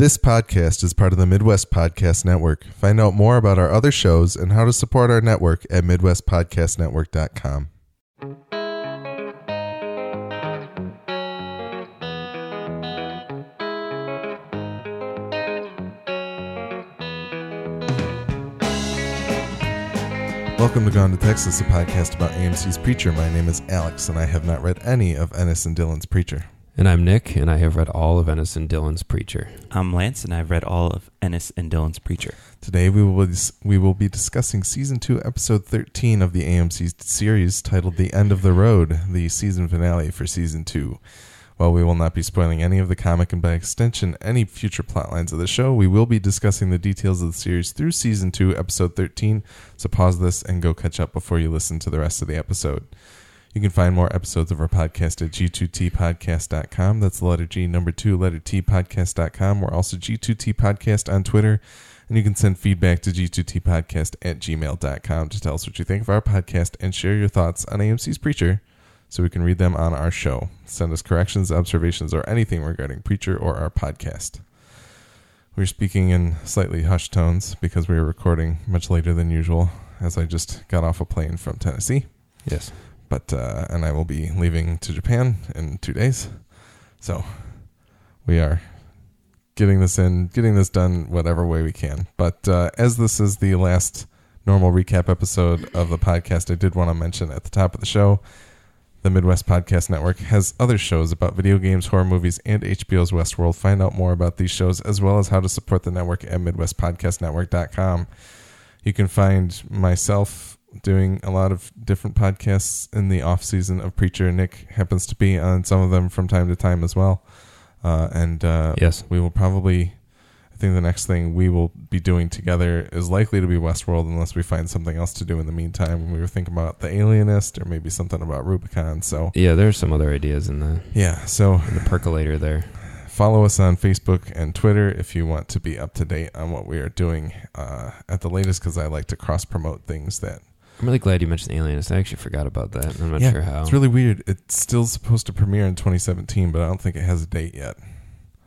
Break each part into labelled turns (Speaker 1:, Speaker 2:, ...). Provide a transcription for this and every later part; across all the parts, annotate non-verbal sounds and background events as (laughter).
Speaker 1: This podcast is part of the Midwest Podcast Network. Find out more about our other shows and how to support our network at MidwestPodcastNetwork.com. Welcome to Gone to Texas, a podcast about AMC's Preacher. My name is Alex, and I have not read any of Ennis and Dillon's Preacher.
Speaker 2: And I'm Nick, and I have read all of Ennis and Dillon's Preacher.
Speaker 3: I'm Lance, and I've read all of Ennis and Dillon's Preacher.
Speaker 1: Today we will be, we will be discussing season two, episode thirteen of the AMC series titled "The End of the Road," the season finale for season two. While we will not be spoiling any of the comic and by extension any future plot lines of the show, we will be discussing the details of the series through season two, episode thirteen. So pause this and go catch up before you listen to the rest of the episode. You can find more episodes of our podcast at g2tpodcast.com. That's the letter G, number two, letter T, podcast.com. We're also G2T Podcast on Twitter. And you can send feedback to g2tpodcast at gmail.com to tell us what you think of our podcast and share your thoughts on AMC's Preacher so we can read them on our show. Send us corrections, observations, or anything regarding Preacher or our podcast. We're speaking in slightly hushed tones because we are recording much later than usual as I just got off a plane from Tennessee
Speaker 2: Yes.
Speaker 1: But uh, and I will be leaving to Japan in two days. So we are getting this in, getting this done whatever way we can. But uh, as this is the last normal recap episode of the podcast, I did want to mention at the top of the show. The Midwest Podcast Network has other shows about video games, horror movies, and HBO's Westworld. Find out more about these shows as well as how to support the network at MidwestPodcastNetwork.com. You can find myself doing a lot of different podcasts in the off season of Preacher. Nick happens to be on some of them from time to time as well. Uh, and uh,
Speaker 2: Yes.
Speaker 1: we will probably, I think the next thing we will be doing together is likely to be Westworld unless we find something else to do in the meantime. We were thinking about The Alienist or maybe something about Rubicon. So,
Speaker 2: Yeah, there's some other ideas in the
Speaker 1: yeah. So
Speaker 2: in the percolator there.
Speaker 1: follow us on Facebook and Twitter if you want to be up to date on what we are doing uh, at the latest because I like to cross promote things that
Speaker 2: I'm really glad you mentioned Alienist. I actually forgot about that. I'm not
Speaker 1: Yeah,
Speaker 2: sure how.
Speaker 1: It's really weird. It's still supposed to premiere in 2017, but I don't think it has a date yet.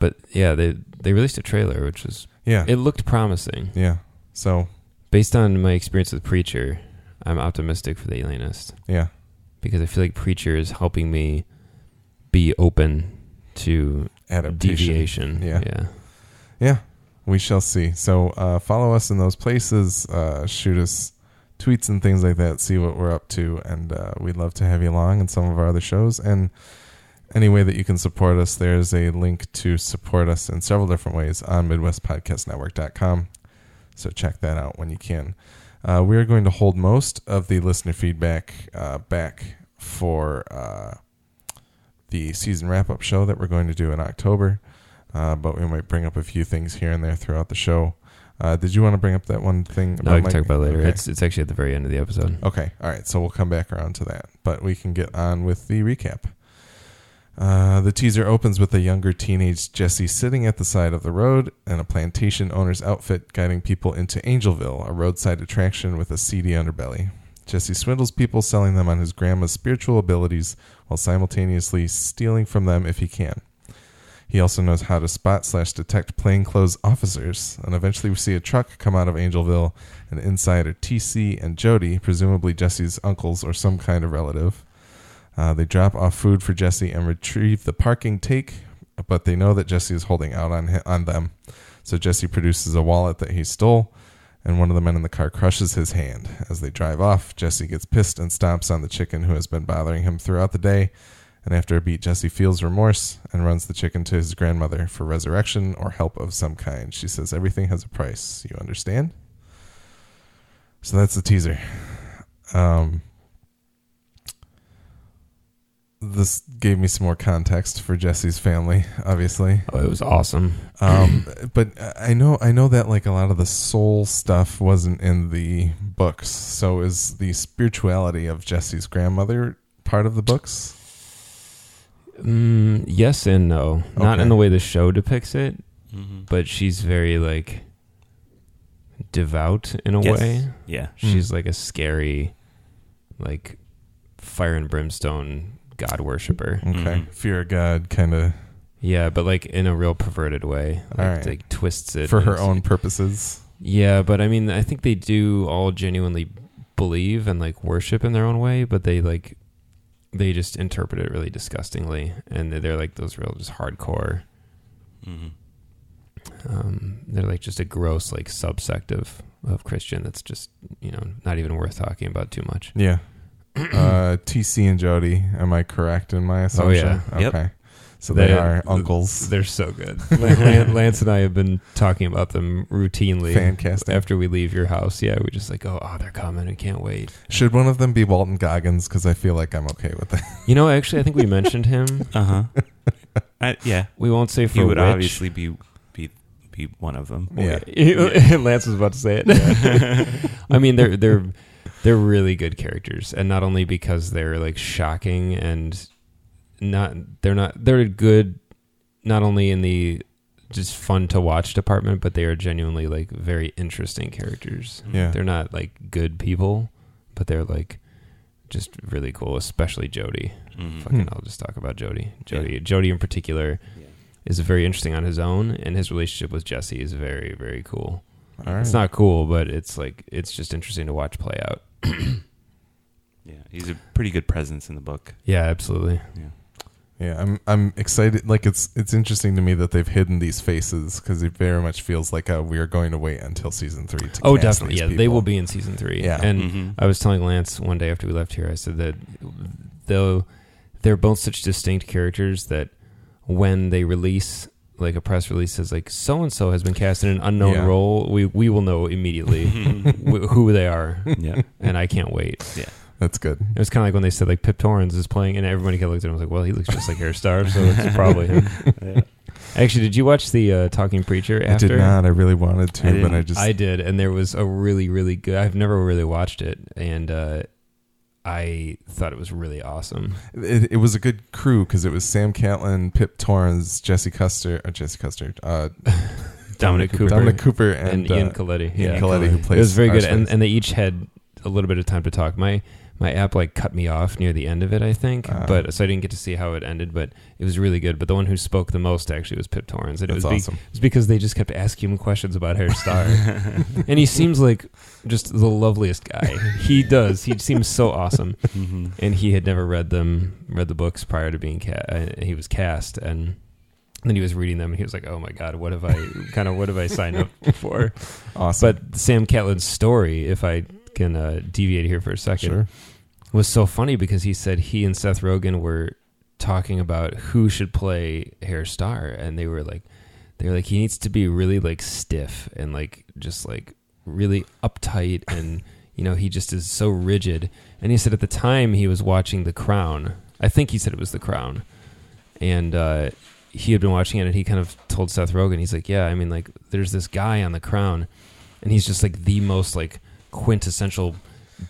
Speaker 2: but yeah, they they released a trailer, which was
Speaker 1: Yeah.
Speaker 2: it looked promising.
Speaker 1: yeah. So,
Speaker 2: Based on my experience with Preacher, I'm optimistic for the Alienist
Speaker 1: yeah.
Speaker 2: because I feel like Preacher is helping me be open to
Speaker 1: Adaptation.
Speaker 2: deviation.
Speaker 1: Yeah.
Speaker 2: yeah.
Speaker 1: Yeah. We shall see. So, uh, follow us in those places. Uh, shoot us tweets and things like that. See what we're up to. And uh, we'd love to have you along in some of our other shows. And any way that you can support us, there's a link to support us in several different ways on MidwestPodcastNetwork.com. So check that out when you can. Uh, we are going to hold most of the listener feedback uh, back for uh, the season wrap up show that we're going to do in October. Uh, but we might bring up a few things here and there throughout the show. Uh, did you want to bring up that one thing?
Speaker 2: No, I can
Speaker 1: Mike?
Speaker 2: talk about it later.
Speaker 1: Okay.
Speaker 2: It's it's actually at the very end of the episode.
Speaker 1: Okay. All right. So we'll come back around to that. But we can get on with the recap. Uh, the teaser opens with a younger teenage Jesse sitting at the side of the road and a plantation owner's outfit guiding people into Angelville, a roadside attraction with a seedy underbelly. Jesse swindles people, selling them on his grandma's spiritual abilities while simultaneously stealing from them if he can. He also knows how to spot slash detect plainclothes officers, and eventually we see a truck come out of Angelville, and inside are TC and Jody, presumably Jesse's uncles or some kind of relative. Uh, they drop off food for Jesse and retrieve the parking take, but they know that Jesse is holding out on on them. So Jesse produces a wallet that he stole, and one of the men in the car crushes his hand. As they drive off, Jesse gets pissed and stomps on the chicken who has been bothering him throughout the day. And after a beat, Jesse feels remorse and runs the chicken to his grandmother for resurrection or help of some kind. She says, Everything has a price. You understand? So that's the teaser. Um, this gave me some more context for Jesse's family, obviously.
Speaker 2: Oh, it was awesome.
Speaker 1: Um, but I know I know that like a lot of the soul stuff wasn't in the books. So is the spirituality of Jesse's grandmother part of the books?
Speaker 2: Mm, yes and no. Not
Speaker 1: Okay.
Speaker 2: in the way the show depicts it,
Speaker 3: Mm-hmm.
Speaker 2: but she's very like devout in a
Speaker 3: Yes.
Speaker 2: way.
Speaker 3: Yeah.
Speaker 2: She's like a scary, like fire and brimstone god worshiper.
Speaker 1: Okay,
Speaker 3: Mhm.
Speaker 1: fear of God kind of
Speaker 2: Yeah, but like in a real perverted way. Like,
Speaker 1: All right.
Speaker 2: like twists it
Speaker 1: for her
Speaker 2: it's-
Speaker 1: own purposes.
Speaker 2: Yeah, but I mean, I think they do all genuinely believe and like worship in their own way, but they like they just interpret it really disgustingly, and they're, they're like those real just hardcore.
Speaker 3: hmm
Speaker 2: Um, they're like just a gross like subsect of of Christian that's just you know not even worth talking about too much.
Speaker 1: Yeah. (clears throat) uh, TC and Jody. Am I correct in my assumption?
Speaker 2: Oh yeah.
Speaker 3: Yep.
Speaker 1: Okay. So they,
Speaker 2: They-
Speaker 1: are uncles.
Speaker 2: They're so good. (laughs) Lance and I have been talking about them routinely
Speaker 1: Fan casting.
Speaker 2: after we leave your house. Yeah, we just like, oh, oh, they're coming. We can't wait.
Speaker 1: Should one of them be Walton Goggins? Because I feel like I'm okay with that. (laughs)
Speaker 2: You know, actually, I think we mentioned him. (laughs)
Speaker 3: Uh huh. yeah,
Speaker 2: We won't say for
Speaker 3: he would
Speaker 2: which.
Speaker 3: obviously be be be one of them.
Speaker 1: Yeah.
Speaker 2: Lance was about to say it. I mean, they're they're they're really good characters, and not only because they're like shocking and not they're not they're good, not only in the just fun to watch department, but they are genuinely like very interesting characters.
Speaker 1: Yeah.
Speaker 2: They're not like good people, but they're like just really cool, especially Jody.
Speaker 3: Mhm.
Speaker 2: Fucking,
Speaker 1: Hmm.
Speaker 2: I'll just talk about Jody. Jody, Jody in particular is very interesting on his own, and his relationship with Jesse is very, very cool.
Speaker 1: All right.
Speaker 2: It's not cool, but it's like it's just interesting to watch play out. (coughs)
Speaker 3: Yeah, he's a pretty good presence in the book.
Speaker 2: Yeah, absolutely.
Speaker 3: Yeah.
Speaker 1: Yeah, I'm I'm excited. Like it's it's interesting to me that they've hidden these faces because it very much feels like uh we are going to wait until season three to.
Speaker 2: Oh,
Speaker 1: cast
Speaker 2: definitely.
Speaker 1: these
Speaker 2: Yeah, they will be in season three.
Speaker 1: Yeah.
Speaker 2: and
Speaker 3: Mhm.
Speaker 2: I was telling Lance one day after we left here, I said that though they're both such distinct characters that when they release like a press release says like so and so has been cast in an unknown
Speaker 1: Yeah.
Speaker 2: role, we we will know immediately (laughs) wh- who they are,
Speaker 3: yeah.
Speaker 2: and I can't wait.
Speaker 1: That's good.
Speaker 2: It was kind of like when they said like Pip Torrens is playing, and everybody kind of looked at him and was like, "Well, he looks just like Herr Starr, so it's (laughs) probably him."
Speaker 3: yeah.
Speaker 2: Actually, did you watch the uh, Talking Preacher?
Speaker 1: I did not. I really wanted to,
Speaker 3: I
Speaker 1: but I
Speaker 3: didn't.
Speaker 1: just
Speaker 2: I did, and there was a really, really good. I've never really watched it, and uh, I thought it was really awesome.
Speaker 1: it, it was a good crew because it was Sam Catlin, Pip Torrens, Jesse Custer, uh, Jesse Custer, uh, (laughs)
Speaker 2: Dominic Cooper,
Speaker 1: Dominic Cooper,
Speaker 2: and,
Speaker 1: and,
Speaker 2: Ian
Speaker 1: uh,
Speaker 2: Colletti.
Speaker 1: Ian
Speaker 2: Yeah,
Speaker 1: Colletti, who
Speaker 3: It
Speaker 1: plays.
Speaker 2: it was very good, and, and they each had a little bit of time to talk. My my app like cut me off near the end of it, I think,
Speaker 1: Ah.
Speaker 2: but so I didn't get to see how it ended. But it was really good. But the one who spoke the most actually was Pip Torrens, and it was be-
Speaker 1: awesome.
Speaker 2: It's because they just kept asking him questions about Herr Starr. (laughs) and he seems like just the loveliest guy. He does. He seems so awesome.
Speaker 3: Mhm.
Speaker 2: And he had never read them, read the books prior to being cast. Uh, he was cast, and then he was reading them, and he was like, "Oh my god, what have I kind of what have I signed up for?" (laughs)
Speaker 1: Awesome.
Speaker 2: But Sam Catlin's story, if I can uh, deviate here for a second,
Speaker 1: sure.
Speaker 2: was so funny because he said he and Seth Rogen were talking about who should play Herr Starr, and they were like, they were like, he needs to be really like stiff and like just like really uptight, and you know he just is so rigid. And he said at the time he was watching The Crown, I think he said it was The Crown, and uh, he had been watching it, and he kind of told Seth Rogen, he's like, yeah, I mean like there's this guy on The Crown, and he's just like the most like quintessential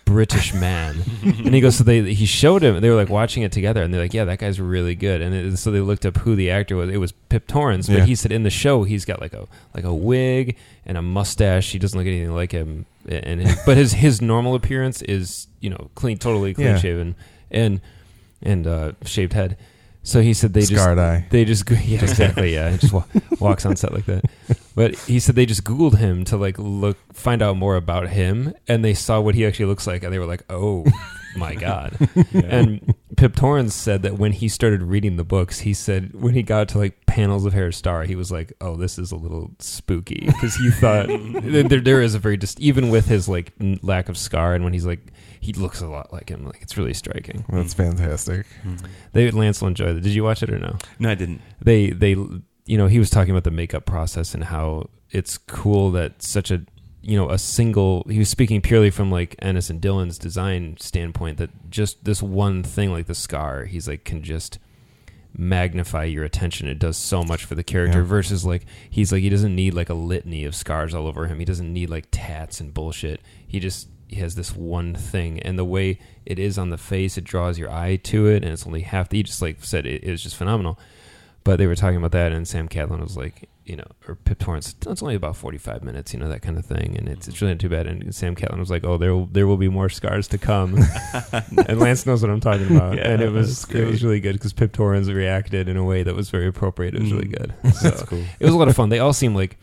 Speaker 2: British man. and he goes, so they he showed him. They were like watching it together, and they're like, yeah, that guy's really good. And it, so they looked up who the actor was. It was Pip Torrens, but
Speaker 1: Yeah.
Speaker 2: he said in the show he's got like a like a wig and a mustache. He doesn't look anything like him, and but his his normal appearance is you know clean, totally clean
Speaker 1: Yeah.
Speaker 2: shaven and and uh, shaved head. So he said they just
Speaker 1: Scarred eye.
Speaker 2: they just go- (laughs) yeah exactly yeah he just wa- walks on set like that but he said they just googled him to like look find out more about him and they saw what he actually looks like and they were like oh (laughs) my god and pip torrens said that when he started reading the books he said when he got to like panels of herr starr he was like oh this is a little spooky because he thought (laughs) there, there is a very just even with his like n- lack of scar and when he's like he looks a lot like him like it's really striking
Speaker 1: That's fantastic.
Speaker 3: Mhm.
Speaker 2: they lance will enjoy it did you watch it or no
Speaker 3: No, I didn't.
Speaker 2: they they you know he was talking about the makeup process and how it's cool that such a you know a single he was speaking purely from like Ennis and Dillon's design standpoint that just this one thing like the scar he's like can just magnify your attention. It does so much for the character
Speaker 1: Yeah.
Speaker 2: versus like he's like he doesn't need like a litany of scars all over him. He doesn't need like tats and bullshit. He just he has this one thing. And the way it is on the face it draws your eye to it and it's only half the he just like said it, it was just phenomenal but they were talking about that, and Sam Catlin was like, you know, or Pip Torrens, it's only about 45 minutes, you know, that kind of thing. And it's, it's really not too bad. And Sam Catlin was like, oh, there will, there will be more scars to come. (laughs) and Lance knows what I'm talking about.
Speaker 3: Yeah,
Speaker 2: and it was, it was really good because Pip Torrens reacted in a way that was very appropriate. It was really
Speaker 3: Mm.
Speaker 2: good. (laughs)
Speaker 3: That's cool.
Speaker 2: it was a lot of fun. They all seem like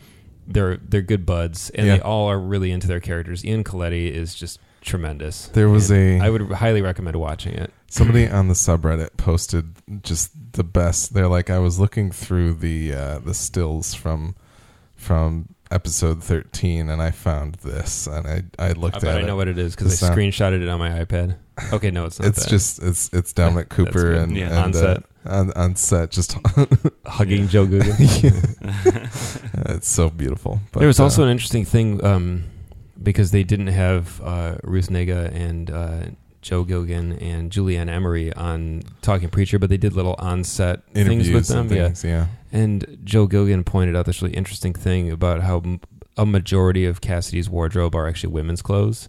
Speaker 2: they're, they're good buds and
Speaker 1: Yeah.
Speaker 2: they all are really into their characters. Ian Colletti is just tremendous.
Speaker 1: There was
Speaker 2: And
Speaker 1: a-
Speaker 2: I would highly recommend watching it.
Speaker 1: Somebody on the subreddit posted just the best. They're like, I was looking through the uh, the stills from from episode thirteen, and I found this, and I I
Speaker 2: I
Speaker 1: looked
Speaker 2: bet
Speaker 1: at
Speaker 2: I know what it is because I
Speaker 1: sound-
Speaker 2: screenshotted it on my iPad. Okay, no, it's not.
Speaker 1: It's
Speaker 2: that.
Speaker 1: just it's it's (laughs) Dominic Cooper
Speaker 2: good.
Speaker 1: and,
Speaker 3: Yeah.
Speaker 1: and,
Speaker 2: On
Speaker 1: uh,
Speaker 2: set.
Speaker 1: on, on set just (laughs)
Speaker 2: hugging Joe Gilgun. (laughs)
Speaker 1: it's so beautiful. But,
Speaker 2: there was
Speaker 1: uh,
Speaker 2: also an interesting thing um, because they didn't have uh, Ruth Negga and uh, Joe Gilgun and Julie Ann Emery on Talking Preacher, but they did little on-set things
Speaker 1: interviews
Speaker 2: with them.
Speaker 1: and things. Yeah,
Speaker 2: And Joe Gilgun pointed out this really interesting thing about how a majority of Cassidy's wardrobe are actually women's clothes.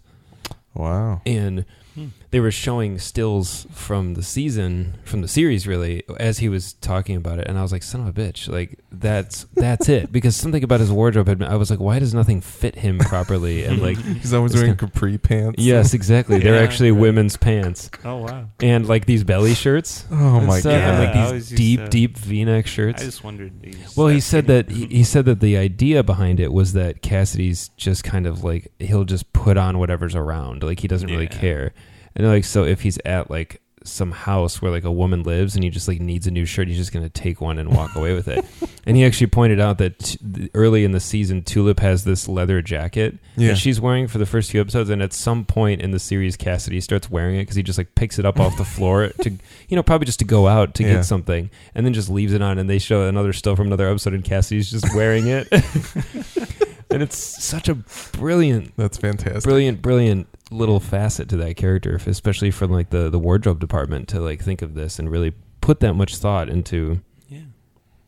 Speaker 1: wow.
Speaker 2: and
Speaker 3: Hmm.
Speaker 2: They were showing stills from the season from the series really as he was talking about it and i was like son of a bitch like that's that's it because something about his wardrobe had been i was like why does nothing fit him properly and like (laughs)
Speaker 1: He's always wearing
Speaker 2: kind-
Speaker 1: capri pants.
Speaker 2: yes exactly they're
Speaker 3: Yeah,
Speaker 2: actually
Speaker 3: right.
Speaker 2: women's pants
Speaker 3: Oh wow!
Speaker 2: and like these belly shirts
Speaker 1: Oh my
Speaker 2: stuff,
Speaker 1: god.
Speaker 2: and like these deep
Speaker 3: to-
Speaker 2: deep v-neck shirts
Speaker 3: I just wondered.
Speaker 2: well, he said that he, he said that the idea behind it was that Cassidy's just kind of like he'll just put on whatever's around, like he doesn't really care. And like so, if he's at like some house where like a woman lives and he just like needs a new shirt, he's just gonna take one and walk away with it. (laughs) And he actually pointed out that t- early in the season, Tulip has this leather jacket
Speaker 1: Yeah.
Speaker 2: that she's wearing for the first few episodes, and at some point in the series, Cassidy starts wearing it because he just like picks it up off the floor (laughs) to, you know, probably just to go out to
Speaker 1: Yeah.
Speaker 2: get something, and then just leaves it on. And they show another still from another episode, and Cassidy's just wearing it, (laughs) and it's such a brilliant,
Speaker 1: That's fantastic.
Speaker 2: brilliant, brilliant little facet to that character, especially from like the the wardrobe department to like think of this and really put that much thought into
Speaker 3: Yeah.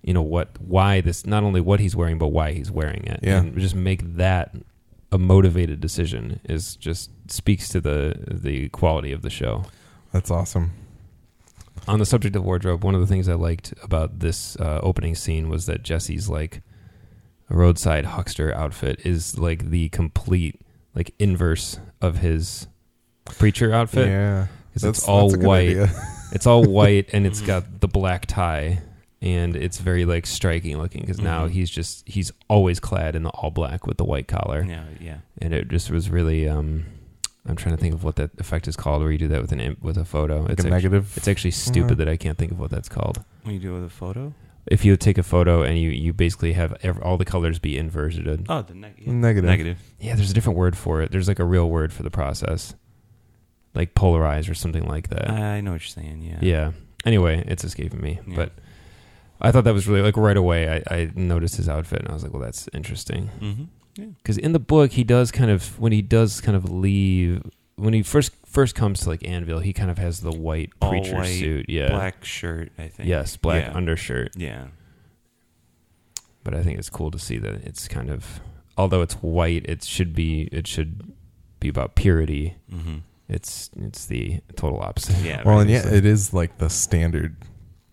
Speaker 2: you know what why this not only what he's wearing but why he's wearing it
Speaker 1: Yeah.
Speaker 2: and just make that a motivated decision is just speaks to the the quality of the show
Speaker 1: That's awesome.
Speaker 2: on the subject of wardrobe one of the things i liked about this uh, opening scene was that jesse's like a roadside huckster outfit is like the complete like inverse of his preacher outfit
Speaker 1: Yeah.
Speaker 2: 'Cause
Speaker 1: That's
Speaker 2: it's all
Speaker 1: that's a good
Speaker 2: white
Speaker 1: idea. (laughs)
Speaker 2: it's all white and it's (laughs) got the black tie and it's very like striking looking because now
Speaker 3: Mhm.
Speaker 2: he's just he's always clad in the all black with the white collar
Speaker 3: Yeah. Yeah.
Speaker 2: and it just was really um i'm trying to think of what that effect is called where you do that with an im- with a photo
Speaker 1: Like
Speaker 2: it's
Speaker 1: a
Speaker 2: actu-
Speaker 1: negative.
Speaker 2: it's actually stupid
Speaker 1: Uh-huh.
Speaker 2: that i can't think of what that's called
Speaker 3: What you do with a photo?
Speaker 2: If you take a photo and you you basically have ev- all the colors be inverted
Speaker 3: Oh, the neg- yeah.
Speaker 1: Negative.
Speaker 3: Negative.
Speaker 2: yeah there's a different word for it there's like a real word for the process like polarized or something like that
Speaker 3: I know what you're saying. Yeah.
Speaker 2: Yeah. Anyway, it's escaping me.
Speaker 3: Yeah.
Speaker 2: But I thought that was really like right away. I, I noticed his outfit and I was like, well, that's interesting.
Speaker 3: Mm-hmm. Yeah.
Speaker 2: Because in the book, he does kind of when he does kind of leave when he first first comes to like Annville, he kind of has the white
Speaker 3: All
Speaker 2: preacher
Speaker 3: white,
Speaker 2: suit. Yeah.
Speaker 3: Black shirt. I think.
Speaker 2: Yes, black
Speaker 3: Yeah.
Speaker 2: undershirt.
Speaker 3: Yeah.
Speaker 2: But I think it's cool to see that it's kind of although it's white, it should be it should be about purity.
Speaker 3: Mm-hmm.
Speaker 2: It's it's the total opposite.
Speaker 3: Yeah. (laughs)
Speaker 1: Well,
Speaker 3: right.
Speaker 1: and yeah, it is like the standard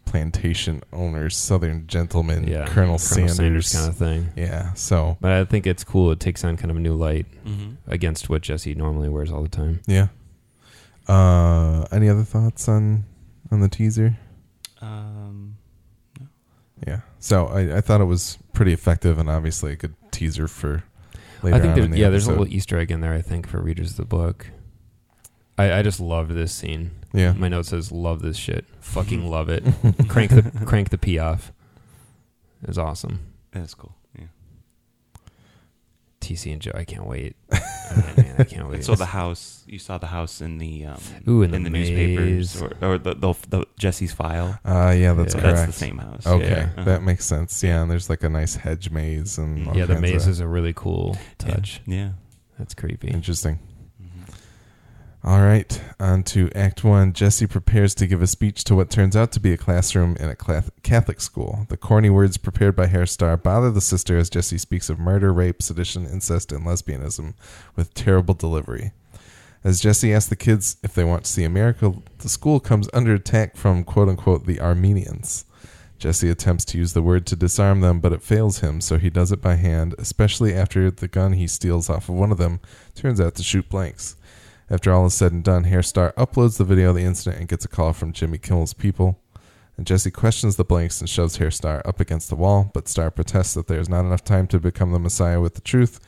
Speaker 1: plantation owner, Southern gentleman,
Speaker 2: Yeah.
Speaker 1: Colonel, Sanders.
Speaker 2: kind of thing.
Speaker 1: Yeah. So
Speaker 2: But I think it's cool. It takes on kind of a new light.
Speaker 3: Mm-hmm.
Speaker 2: against what Jesse normally wears all the time.
Speaker 1: yeah. Uh, any other thoughts on on the teaser?
Speaker 3: Um.
Speaker 1: Yeah. So I, I thought it was pretty effective and obviously a good teaser for later
Speaker 2: I think
Speaker 1: on
Speaker 2: there,
Speaker 1: in the
Speaker 2: yeah, there's a little Easter egg in there. I think for readers of the book. I, I just loved this scene.
Speaker 1: yeah.
Speaker 2: My note says, "Love this shit. Fucking (laughs) love it. crank the crank the P off." It was awesome.
Speaker 3: That's cool. Yeah.
Speaker 2: TC and Joe, I can't wait. (laughs) Man, I can't wait. (laughs)
Speaker 3: So the house, you saw the house in the um,
Speaker 2: Ooh, in
Speaker 3: in
Speaker 2: the
Speaker 3: the, newspapers or, or the, the the Jesse's file.
Speaker 1: Uh, yeah, that's
Speaker 2: Yeah.
Speaker 1: correct.
Speaker 3: That's the same house.
Speaker 1: Okay,
Speaker 2: Yeah.
Speaker 3: Uh-huh.
Speaker 1: that makes sense. Yeah, and there's like a nice hedge maze and all
Speaker 2: yeah, the maze
Speaker 1: of-
Speaker 2: is a really cool touch.
Speaker 3: Yeah.
Speaker 2: That's creepy.
Speaker 1: interesting. All right, on to Act One. Jesse prepares to give a speech to what turns out to be a classroom in a Catholic school. The corny words prepared by Herr Starr bother the sister as Jesse speaks of murder, rape, sedition, incest, and lesbianism with terrible delivery. As Jesse asks the kids if they want to see America, the school comes under attack from quote unquote the Armenians. Jesse attempts to use the word to disarm them, but it fails him, so he does it by hand, especially after the gun he steals off of one of them turns out to shoot blanks. After all is said and done, Herr Starr uploads the video of the incident and gets a call from Jimmy Kimmel's people. And Jesse questions the blanks and shoves Herr Starr up against the wall, but Starr protests that there is not enough time to become the Messiah with the truth.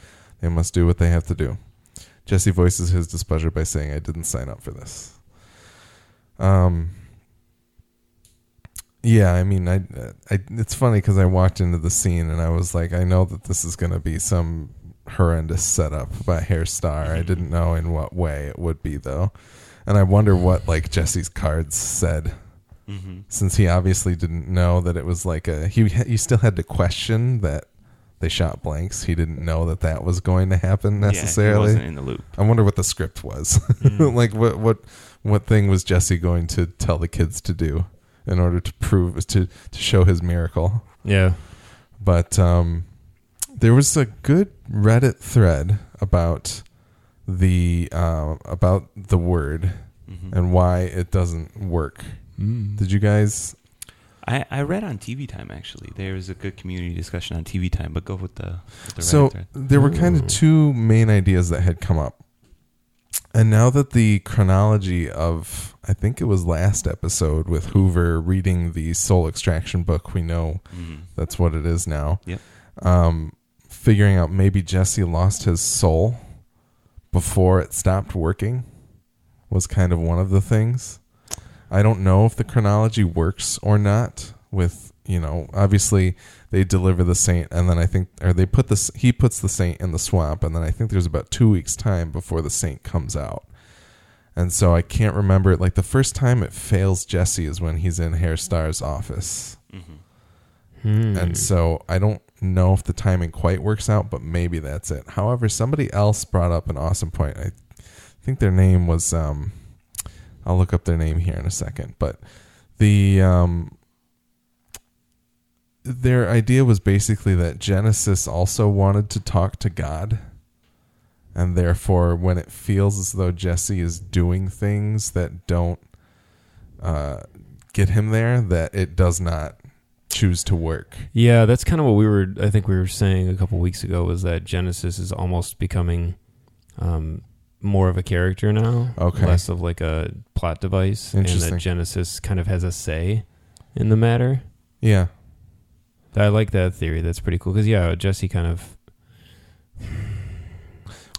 Speaker 1: They must do what they have to do. Jesse voices his displeasure by saying, I didn't sign up for this. Um, yeah, I mean, I, I it's funny because I walked into the scene and I was like, I know that this is going to be some horrendous setup by Herr Starr. I didn't know in what way it would be though, and I wonder what like Jesse's cards said,
Speaker 3: Mm-hmm.
Speaker 1: since he obviously didn't know that it was like a he he still had to question that they shot blanks. He didn't know that that was going to happen
Speaker 3: Yeah, he
Speaker 1: necessarily.
Speaker 3: wasn't in the loop.
Speaker 1: I wonder what the script was. (laughs) like what what what thing was Jesse going to tell the kids to do in order to prove to to show his miracle?
Speaker 2: Yeah.
Speaker 1: But um there was a good Reddit thread about the uh, about the word
Speaker 3: Mhm.
Speaker 1: and why it doesn't work.
Speaker 2: Mm.
Speaker 1: Did you guys
Speaker 3: I, I read on TV Time actually. There was a good community discussion on TV Time, but go with the, with the
Speaker 1: so
Speaker 3: thread.
Speaker 1: there were kind of two main ideas that had come up and now that the chronology of i think it was last episode with hoover reading the soul extraction book we know
Speaker 3: Mhm.
Speaker 1: that's what it is now
Speaker 3: Yep.
Speaker 1: um, figuring out maybe jesse lost his soul before it stopped working was kind of one of the things i don't know if the chronology works or not with you know obviously they deliver the saint and then i think or they put this he puts the saint in the swamp and then i think there's about two weeks time before the saint comes out and so i can't remember it like the first time it fails jesse is when he's in herr starr's office
Speaker 3: Mhm.
Speaker 2: Hmm.
Speaker 1: and so I don't know if the timing quite works out, but maybe that's it. However, somebody else brought up an awesome point. I think their name was um I'll look up their name here in a second, but the um their idea was basically that Genesis also wanted to talk to God. And therefore, when it feels as though Jesse is doing things that don't uh, get him there, that it does not choose to work.
Speaker 2: Yeah, that's kind of what we were. I think we were saying a couple weeks ago was that Genesis is almost becoming um, more of a character now,
Speaker 1: Okay.
Speaker 2: less of like a plot device, and that Genesis kind of has a say in the matter.
Speaker 1: Yeah.
Speaker 2: I like that theory. That's pretty cool because yeah, Jesse kind of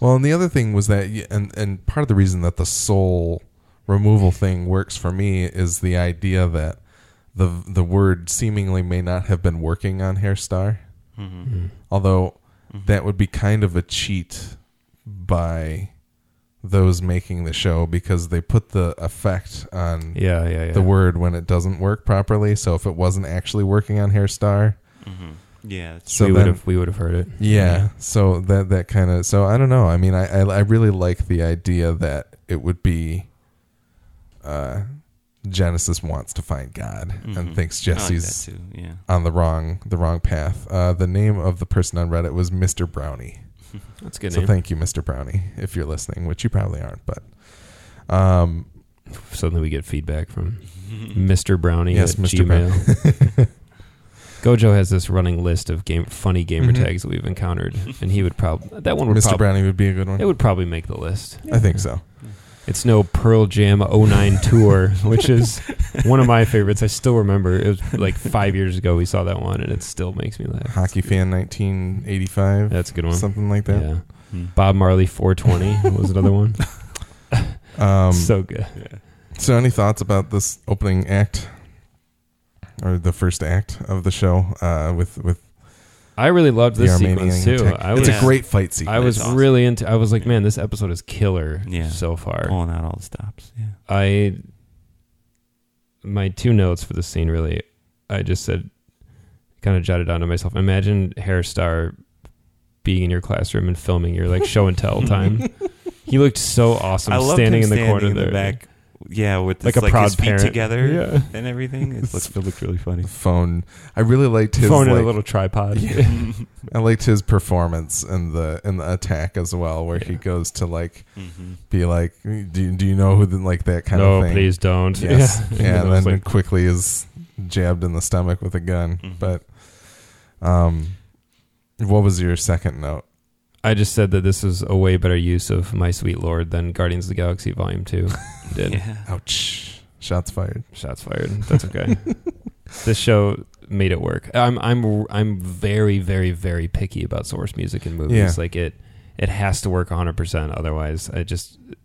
Speaker 1: Well, and the other thing was that, and and part of the reason that the soul removal thing works for me is the idea that the the word seemingly may not have been working on Herr Starr,
Speaker 3: Mhm.
Speaker 2: mm,
Speaker 1: although that would be kind of a cheat by those making the show because they put the effect on
Speaker 2: yeah, yeah, yeah.
Speaker 1: the word when it doesn't work properly. So if it wasn't actually working on Herr Starr,
Speaker 3: Mhm. Yeah.
Speaker 1: So
Speaker 2: we
Speaker 1: then
Speaker 2: would have we would have heard it.
Speaker 1: Yeah.
Speaker 3: Yeah.
Speaker 1: So that that kind of so I don't know. I mean, I, I I really like the idea that it would be uh Genesis wants to find God and
Speaker 3: Mhm.
Speaker 1: thinks
Speaker 3: I like
Speaker 1: Jesse's
Speaker 3: too. Yeah.
Speaker 1: on the wrong the wrong path. Uh the name of the person on Reddit was Mr. Brownie. (laughs)
Speaker 2: That's a good
Speaker 1: so
Speaker 2: name.
Speaker 1: thank you Mr. Brownie if you're listening, which you probably aren't, but um
Speaker 2: Suddenly we get feedback from (laughs) Mr. Brownie
Speaker 1: Yes,
Speaker 2: at
Speaker 1: Mr.
Speaker 2: Gmail. (laughs) Gojo has this running list of game funny gamer
Speaker 1: Mhm.
Speaker 2: tags that we've encountered, and he would probably that one would
Speaker 1: Mr.
Speaker 2: probably
Speaker 1: Brownie would be a good one.
Speaker 2: it would probably make the list.
Speaker 1: I think so.
Speaker 2: It's no Pearl Jam 09 tour, which is one of my favorites. I still remember it was like five years ago we saw that one, and it still makes me laugh.
Speaker 1: Hockey fan 1985,
Speaker 2: That's a good one.
Speaker 1: something like that.
Speaker 2: Yeah.
Speaker 3: Mhm.
Speaker 2: Bob Marley 420 was another one. (laughs) (laughs)
Speaker 1: Um,
Speaker 2: so good.
Speaker 3: Yeah.
Speaker 1: So, any thoughts about this opening act or the first act of the show uh, with with
Speaker 2: I really loved
Speaker 1: the
Speaker 2: this
Speaker 1: Armenian
Speaker 2: sequence too.
Speaker 1: attack?
Speaker 2: I
Speaker 1: it's
Speaker 2: was
Speaker 3: Yeah.
Speaker 1: a great fight sequence.
Speaker 2: I was
Speaker 3: awesome.
Speaker 2: really into. I was like, man, this episode is killer.
Speaker 3: Yeah.
Speaker 2: so far.
Speaker 3: Pulling out all the stops. Yeah.
Speaker 2: I my two notes for the scene really. I just said, kind of jotted down to myself. Imagine Herr Starr being in your classroom and filming your like show and tell (laughs) time. he looked so awesome
Speaker 3: I loved
Speaker 2: standing
Speaker 3: him
Speaker 2: in the
Speaker 3: standing
Speaker 2: corner
Speaker 3: in
Speaker 2: there,
Speaker 3: the back. Yeah, with
Speaker 2: like
Speaker 3: his,
Speaker 2: a
Speaker 3: like
Speaker 2: proud
Speaker 3: his feet
Speaker 2: parent
Speaker 3: together
Speaker 2: Yeah.
Speaker 3: and everything. It (laughs) looks it looked really funny.
Speaker 1: phone. I really liked his
Speaker 2: Phone in
Speaker 1: like,
Speaker 2: a little tripod. (laughs)
Speaker 1: I liked his performance in the in the attack as well, where he goes to like
Speaker 3: hmm
Speaker 1: be like, do you, do you know who the, like that kind
Speaker 2: no,
Speaker 1: of thing?
Speaker 2: No, please don't.
Speaker 1: Yes, (laughs)
Speaker 2: Yeah,
Speaker 1: yeah, and
Speaker 2: was
Speaker 1: then
Speaker 2: like,
Speaker 1: quickly is jabbed in the stomach with a gun.
Speaker 3: Mhm.
Speaker 1: But um, what was your second note?
Speaker 2: I just said that this was a way better use of My Sweet Lord than Guardians of the Galaxy Volume 2 (laughs) did.
Speaker 3: Yeah.
Speaker 1: Ouch! Shots fired.
Speaker 2: Shots fired. That's okay. (laughs) this show made it work. I'm I'm I'm very very very picky about source music in movies.
Speaker 1: Yeah.
Speaker 2: Like it it has to work 100%. Otherwise, I just it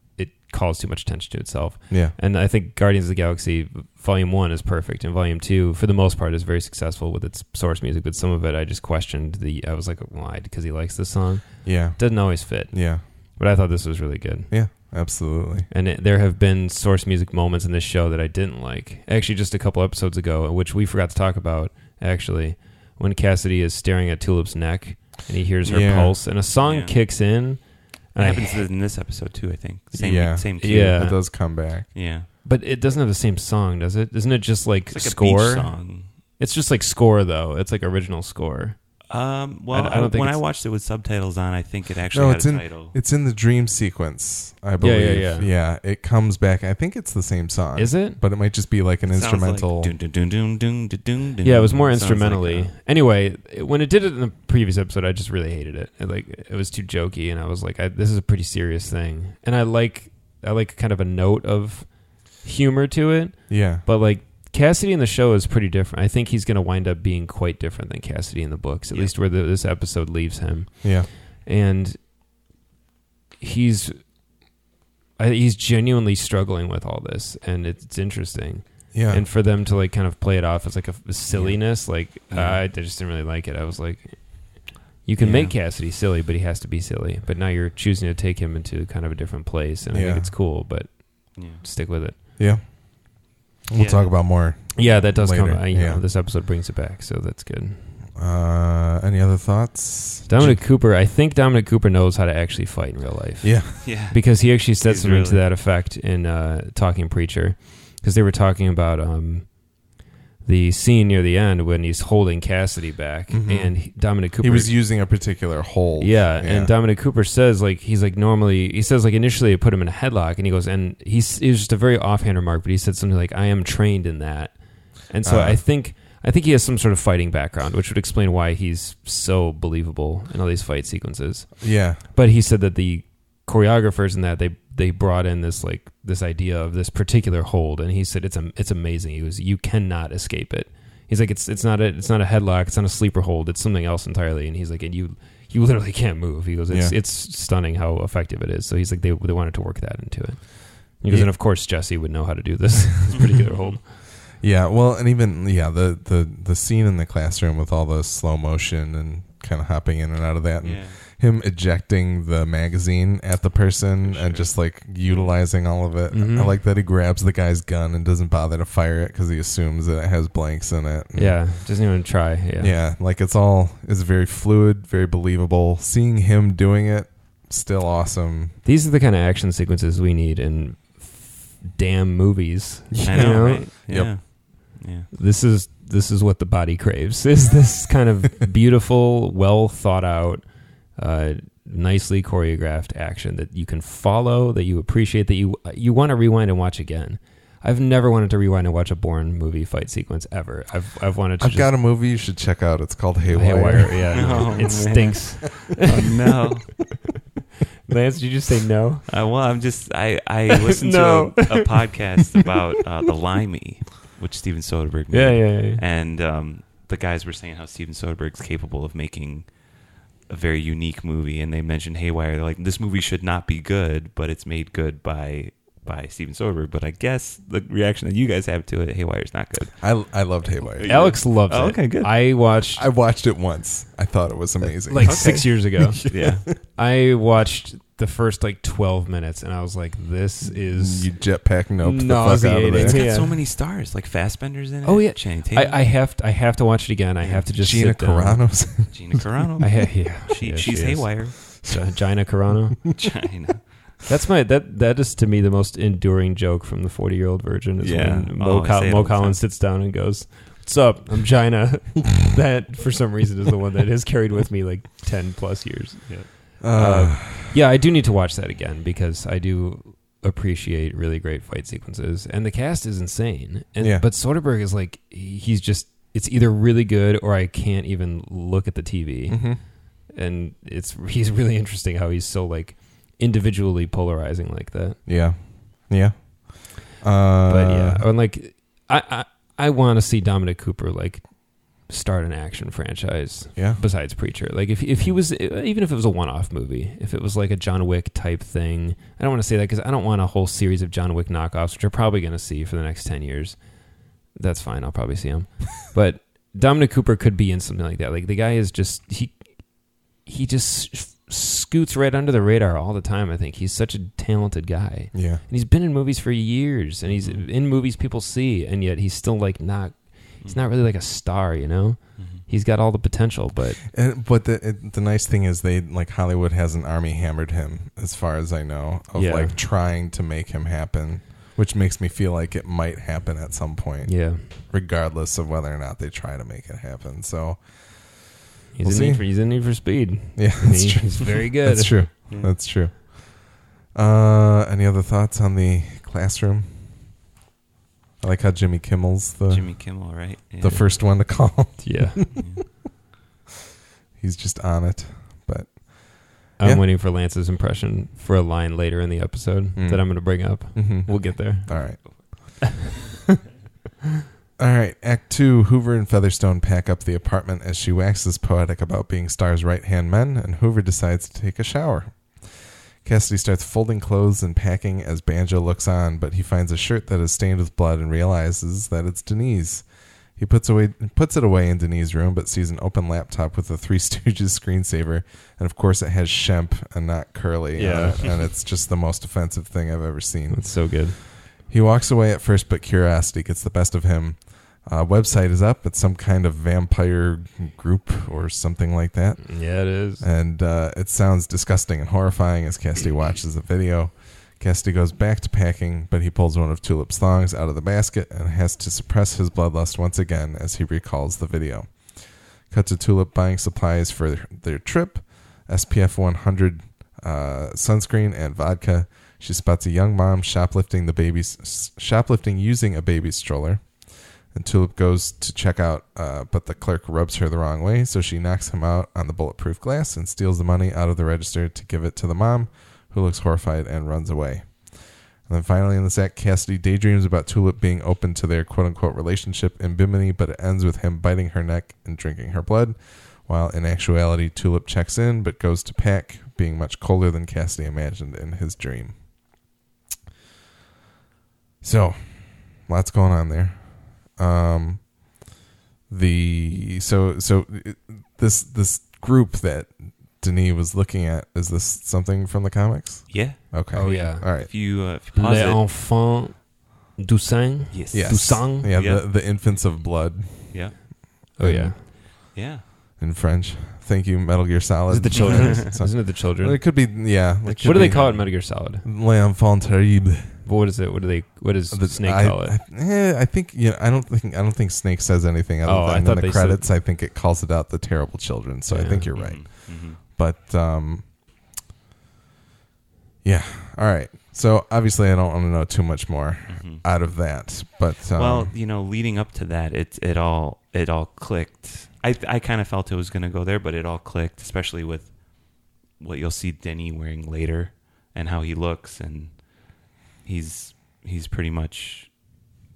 Speaker 2: calls too much attention to itself.
Speaker 1: Yeah.
Speaker 2: And I think Guardians of the Galaxy Volume 1 is perfect and Volume 2 for the most part is very successful with its source music, but some of it I just questioned the I was like why because he likes this song.
Speaker 1: Yeah.
Speaker 2: Doesn't always fit.
Speaker 1: Yeah.
Speaker 2: But I thought this was really good.
Speaker 1: Yeah. Absolutely.
Speaker 2: And it, there have been source music moments in this show that I didn't like. Actually, just a couple episodes ago, which we forgot to talk about, actually, when Cassidy is staring at Tulip's neck and he hears her
Speaker 1: Yeah.
Speaker 2: pulse, and a song
Speaker 3: Yeah.
Speaker 2: kicks in.
Speaker 3: It
Speaker 2: And I,
Speaker 3: happens in this episode too. I think. Same.
Speaker 1: Yeah.
Speaker 3: Same. Cue.
Speaker 2: Yeah.
Speaker 1: It does come back.
Speaker 3: Yeah.
Speaker 2: but it doesn't have the same song, does it? Isn't it just like,
Speaker 3: It's like a
Speaker 2: score?
Speaker 3: beach song.
Speaker 2: It's just like score, though. It's like original score.
Speaker 3: Um, well,
Speaker 2: I- I don't
Speaker 3: when I watched it with subtitles on, I think it actually
Speaker 1: No,
Speaker 3: had
Speaker 1: it's
Speaker 3: a
Speaker 1: in
Speaker 3: title.
Speaker 1: it's in the dream sequence, I
Speaker 2: yeah,
Speaker 1: believe.
Speaker 2: yeah.
Speaker 1: Yeah, it comes back. I think it's the same song.
Speaker 2: Is it?
Speaker 1: But it might just be like an
Speaker 3: It sounds like
Speaker 1: instrumental.
Speaker 3: dun, dun, dun, dun, dun, dun, dun, dun.
Speaker 2: Yeah, it was more
Speaker 3: Sounds like,
Speaker 2: instrumentally.
Speaker 3: uh,
Speaker 2: anyway, it- when it did it in the previous episode, I just really hated it. it like it was too jokey, and I was like, I, "This is a pretty serious thing." And I like, I like kind of a note of humor to it,
Speaker 1: yeah.
Speaker 2: but like Cassidy in the show is pretty different. I think he's going to wind up being quite different than Cassidy in the books, at
Speaker 3: Yeah.
Speaker 2: least where the, this episode leaves him.
Speaker 1: Yeah.
Speaker 2: And he's, I, he's genuinely struggling with all this, and it's, it's interesting.
Speaker 1: Yeah.
Speaker 2: and for them to like kind of play it off as like a silliness like
Speaker 3: Yeah.
Speaker 2: I, I just didn't really like it i was like you can
Speaker 3: Yeah.
Speaker 2: make cassidy silly but he has to be silly but now you're choosing to take him into kind of a different place and i
Speaker 1: Yeah.
Speaker 2: think it's cool but
Speaker 3: Yeah.
Speaker 2: stick with it
Speaker 1: yeah. We'll
Speaker 3: Yeah.
Speaker 1: talk about more.
Speaker 2: yeah that does
Speaker 1: Later,
Speaker 2: come I, you
Speaker 1: yeah.
Speaker 2: know, this episode brings it back so that's good
Speaker 1: Uh, any other thoughts?
Speaker 2: dominic cooper i think dominic cooper knows how to actually fight in real life
Speaker 1: Yeah.
Speaker 3: Yeah.
Speaker 2: because he actually said
Speaker 3: He's
Speaker 2: something to that effect in uh, Talking Preacher, because they were talking about um, the scene near the end when he's holding Cassidy back,
Speaker 1: Mhm.
Speaker 2: and he, Dominic Cooper.
Speaker 1: He was using a particular hold.
Speaker 2: yeah, and Dominic Cooper says like he's like normally he says like initially I put him in a headlock, and he goes and he's it was just a very offhand remark, but he said something like I am trained in that, and so
Speaker 1: Uh.
Speaker 2: I think. I think he has some sort of fighting background, which would explain why he's so believable in all these fight sequences
Speaker 1: yeah.
Speaker 2: but he said that the choreographers and that they they brought in this like this idea of this particular hold and he said it's a, it's amazing he was you cannot escape it he's like it's it's not a it's not a headlock it's not a sleeper hold it's something else entirely and he's like and you you literally can't move he goes it's
Speaker 1: Yeah.
Speaker 2: it's stunning how effective it is so he's like they they wanted to work that into it he goes
Speaker 1: Yeah.
Speaker 2: and of course Jesse would know how to do this (laughs) this particular hold
Speaker 1: Yeah. Well, and even yeah, the the the scene in the classroom with all the slow motion and kind of hopping in and out of that, and
Speaker 3: Yeah.
Speaker 1: Him ejecting the magazine at the person
Speaker 3: Sure.
Speaker 1: and just like utilizing all of it.
Speaker 2: Mhm.
Speaker 1: I like that he grabs the guy's gun and doesn't bother to fire it because he assumes that it has blanks in it. And
Speaker 2: yeah doesn't even try yeah
Speaker 1: yeah, like it's all is very fluid, very believable. Seeing him doing it, still awesome.
Speaker 2: these are the kind of action sequences we need in f- damn movies (laughs)
Speaker 3: I
Speaker 2: You
Speaker 3: know,
Speaker 2: know?
Speaker 3: right?
Speaker 1: Yep.
Speaker 3: Yeah. Yeah.
Speaker 2: this is this is what the body craves (laughs) is this kind of beautiful well thought out uh, nicely choreographed action that you can follow that you appreciate that you you want to rewind and watch again i've never wanted to rewind and watch a Bourne movie fight sequence ever i've i've wanted to
Speaker 1: I've
Speaker 2: just,
Speaker 1: got a movie you should check out. It's called Haywire.
Speaker 2: haywire yeah (laughs)
Speaker 3: Oh,
Speaker 2: it
Speaker 3: man.
Speaker 2: stinks
Speaker 3: Oh, no. (laughs)
Speaker 2: lance did you just say no
Speaker 3: Uh, well, I'm just I I (laughs) listened
Speaker 2: No.
Speaker 3: to a, a podcast about uh, the Limey, which Steven Soderbergh made.
Speaker 2: yeah yeah yeah
Speaker 3: And um, the guys were saying how Steven Soderbergh's capable of making a very unique movie, and they mentioned Haywire. They're like, this movie should not be good, but it's made good by by Steven Soderbergh. But I guess the reaction that you guys have to it, Haywire's not good.
Speaker 1: I I loved Haywire.
Speaker 2: alex loves
Speaker 3: Oh,
Speaker 2: it
Speaker 3: okay, good.
Speaker 2: i watched
Speaker 1: I watched it once. I thought it was amazing.
Speaker 2: like
Speaker 3: Okay.
Speaker 2: six years ago (laughs)
Speaker 3: Yeah,
Speaker 2: I watched the first like 12 minutes and I was like, this is.
Speaker 1: you jetpack nope the fuck out of
Speaker 2: Nauseating.
Speaker 3: it's
Speaker 1: there.
Speaker 3: got
Speaker 2: Yeah.
Speaker 3: so many stars, like Fassbender's in it.
Speaker 2: Oh, yeah.
Speaker 3: Channing Tatum,
Speaker 2: I, I have to, I have to watch it again. I have to just
Speaker 1: Gina
Speaker 2: sit down.
Speaker 1: Carano's. (laughs)
Speaker 3: Gina Carano.
Speaker 2: I ha- yeah, (laughs)
Speaker 3: she,
Speaker 2: yeah,
Speaker 3: she's
Speaker 2: she is.
Speaker 3: Haywire.
Speaker 2: Gi- Gina Carano. (laughs)
Speaker 3: China.
Speaker 2: That's my that that is to me the most enduring joke from the 40 year old virgin is
Speaker 3: Yeah.
Speaker 2: when
Speaker 3: Oh,
Speaker 2: Mo,
Speaker 3: I
Speaker 2: Col-
Speaker 3: say it
Speaker 2: Mo
Speaker 3: all the.
Speaker 2: Collins sits down and goes, "What's up? I'm Gina." that for some reason is the one that has carried with me like 10 plus years.
Speaker 1: Uh, (sighs)
Speaker 2: Yeah, I do need to watch that again because I do appreciate really great fight sequences, and the cast is insane. And
Speaker 1: Yeah.
Speaker 2: but Soderbergh is like he's just it's either really good or I can't even look at the TV,
Speaker 1: Mhm.
Speaker 2: and it's he's really interesting how he's so like individually polarizing like that.
Speaker 1: Yeah. Yeah. Uh,
Speaker 2: But yeah, and like I I, I want to see Dominic Cooper like start an action franchise
Speaker 1: Yeah.
Speaker 2: besides Preacher. Like if if he was even if it was a one-off movie, if it was like a John Wick type thing. I don't want to say that cuz I don't want a whole series of John Wick knockoffs which I'm probably going to see for the next 10 years. That's fine. I'll probably see them. (laughs) but Dominic Cooper could be in something like that. Like the guy is just he he just scoots right under the radar all the time. I think he's such a talented guy.
Speaker 1: Yeah.
Speaker 2: And he's been in movies for years and he's mm-hmm. in movies people see and yet he's still like not he's not really like a star, you know?
Speaker 3: Mm-hmm.
Speaker 2: He's got all the potential, but
Speaker 1: And, but the it, the nice thing is they like Hollywood has an army hammered him as far as I know of
Speaker 2: Yeah.
Speaker 1: like trying to make him happen, which makes me feel like it might happen at some point,
Speaker 2: yeah.
Speaker 1: regardless of whether or not they try to make it happen. So
Speaker 2: He's
Speaker 1: We'll
Speaker 2: in need for he's in need for speed.
Speaker 1: yeah,
Speaker 2: I mean,
Speaker 1: that's true.
Speaker 2: He's very good.
Speaker 1: That's true.
Speaker 3: Yeah.
Speaker 1: That's true. Uh, any other thoughts on the classroom? I like how Jimmy Kimmel's the
Speaker 3: Jimmy Kimmel, right?
Speaker 1: the first one to call. (laughs)
Speaker 2: Yeah.
Speaker 3: Yeah. (laughs)
Speaker 1: He's just on it. But
Speaker 2: I'm
Speaker 1: Yeah.
Speaker 2: waiting for Lance's impression for a line later in the episode
Speaker 1: Mm.
Speaker 2: that I'm going to bring up.
Speaker 1: mhm.
Speaker 2: We'll get there.
Speaker 1: All right. (laughs) All right. Act two Hoover and Featherstone pack up the apartment as she waxes poetic about being Starr's right hand men, and Hoover decides to take a shower. Cassidy starts folding clothes and packing as Banjo looks on, but he finds a shirt that is stained with blood and realizes that it's Denise. He puts away puts it away in Denis's room, but sees an open laptop with a Three (laughs) Stooges screensaver, and of course it has Shemp and not Curly.
Speaker 2: Yeah.
Speaker 1: it, and it's just the most offensive thing I've ever seen.
Speaker 2: It's so good.
Speaker 1: He walks away at first, but curiosity gets the best of him. Uh, website is up. It's some kind of vampire group or something like that.
Speaker 2: Yeah, it is.
Speaker 1: And uh, it sounds disgusting and horrifying as Cassidy (clears throat) watches the video. Cassidy goes back to packing, but he pulls one of Tulip's thongs out of the basket and has to suppress his bloodlust once again as he recalls the video. Cut to Tulip buying supplies for their trip SPF 100 uh, sunscreen and vodka. She spots a young mom shoplifting the baby's shoplifting using a baby stroller. And Tulip goes to check out, uh, but the clerk rubs her the wrong way, so she knocks him out on the bulletproof glass and steals the money out of the register to give it to the mom, who looks horrified and runs away. And then finally in the act, Cassidy daydreams about Tulip being open to their quote unquote relationship in Bimini, but it ends with him biting her neck and drinking her blood, while in actuality, Tulip checks in but goes to pack, being much colder than Cassidy imagined in his dream. So, lots going on there. Um, the so so this this group that Denis was looking at is this something from the comics?
Speaker 3: Yeah.
Speaker 1: Okay.
Speaker 2: Oh, yeah.
Speaker 1: All right.
Speaker 3: If you uh, if you pause
Speaker 2: Les
Speaker 3: it,
Speaker 2: enfants du sang.
Speaker 3: yes,
Speaker 1: Yes.
Speaker 2: Du sang.
Speaker 1: Yeah,
Speaker 3: Yeah.
Speaker 1: The, the infants of blood
Speaker 3: yeah,
Speaker 2: Oh yeah.
Speaker 3: yeah.
Speaker 1: in French. Thank you, Metal Gear Solid.
Speaker 2: Is it the children? (laughs) Isn't it the children?
Speaker 1: it could be, yeah. it could
Speaker 2: what do they call it Metal Gear Solid?
Speaker 1: L'enfant terrible.
Speaker 2: But what is it? What do they? What does
Speaker 1: The-
Speaker 2: Snake
Speaker 1: I,
Speaker 2: call it?
Speaker 1: I, eh, I think you know, I don't think I don't think Snake says anything other
Speaker 2: Oh, I
Speaker 1: than
Speaker 2: thought
Speaker 1: in the
Speaker 2: they said-
Speaker 1: credits. I think it calls it out the terrible children. So I
Speaker 2: Yeah.
Speaker 1: think you're right.
Speaker 3: Mhm.
Speaker 1: But um, yeah. All right. So obviously, I don't want to know too much more
Speaker 3: Mhm.
Speaker 1: out of that. But um,
Speaker 3: well, you know, leading up to that, it it all it all clicked. I I kind of felt it was going to go there, but it all clicked, especially with what you'll see Denny wearing later and how he looks, and he's he's pretty much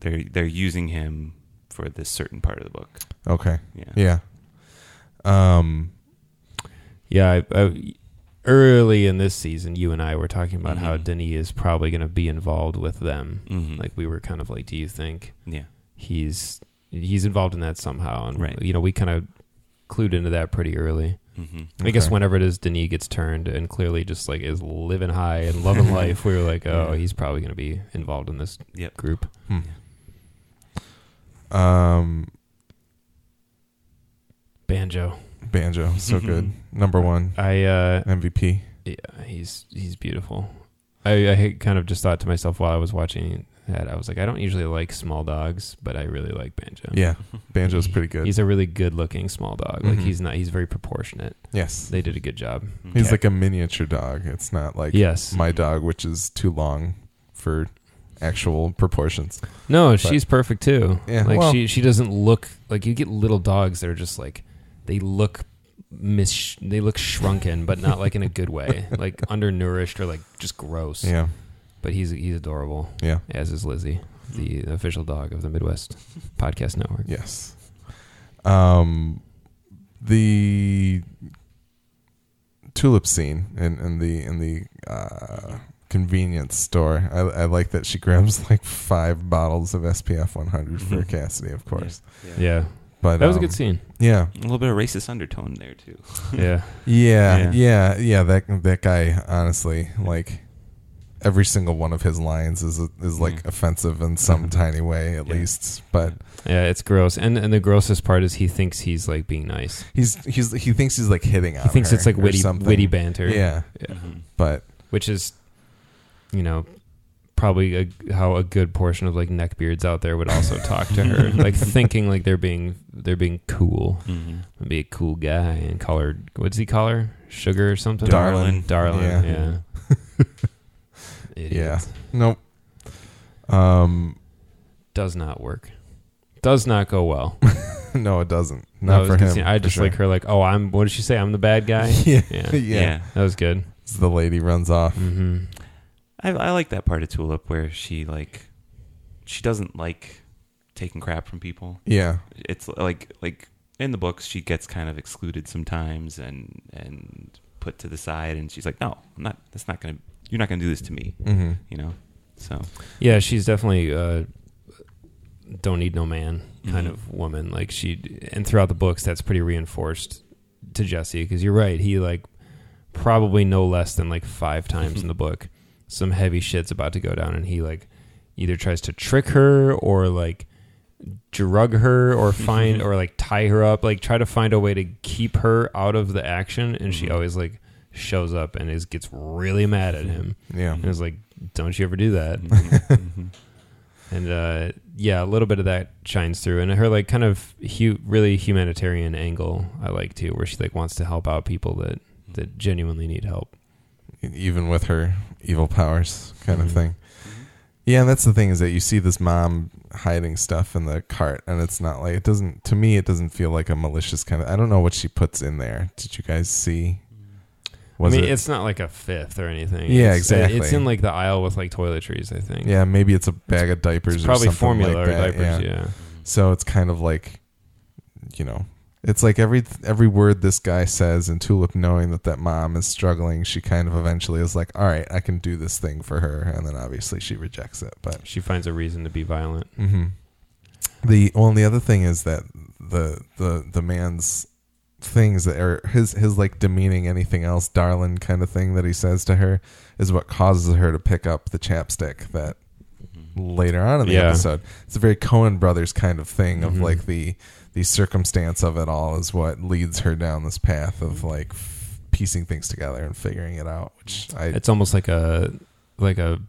Speaker 3: they're they're using him for this certain part of the book.
Speaker 1: okay.
Speaker 3: Yeah.
Speaker 1: Yeah. Um.
Speaker 2: Yeah, I, I, early in this season, you and I were talking about how
Speaker 3: Mhm.
Speaker 2: Denis is probably going to be involved with them.
Speaker 3: Mhm.
Speaker 2: Like we were kind of like, do you think
Speaker 3: yeah.
Speaker 2: he's he's involved in that somehow? And
Speaker 3: Right.
Speaker 2: you know, we kind of clued into that pretty early.
Speaker 3: Hmm
Speaker 2: I guess whenever it is Denis gets turned and clearly just like is living high and loving (laughs) life, we were like, oh,
Speaker 3: Yeah.
Speaker 2: he's probably going to be involved in this
Speaker 3: Yep.
Speaker 2: group.
Speaker 1: Hmm. Um.
Speaker 2: Banjo.
Speaker 1: Banjo, so (laughs) good. Number one
Speaker 2: I uh
Speaker 1: MVP.
Speaker 2: yeah, he's he's beautiful. I, I kind of just thought to myself while I was watching that, I was like, I don't usually like small dogs, but I really like Banjo.
Speaker 1: Yeah, Banjo's pretty good.
Speaker 2: He's a really good looking small dog. Like
Speaker 1: Mhm.
Speaker 2: he's not he's very proportionate.
Speaker 1: yes,
Speaker 2: They did a good job.
Speaker 1: he's
Speaker 2: Okay.
Speaker 1: like a miniature dog. It's not like
Speaker 2: Yes.
Speaker 1: my dog, which is too long. for actual proportions.
Speaker 2: No, she's perfect too.
Speaker 1: Yeah,
Speaker 2: like
Speaker 1: well-
Speaker 2: she she doesn't look like you get little dogs that are just like they look mis they look shrunken, but not like in a good way, (laughs) like undernourished or like just gross.
Speaker 1: Yeah,
Speaker 2: But he's he's adorable,
Speaker 1: yeah,
Speaker 2: as is Lizzie, the official dog of the Midwest Podcast Network.
Speaker 1: yes. Um, the tulip scene in, in the in the uh, convenience store. I, I like that she grabs like five bottles of SPF 100 for
Speaker 3: Mhm.
Speaker 1: Cassidy, of course.
Speaker 2: Yeah,
Speaker 1: But
Speaker 2: that was a
Speaker 1: um,
Speaker 2: good scene.
Speaker 1: Yeah,
Speaker 3: A little bit of racist undertone there too.
Speaker 2: Yeah,
Speaker 1: yeah, (laughs)
Speaker 3: Yeah.
Speaker 1: yeah, yeah. That that guy, honestly, like every single one of his lines is is like
Speaker 3: Yeah.
Speaker 1: offensive in some tiny way, at
Speaker 3: Yeah.
Speaker 1: least. But
Speaker 2: yeah, it's gross. And and the grossest part is he thinks he's like being nice.
Speaker 1: he's he's he thinks he's like hitting on.
Speaker 2: He thinks
Speaker 1: her
Speaker 2: it's like witty
Speaker 1: something.
Speaker 2: witty banter.
Speaker 1: Yeah,
Speaker 2: yeah.
Speaker 3: Mhm.
Speaker 1: but
Speaker 2: which is you know probably a, how a good portion of like neckbeards out there would also talk to her (laughs) like thinking like they're being they're being cool
Speaker 3: Mhm.
Speaker 2: be a cool guy and call her what does he call her sugar or something
Speaker 1: Darling.
Speaker 2: darling
Speaker 1: Yeah.
Speaker 2: yeah, (laughs) Idiot.
Speaker 1: yeah, nope. Um,
Speaker 2: does not work does not go well (laughs)
Speaker 1: no, it doesn't. Not
Speaker 2: it was
Speaker 1: for him.
Speaker 2: scene. I
Speaker 1: for
Speaker 2: just
Speaker 1: sure.
Speaker 2: like her like oh i'm what did she say i'm the bad guy (laughs)
Speaker 1: yeah,
Speaker 2: yeah (laughs)
Speaker 1: yeah,
Speaker 3: Yeah.
Speaker 2: that was good
Speaker 1: The lady runs off.
Speaker 2: hmm
Speaker 3: I, I like that part of Tulip where she like she doesn't like taking crap from people.
Speaker 1: Yeah,
Speaker 3: It's like like in the books she gets kind of excluded sometimes and and put to the side and she's like, No, I'm not that's not gonna you're not gonna do this to me.
Speaker 1: hmm
Speaker 3: You know? So
Speaker 2: Yeah, she's definitely uh, don't need no man kind
Speaker 3: Mhm.
Speaker 2: of woman. Like she, and throughout the books, that's pretty reinforced to Jesse because you're right. He like probably no less than like five times in the book, some heavy shit's about to go down, and he like either tries to trick her or like drug her or (laughs) find or like tie her up, like try to find a way to keep her out of the action, and she
Speaker 3: Mhm.
Speaker 2: always like shows up and is gets really mad at him
Speaker 1: yeah,
Speaker 2: and is like, "Don't you ever do that."
Speaker 3: Mhm. Mhm. (laughs)
Speaker 2: and uh, yeah, a little bit of that shines through, and her like kind of hu- really humanitarian angle I like too, where she like wants to help out people that that genuinely need help.
Speaker 1: even with her evil powers, kind of
Speaker 2: Mhm.
Speaker 1: thing. Yeah, and that's the thing is that you see this mom hiding stuff in the cart, and it's not like it doesn't. To me, it doesn't feel like a malicious kind of. I don't know what she puts in there. Did you guys see? Was
Speaker 2: I mean,
Speaker 1: it?
Speaker 2: it's not like a fifth or anything.
Speaker 1: Yeah,
Speaker 2: It's-
Speaker 1: exactly.
Speaker 2: It's in like the aisle with like toiletries. I think.
Speaker 1: yeah, maybe it's a bag of diapers.
Speaker 2: it's
Speaker 1: or
Speaker 2: probably
Speaker 1: something
Speaker 2: formula
Speaker 1: like
Speaker 2: or
Speaker 1: that,
Speaker 2: diapers.
Speaker 1: yeah.
Speaker 2: Yeah.
Speaker 1: So it's kind of like, you know, it's like every every word this guy says, and Tulip knowing that that mom is struggling, she kind of eventually is like, all right, I can do this thing for her, and then obviously she rejects it, but.
Speaker 2: she finds a reason to be violent.
Speaker 1: hmm The well, and the other thing is that the the the man's things that are his his like demeaning anything else, darling kind of thing that he says to her is what causes her to pick up the chapstick that later on in the
Speaker 2: Yeah.
Speaker 1: episode. It's a very Coen Brothers kind of thing of
Speaker 2: Mhm.
Speaker 1: like the the circumstance of it all is what leads her down this path of like f- piecing things together and figuring it out. Which I
Speaker 2: It's almost like a like a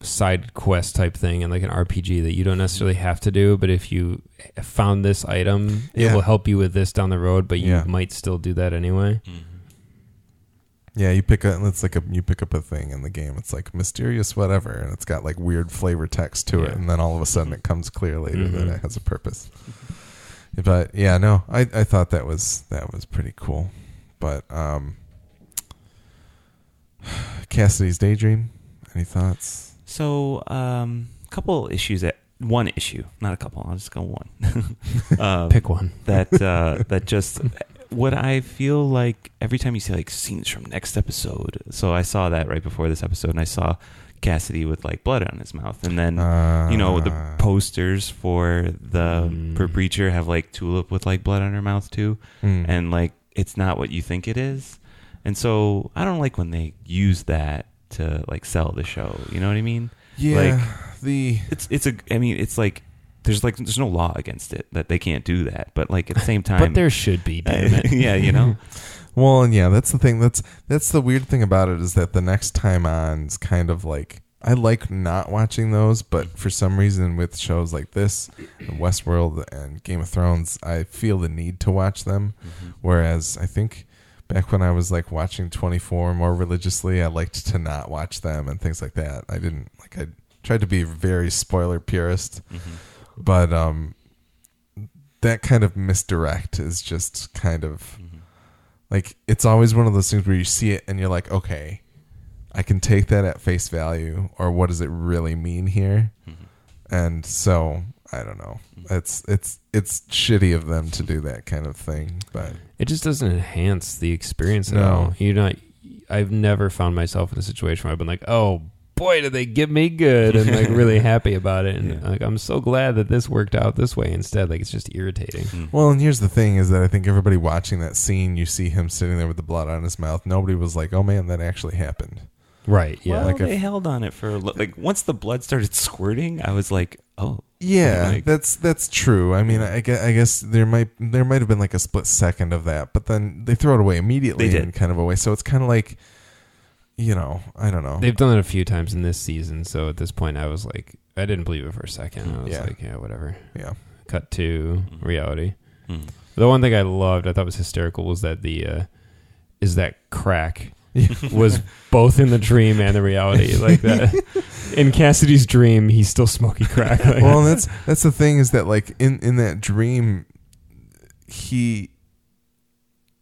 Speaker 2: side quest type thing and like an RPG that you don't necessarily have to do, but if you found this item, it
Speaker 1: Yeah.
Speaker 2: will help you with this down the road, but you
Speaker 1: Yeah.
Speaker 2: might still do that anyway.
Speaker 3: Mhm.
Speaker 1: Yeah, you pick up. It's like a you pick up a thing in the game. It's like mysterious whatever, and it's got like weird flavor text to it, and then all of a sudden it comes clear later that
Speaker 2: Mhm.
Speaker 1: it has a purpose. But yeah, no, I I thought that was that was pretty cool. But um, (sighs) Cassidy's daydream. Any thoughts?
Speaker 3: So, um, a couple issues that one issue, not a couple. I'll just go one. (laughs) um,
Speaker 2: Pick one. (laughs)
Speaker 3: that uh, that just what I feel like every time you see like scenes from next episode. So I saw that right before this episode, and I saw Cassidy with like blood on his mouth, and then
Speaker 1: Uh,
Speaker 3: you know the posters for the
Speaker 2: Mm.
Speaker 3: for Preacher have like Tulip with like blood on her mouth too,
Speaker 1: mm.
Speaker 3: and like it's not what you think it is, and so I don't like when they use that to like sell the show. You know what I mean?
Speaker 1: yeah,
Speaker 3: like-
Speaker 1: the
Speaker 3: It's it's a I mean it's like there's like there's no law against it that they can't do that, but like at the same (laughs) time,
Speaker 2: But there should be, (laughs)
Speaker 3: yeah, you know. (laughs)
Speaker 1: Well, and yeah, that's the thing. That's that's the weird thing about it is that the next time on's kind of like I like not watching those, but for some reason with shows like this, and Westworld and Game of Thrones, I feel the need to watch them. Mm-hmm. Whereas I think back when I was like watching 24 more religiously, I liked to not watch them and things like that. I didn't like I tried to be very spoiler purist,
Speaker 3: Mhm.
Speaker 1: but um that kind of misdirect is just kind of
Speaker 3: Mhm.
Speaker 1: like it's always one of those things where you see it and you're like, okay, I can take that at face value, or what does it really mean here?
Speaker 3: Mhm.
Speaker 1: And so I don't know. It's it's it's shitty of them to do that kind of thing, but
Speaker 2: It just doesn't enhance the experience at
Speaker 1: No.
Speaker 2: all. You're not. I've never found myself in a situation where I've been like, "Oh boy, did they get me good," and like really (laughs) happy about it, and
Speaker 3: Yeah.
Speaker 2: like I'm so glad that this worked out this way instead. Like it's just irritating.
Speaker 3: Mhm.
Speaker 1: well, and here's the thing: is that I think everybody watching that scene, you see him sitting there with the blood on his mouth. Nobody was like, "Oh man, that actually happened."
Speaker 2: Right? Yeah.
Speaker 3: Well,
Speaker 1: Like
Speaker 3: they
Speaker 1: if-
Speaker 3: held on it for a lo- like once the blood started squirting, I was like, oh,
Speaker 1: Yeah,
Speaker 3: Like-
Speaker 1: that's that's true. I mean, I guess, I guess there might there might have been like a split second of that, but then they throw it away immediately
Speaker 3: They did.
Speaker 1: in kind of a way. So it's kind of like, you know, I don't know.
Speaker 2: They've done it a few times in this season, so at this point, I was like, I didn't believe it for a second. I was
Speaker 1: Yeah.
Speaker 2: like, yeah, whatever.
Speaker 1: yeah,
Speaker 2: Cut to
Speaker 3: Mhm.
Speaker 2: reality.
Speaker 3: hmm.
Speaker 2: The one thing I loved, I thought was hysterical, was that the uh, is that crack (laughs) was both in the dream and the reality. Like that (laughs) in Cassidy's dream, he's still smoking crack. Like, (laughs)
Speaker 1: well, that's that's the thing is that like in in that dream, he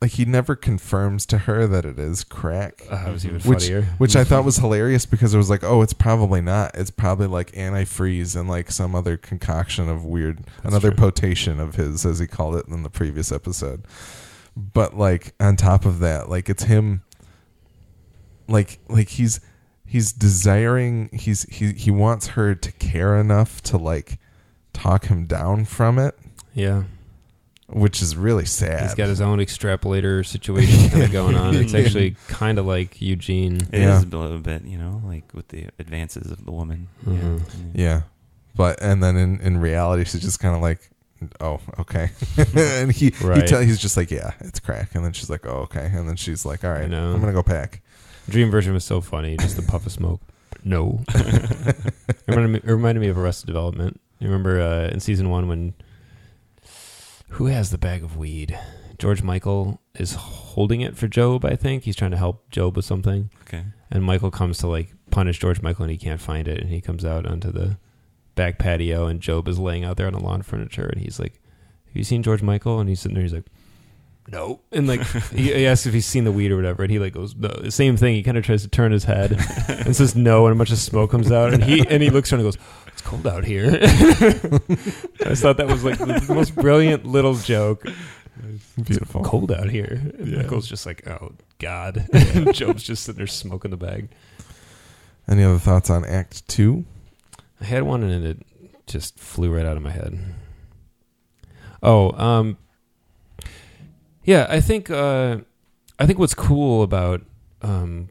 Speaker 1: like he never confirms to her that it is crack.
Speaker 2: uh, that was even
Speaker 1: Which-
Speaker 2: funnier.
Speaker 1: Which I thought was hilarious because it was like, oh, it's probably not. It's probably like antifreeze and like some other concoction of weird, another
Speaker 2: true.
Speaker 1: potation of his, as he called it in the previous episode. But like on top of that, like it's him, like like he's he's desiring he's he he wants her to care enough to like talk him down from it,
Speaker 2: yeah,
Speaker 1: which is really sad.
Speaker 2: he's got his own extrapolator situation kind of (laughs) going on. It's actually kind of like Eugene.
Speaker 3: It is
Speaker 1: Yeah.
Speaker 3: a little bit, you know, like with the advances of the woman.
Speaker 2: Mhm.
Speaker 1: Yeah. But and then in, in reality she's just kind of like oh okay (laughs) and he
Speaker 2: Right.
Speaker 1: he tell, he's just like yeah it's crack and then she's like oh okay and then she's like all right. I'm gonna go pack
Speaker 2: Dream version was so funny, just the puff of smoke. No, (laughs) it reminded me, it reminded me of Arrested Development. You remember uh, in season one when who has the bag of weed? George Michael is holding it for Gob. I think he's trying to help Gob with something,
Speaker 3: Okay.
Speaker 2: and Michael comes to like punish George Michael, and he can't find it, and he comes out onto the back patio, and Gob is laying out there on the lawn furniture, and he's like, "Have you seen George Michael?" And he's sitting there, he's like. No, and like he, he asks if he's seen the weed or whatever, and he like goes no. The same thing. He kind of tries to turn his head and says no, and a bunch of smoke comes out, and he and he looks around and goes, "It's cold out here." (laughs) I just thought that was like the most brilliant little joke.
Speaker 1: beautiful
Speaker 2: Cold out here. And
Speaker 1: Yeah.
Speaker 2: Michael's just like, "Oh God," (laughs) and Gob's just sitting there smoking the bag.
Speaker 1: any other thoughts on act two
Speaker 2: I had one and it just flew right out of my head. Oh, um, yeah, I think uh, I think what's cool about um,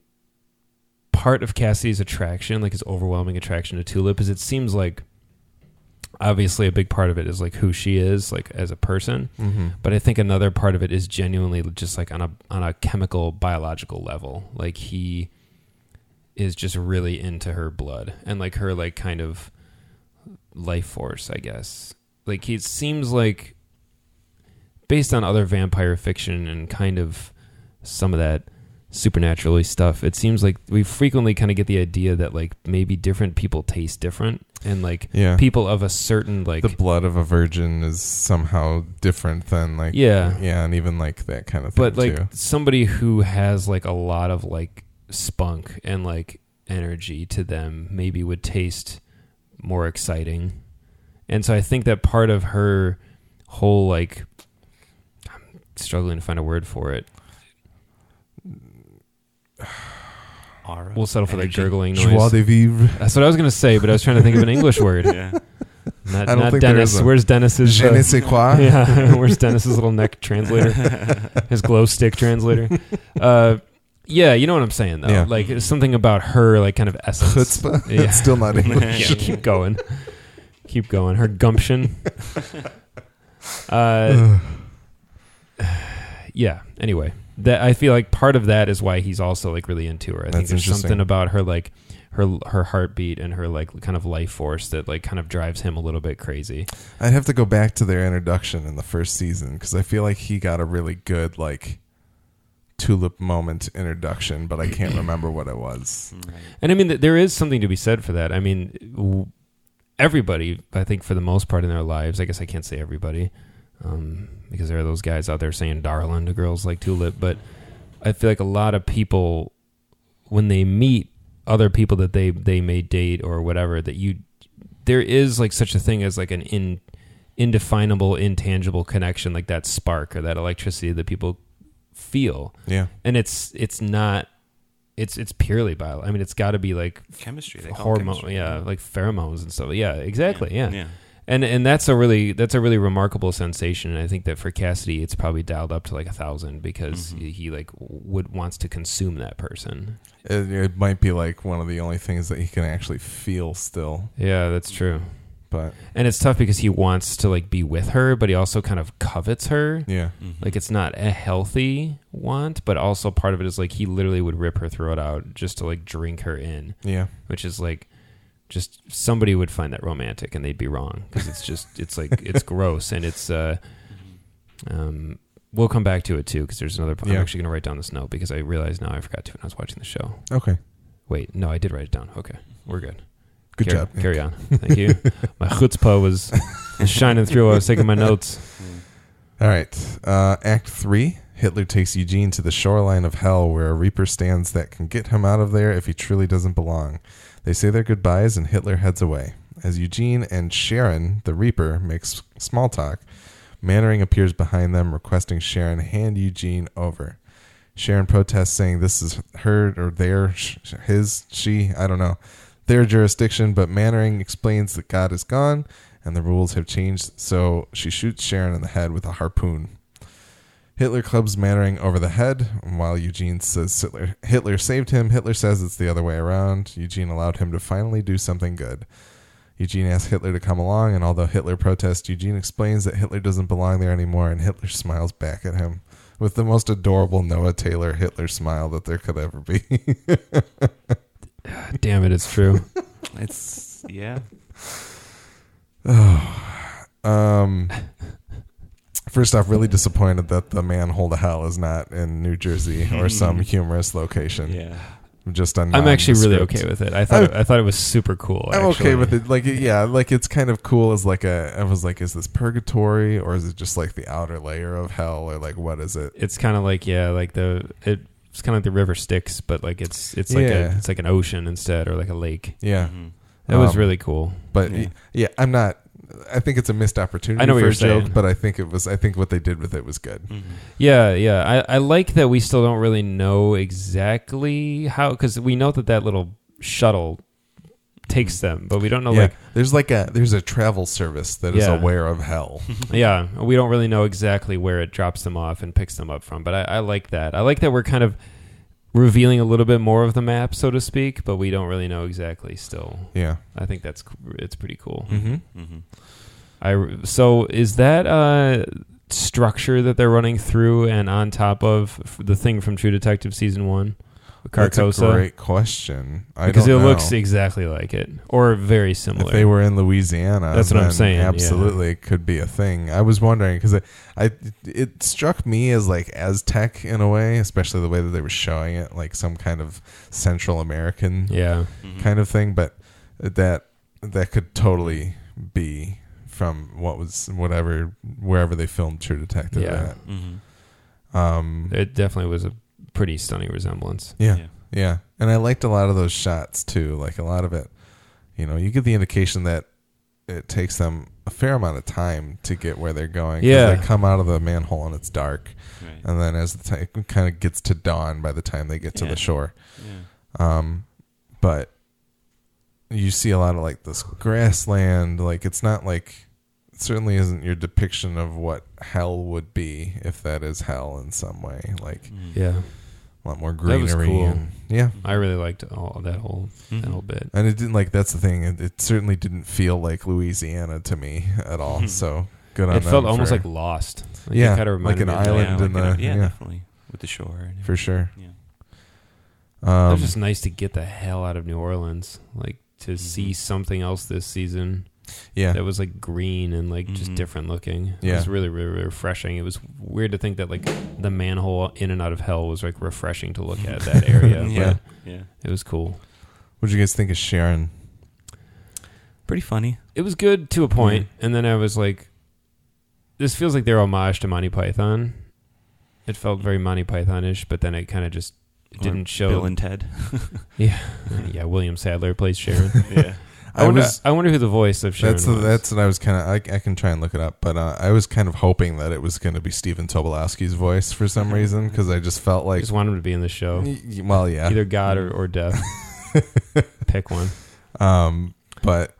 Speaker 2: part of Cassidy's attraction, like his overwhelming attraction to Tulip, is it seems like obviously a big part of it is like who she is, like as a person.
Speaker 1: mm-hmm.
Speaker 2: But I think another part of it is genuinely just like on a on a chemical biological level. Like he is just really into her blood and like her like kind of life force, I guess. Like he seems like based on other vampire fiction and kind of some of that supernaturally stuff, it seems like we frequently kind of get the idea that like maybe different people taste different and like
Speaker 1: yeah.
Speaker 2: people of a certain like
Speaker 1: the blood of a virgin is somehow different than like
Speaker 2: Yeah.
Speaker 1: yeah and even like that kind of thing
Speaker 2: but like
Speaker 1: too.
Speaker 2: somebody who has like a lot of like spunk and like energy to them maybe would taste more exciting. And so i think that part of her whole like struggling to find a word for it
Speaker 3: Aura.
Speaker 2: we'll settle for the
Speaker 3: Energy.
Speaker 2: gurgling
Speaker 1: joie de vivre
Speaker 2: that's what i was going to say but i was trying to think of an english word (laughs)
Speaker 3: yeah.
Speaker 2: not,
Speaker 1: I don't
Speaker 2: not
Speaker 1: think
Speaker 2: dennis
Speaker 1: is a-
Speaker 2: where's dennis's
Speaker 1: je
Speaker 2: uh,
Speaker 1: ne sais quoi (laughs)
Speaker 2: yeah, (laughs) where's Dennis's little neck translator? His glow stick translator. Uh, yeah, you know what I'm saying though.
Speaker 1: Yeah.
Speaker 2: Like something about her, like kind of essence.
Speaker 1: chutzpah
Speaker 2: Yeah.
Speaker 1: it's still not English
Speaker 2: yeah, keep going, keep going. Her gumption. Uh, (sighs) (sighs) yeah. Anyway, that I feel like part of that is why he's also like really into her. I think
Speaker 1: That's
Speaker 2: there's
Speaker 1: interesting.
Speaker 2: something about her like her her heartbeat and her like kind of life force that like kind of drives him a little bit crazy.
Speaker 1: I'd have to go back to their introduction in the first season because I feel like he got a really good like tulip moment introduction, but I can't remember what it was.
Speaker 2: And I mean, th- there is something to be said for that. I mean, w- everybody, I think, for the most part in their lives, I guess I can't say everybody, um, because there are those guys out there saying "darling" to girls like Tulip, but I feel like a lot of people, when they meet other people that they they may date or whatever, that you there is like such a thing as like an in indefinable, intangible connection, like that spark or that electricity that people feel,
Speaker 1: Yeah.
Speaker 2: and it's it's not. It's it's purely bio. I mean, it's got to be like
Speaker 3: Chemistry. They call
Speaker 2: hormone,
Speaker 3: chemistry.
Speaker 2: yeah, like pheromones and stuff. Yeah, exactly. Yeah.
Speaker 3: Yeah.
Speaker 2: And and that's a really that's a really remarkable sensation. And I think that for Cassidy, it's probably dialed up to like a thousand because
Speaker 3: Mhm.
Speaker 2: he, he like would wants to consume that person.
Speaker 1: It, it might be like one of the only things that he can actually feel still,
Speaker 2: Yeah, that's true.
Speaker 1: but
Speaker 2: And it's tough because he wants to like be with her, but he also kind of covets her.
Speaker 1: yeah,
Speaker 3: Mhm.
Speaker 2: Like it's not a healthy want, but also part of it is like he literally would rip her throat out just to like drink her in.
Speaker 1: yeah,
Speaker 2: which is like just somebody would find that romantic and they'd be wrong because it's just it's like it's (laughs) gross and it's uh um we'll come back to it too because there's another i'm
Speaker 1: Yeah.
Speaker 2: actually going to write down this note because i realized now i forgot to when i was watching the show
Speaker 1: okay,
Speaker 2: wait no i did write it down okay we're good
Speaker 1: good
Speaker 2: carry,
Speaker 1: job. Nick.
Speaker 2: carry on thank you (laughs) my chutzpah was, was shining through while i was taking my notes (laughs)
Speaker 1: All right. Uh, Act three. Hitler takes Eugene to the shoreline of hell where a reaper stands that can get him out of there if he truly doesn't belong. They say their goodbyes and Hitler heads away. As Eugene and Sharon, the reaper, makes small talk, Mannering appears behind them, requesting Sharon hand Eugene over. Sharon protests, saying this is her or their, sh- his, she, I don't know, their jurisdiction, but Mannering explains that God is gone and the rules have changed, so she shoots Sharon in the head with a harpoon. Hitler clubs Mannering over the head, and while Eugene says Hitler, Hitler saved him. Hitler says it's the other way around. Eugene allowed him to finally do something good. Eugene asks Hitler to come along, and although Hitler protests, Eugene explains that Hitler doesn't belong there anymore, and Hitler smiles back at him with the most adorable Noah Taylor Hitler smile that there could ever be. (laughs)
Speaker 2: damn it it's true
Speaker 3: It's yeah. (sighs)
Speaker 1: um, (laughs) first off, really disappointed that the manhole to hell is not in New Jersey or some humorous location.
Speaker 3: Yeah.
Speaker 1: Just on.
Speaker 2: i'm actually really okay with it i thought
Speaker 1: I-
Speaker 2: it, i thought it was super cool
Speaker 1: I'm okay with it. Like, yeah, like it's kind of cool as like a. I was like, is this purgatory or is it just like the outer layer of hell or like what is it?
Speaker 2: it's kind of like yeah like the it's kind of like the river Styx, but like it's it's like
Speaker 1: Yeah.
Speaker 2: a it's like an ocean instead or like a lake
Speaker 1: Yeah,
Speaker 3: Mhm.
Speaker 2: it was
Speaker 1: Um,
Speaker 2: really cool
Speaker 1: but
Speaker 3: yeah.
Speaker 1: yeah, I'm not. I think it's a missed opportunity
Speaker 2: I know what
Speaker 1: for
Speaker 2: you're
Speaker 1: a joke,
Speaker 2: saying.
Speaker 1: but I think it was. I think what they did with it was good.
Speaker 3: Mhm.
Speaker 2: Yeah, yeah. I, I like that we still don't really know exactly how because we know that that little shuttle takes them, but we don't know
Speaker 1: yeah,
Speaker 2: like
Speaker 1: there's like a there's a travel service that is
Speaker 2: Yeah.
Speaker 1: aware of hell. (laughs)
Speaker 2: yeah, we don't really know exactly where it drops them off and picks them up from. But I, I like that. I like that we're kind of revealing a little bit more of the map, so to speak, but we don't really know exactly still.
Speaker 1: yeah.
Speaker 2: I think that's c- it's pretty cool.
Speaker 1: Mm-hmm.
Speaker 2: I so is that uh structure that they're running through and on top of the thing from True Detective season one,
Speaker 1: That's a great question. I
Speaker 2: because it
Speaker 1: don't know.
Speaker 2: looks exactly like it or very similar.
Speaker 1: If they were in Louisiana,
Speaker 2: That's what I'm
Speaker 1: then
Speaker 2: saying, yeah.
Speaker 1: Absolutely, it could be a thing. I was wondering because I, it struck me as like Aztec in a way, especially the way that they were showing it, like some kind of Central American
Speaker 2: yeah,
Speaker 3: Mhm.
Speaker 1: kind of thing. But that that could totally be from what was whatever wherever they filmed True Detective
Speaker 2: Yeah.
Speaker 3: Mhm.
Speaker 1: at. Um,
Speaker 2: it definitely was a pretty stunning resemblance.
Speaker 1: yeah,
Speaker 3: Yeah.
Speaker 1: Yeah, and I liked a lot of those shots too. Like a lot of it, you know, you get the indication that it takes them a fair amount of time to get where they're going.
Speaker 2: Yeah.
Speaker 1: they come out of the manhole and it's dark,
Speaker 3: Right.
Speaker 1: and then as the time it kind of gets to dawn by the time they get to
Speaker 3: Yeah.
Speaker 1: the shore.
Speaker 3: Yeah.
Speaker 1: Um, but you see a lot of like this grassland. Like it's not like it certainly isn't your depiction of what hell would be if that is hell in some way. Like
Speaker 3: Mhm.
Speaker 2: Yeah,
Speaker 1: a lot more
Speaker 2: That was
Speaker 1: greenery
Speaker 2: cool.
Speaker 1: and yeah.
Speaker 2: I really liked all that whole that
Speaker 3: Mhm.
Speaker 2: whole bit.
Speaker 1: And it didn't like that's the thing. It, it certainly didn't feel like Louisiana to me at all.
Speaker 3: Mhm.
Speaker 1: So good on
Speaker 2: It felt almost
Speaker 1: for-
Speaker 2: like Lost. Like
Speaker 1: Yeah,
Speaker 2: kind of
Speaker 1: like an
Speaker 2: reminded me of that.
Speaker 1: island
Speaker 3: yeah,
Speaker 1: in
Speaker 3: like
Speaker 1: the-
Speaker 3: yeah,
Speaker 1: yeah.
Speaker 3: definitely with the shore and
Speaker 1: for sure.
Speaker 3: Yeah.
Speaker 2: it
Speaker 1: Um,
Speaker 2: was just nice to get the hell out of New Orleans, like to
Speaker 1: Mm-hmm.
Speaker 2: see something else this season.
Speaker 1: Yeah.
Speaker 2: that was like green and like just
Speaker 3: Mhm.
Speaker 2: different looking. It
Speaker 1: Yeah.
Speaker 2: was really, really really refreshing. It was weird to think that like the manhole in and out of hell was like refreshing to look at that (laughs) area.
Speaker 3: yeah,
Speaker 2: but
Speaker 3: yeah.
Speaker 2: it was cool.
Speaker 1: What did you guys think of Sharon?
Speaker 3: Pretty funny.
Speaker 2: It was good to a point, and then I was like, "This feels like they're homage to Monty Python." It felt very Monty Python-ish, but then it kind of just it didn't show.
Speaker 3: Bill and Ted. (laughs)
Speaker 2: yeah, yeah. William Sadler plays Sharon. (laughs)
Speaker 3: yeah.
Speaker 2: I,
Speaker 1: I
Speaker 2: wonder.
Speaker 1: was-
Speaker 2: I wonder who the voice of Sharon
Speaker 1: That's
Speaker 2: was.
Speaker 1: that's what I was kind of. I, I can try and look it up, but uh, I was kind of hoping that it was going to be Stephen Tobolowsky's voice for some reason because I just felt like
Speaker 2: I
Speaker 1: like,
Speaker 2: just wanted him to be in the show.
Speaker 1: Y- y- well, yeah,
Speaker 2: Either God or, or death. (laughs) Pick one.
Speaker 1: um, but